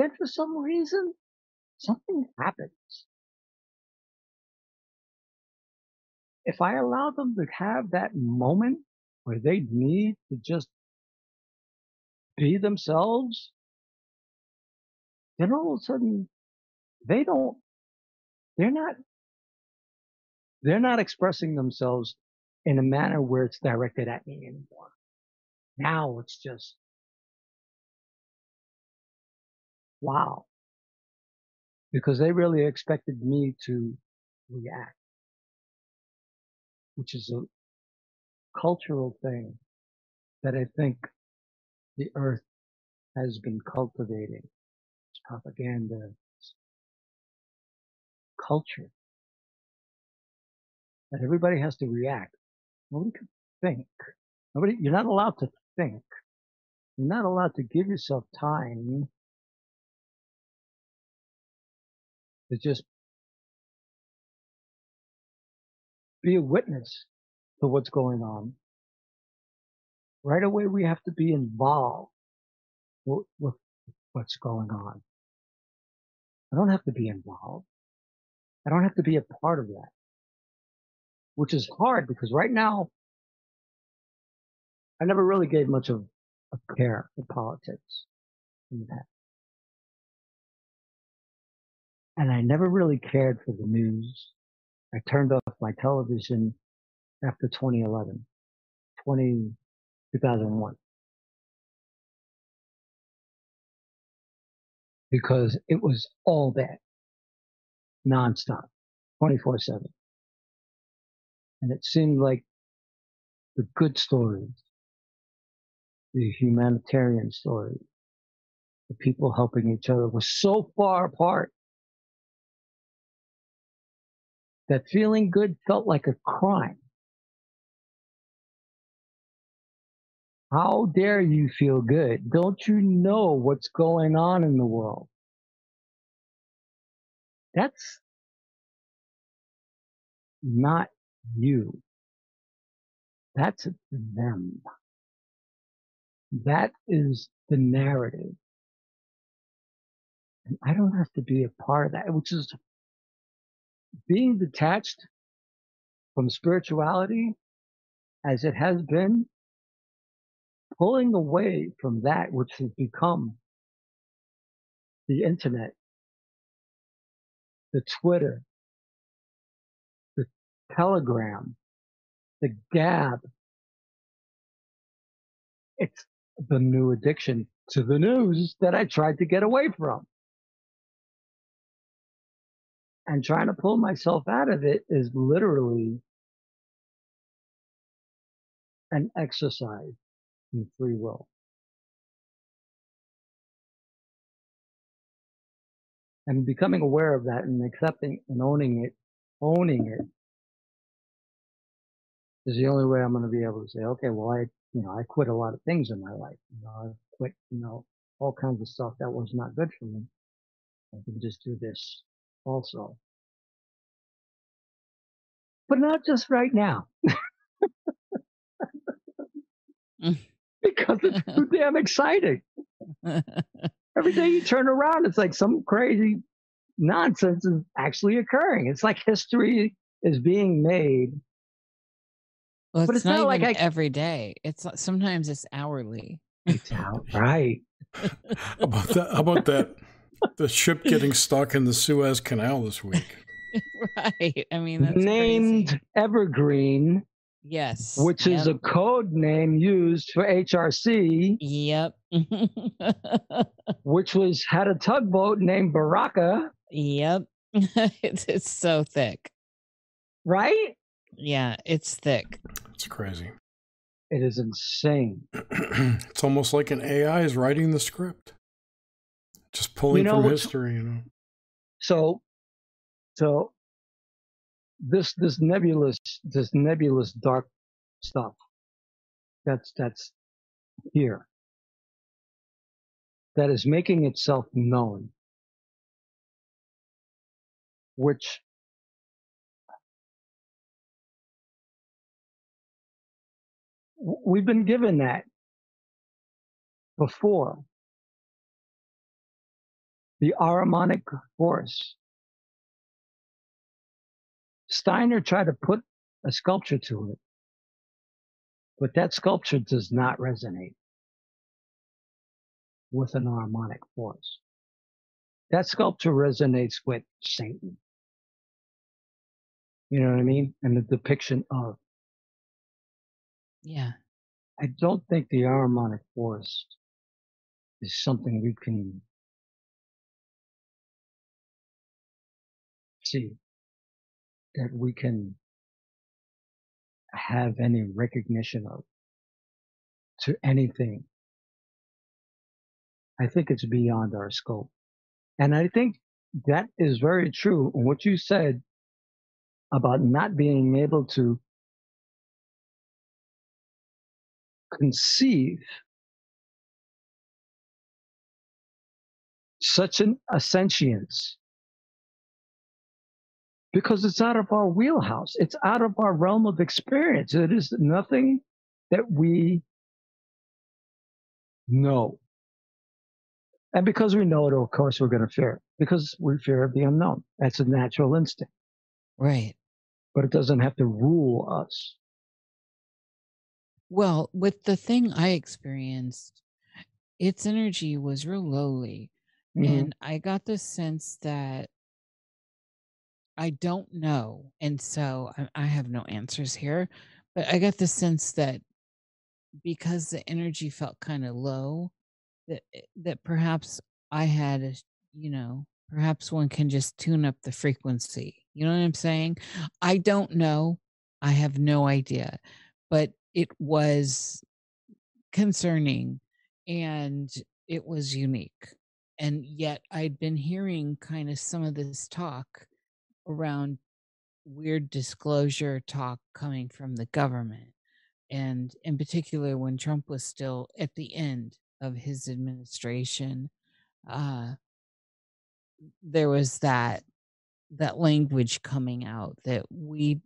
then for some reason, something happens. If I allow them to have that moment where they need to just be themselves, then all of a sudden they don't, they're not, they're not expressing themselves in a manner where it's directed at me anymore. Now it's just, wow. Because they really expected me to react, which is a cultural thing that I think the earth has been cultivating. It's propaganda, it's culture. That everybody has to react. Nobody can think. Nobody, you're not allowed to think. You're not allowed to give yourself time to just be a witness to what's going on. Right away, we have to be involved with, what's going on. I don't have to be involved. I don't have to be a part of that, which is hard because right now, I never really gave much of a care for politics in that. And I never really cared for the news. I turned off my television after 2011, 20, 2001. Because it was all bad, nonstop, 24 7. And it seemed like the good stories, the humanitarian stories, the people helping each other were so far apart that feeling good felt like a crime. How dare you feel good? Don't you know what's going on in the world? That's not you. That's them. That is the narrative. And I don't have to be a part of that, which is being detached from spirituality as it has been, pulling away from that which has become the internet, the Twitter, the Telegram, the Gab. It's the new addiction to the news that I tried to get away from. And trying to pull myself out of it is literally an exercise in free will. And becoming aware of that and accepting and owning it, owning it is the only way I'm going to be able to say, okay, well, I, you know, I quit a lot of things in my life. You know, I quit, you know, all kinds of stuff that was not good for me. I can just do this also. But not just right now. [LAUGHS] Mm. because it's [LAUGHS] too damn exciting. Every day you turn around, it's like some crazy nonsense is actually occurring. It's like history is being made. Well, But it's, it's not not, like even I- every day. It's sometimes it's hourly. It's out right. [LAUGHS] How about that? How about that? The ship getting stuck in the Suez Canal this week. [LAUGHS] right. I mean, that's Named crazy. Evergreen, Yes. which is a code name used for HRC, Yep. which was had a tugboat named Baraka, yep. [LAUGHS] it's, it's so thick. right? Yeah, it's thick. It's crazy. It is insane. [CLEARS THROAT] it's almost like an AI is writing the script, just pulling know from history. You know. So, so this this nebulous this nebulous dark stuff that's that's here that is making itself known, which we've been given that before. The Ahrimanic force. Steiner tried to put a sculpture to it, but that sculpture does not resonate with an Ahrimanic force. That sculpture resonates with Satan. You know what I mean? And the depiction of. Yeah. I don't think the Ahrimanic force is something we can see, that we can have any recognition of to anything. I think it's beyond our scope. And I think that is very true. What you said about not being able to conceive such an ascensience because it's out of our wheelhouse. It's out of our realm of experience. It is nothing that we know. And because we know it, of course, we're going to fear it because we fear the unknown. That's a natural instinct, Right. but it doesn't have to rule us. Well, with the thing I experienced, its energy was real lowly. Mhm. And I got the sense that I don't know. And so I, I have no answers here, but I got the sense that because the energy felt kind of low, that eh, that perhaps I had, a, you know, perhaps one can just tune up the frequency. You know what I'm saying? I don't know. I have no idea, but it was concerning and it was unique. And yet I'd been hearing kind of some of this talk around weird disclosure talk coming from the government. And in particular, when Trump was still at the end of his administration, uh, there was that that language coming out that we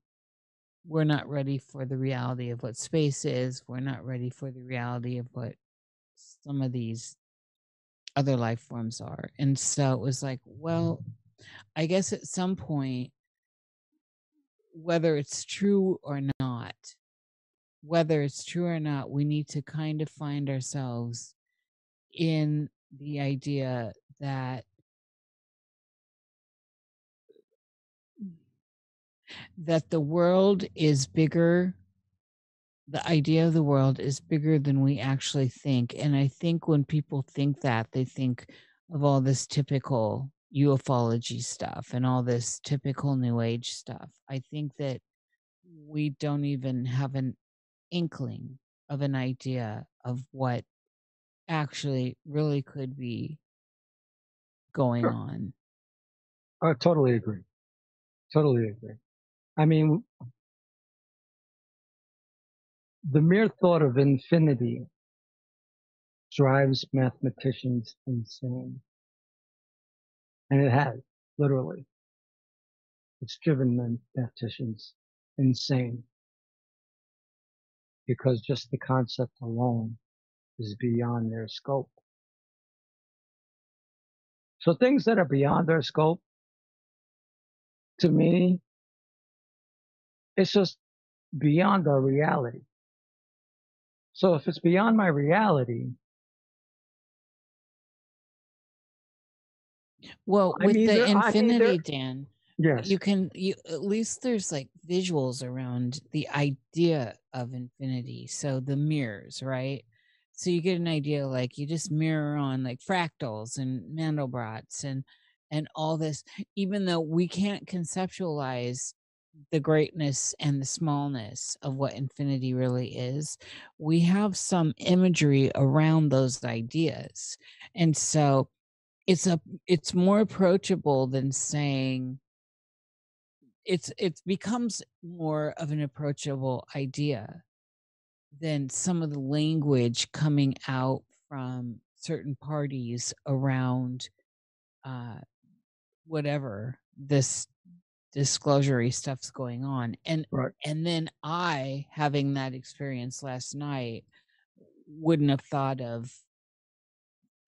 we're not ready for the reality of what space is. We're not ready for the reality of what some of these other life forms are. And so it was like, well, I guess at some point whether it's true or not, whether it's true or not, we need to kind of find ourselves in the idea that that the world is bigger the idea of the world is bigger than we actually think and i think when people think that they think of all this typical ufology stuff and all this typical new age stuff i think that we don't even have an inkling of an idea of what actually really could be going Sure. on I totally agree. Totally agree. I mean, the mere thought of infinity drives mathematicians insane. And it has, literally. It's driven them mathematicians insane. Because just the concept alone is beyond their scope. So things that are beyond their scope, to me, it's just beyond our reality. So if it's beyond my reality, well with the infinity dan yes, you can you at least there's like visuals around the idea of infinity so the mirrors right? So you get an idea like you just mirror on like fractals and Mandelbrots and and all this even though we can't conceptualize the greatness and the smallness of what infinity really is we have some imagery around those ideas. And so it's a it's more approachable than saying it's it becomes more of an approachable idea than some of the language coming out from certain parties around uh whatever this disclosury stuff's going on and Right. and then i having that experience last night wouldn't have thought of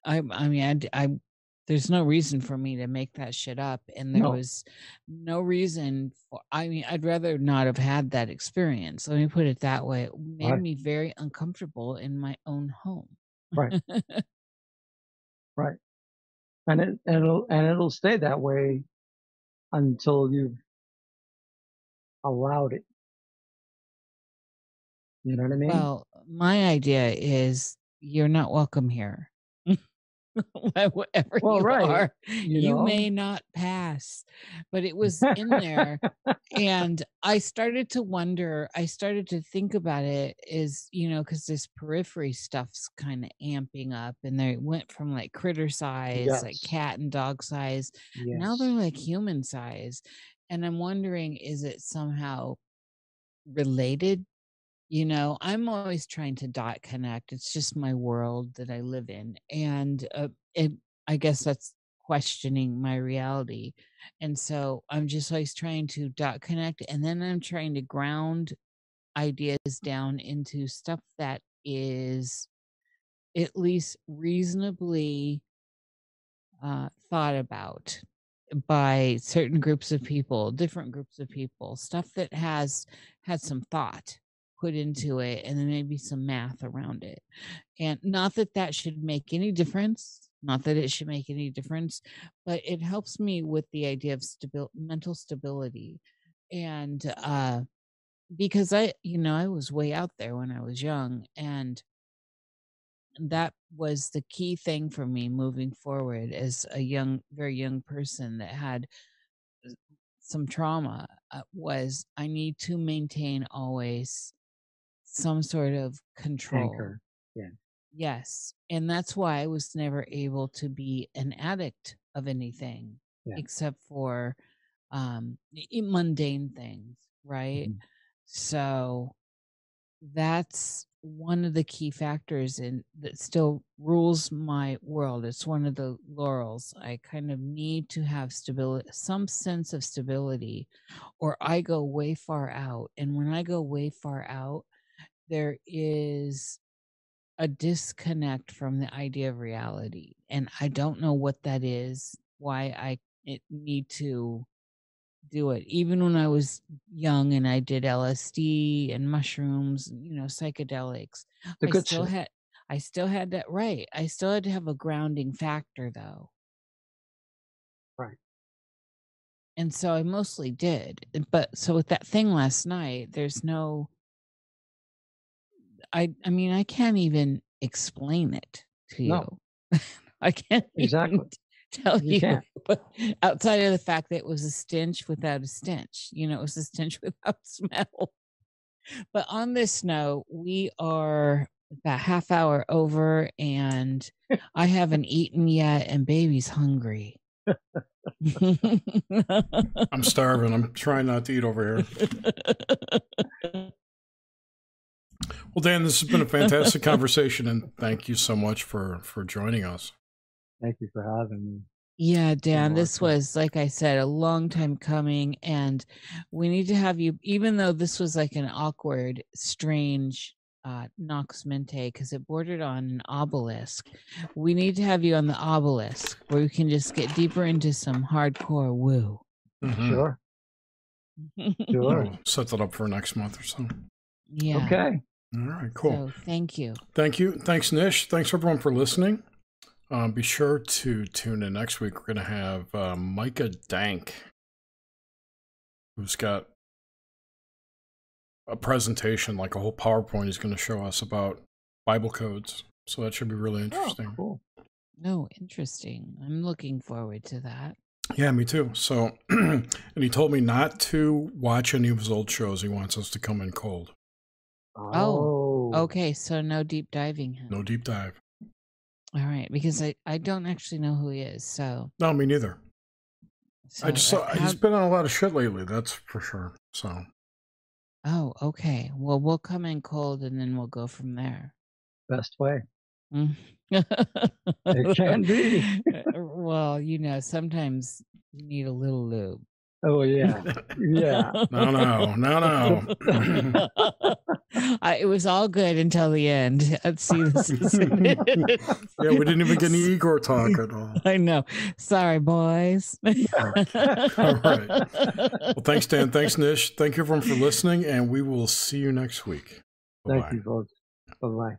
i i mean i, I- there's no reason for me to make that shit up and there No. was no reason for i mean i'd rather not have had that experience let me put it that way it made Right. me very uncomfortable in my own home Right. [LAUGHS] and it and it'll and it'll stay that way until you've allowed it. You know what I mean? Well, my idea is you're not welcome here. [LAUGHS] Wherever Well, you right, are, you you, know? may not pass. But it was in there, [LAUGHS] and I started to wonder. I started to think about it. Is you know because this periphery stuff's kind of amping up, and they went from like critter size, like cat and dog size, now they're like human size, and I'm wondering is it somehow related you know i'm always trying to dot connect it's just my world that i live in and uh, it i guess that's questioning my reality and so i'm just always trying to dot connect and then i'm trying to ground ideas down into stuff that is at least reasonably uh, thought about by certain groups of people, different groups of people, stuff that has had some thought put into it and then maybe some math around it. And not that that should make any difference, not that it should make any difference, but it helps me with the idea of stabil- mental stability. And uh because I, you know, I was way out there when I was young and that was the key thing for me moving forward as a young very young person that had some trauma uh, was i need to maintain always some sort of control Anchor. Yeah. yes and that's why i was never able to be an addict of anything Yeah. except for um mundane things right Mhm. so that's one of the key factors in that still rules my world it's one of the laurels i kind of need to have stability some sense of stability or i go way far out and when i go way far out there is a disconnect from the idea of reality and i don't know what that is why i it need to do it. Even when I was young and I did LSD and mushrooms, you know, psychedelics, The I good still shit. had I still had that right. I still had to have a grounding factor though. Right. And so I mostly did. But so with that thing last night, there's no I I mean, I can't even explain it to you. No. [LAUGHS] I can't Exactly. [LAUGHS] tell You you, [LAUGHS] but outside of the fact that it was a stench without a stench. You know, it was a stench without smell. But on this note, we are about half hour over and I haven't eaten yet and baby's hungry. I'm starving. I'm trying not to eat over here. Well, Dan, this has been a fantastic conversation, and thank you so much for for joining us. Thank you for having me. Yeah, Dan, this was, like I said, a long time coming. And we need to have you, even though this was like an awkward, strange uh, Nox Mente, because it bordered on an obelisk, we need to have you on the obelisk where we can just get deeper into some hardcore woo. Mhm. Sure. [LAUGHS] Sure. We'll set that up for next month or so. yeah. Okay. All right, cool. So thank you. Thank you. Thanks, Nish. Thanks everyone for listening. Um, be sure to tune in next week. We're going to have uh, Micah Dank, who's got a presentation, like a whole PowerPoint, he's going to show us about Bible codes. So that should be really Oh, interesting. cool. Oh, interesting. I'm looking forward to that. Yeah, me too. So, [CLEARS THROAT] and he told me not to watch any of his old shows. He wants us to come in cold. Oh. Okay, so no deep diving. huh? No deep dive. All right, because I, I don't actually know who he is. So, No, me neither. so I just uh, saw how- he's been on a lot of shit lately. That's for sure. So, Oh, okay. Well, we'll come in cold and then we'll go from there. Best way. Mm. It can be. [LAUGHS] well, you know, sometimes you need a little lube. Oh yeah. Yeah. [LAUGHS] no, no, no, no. [LAUGHS] I, it was all good until the end. Let's see this. [LAUGHS] yeah, we didn't even get any Igor talk at all. I know. Sorry, boys. All right. Well, thanks, Dan. Thanks, Nish. Thank you everyone for listening, and we will see you next week. Thank Bye-bye. you, folks. Bye bye.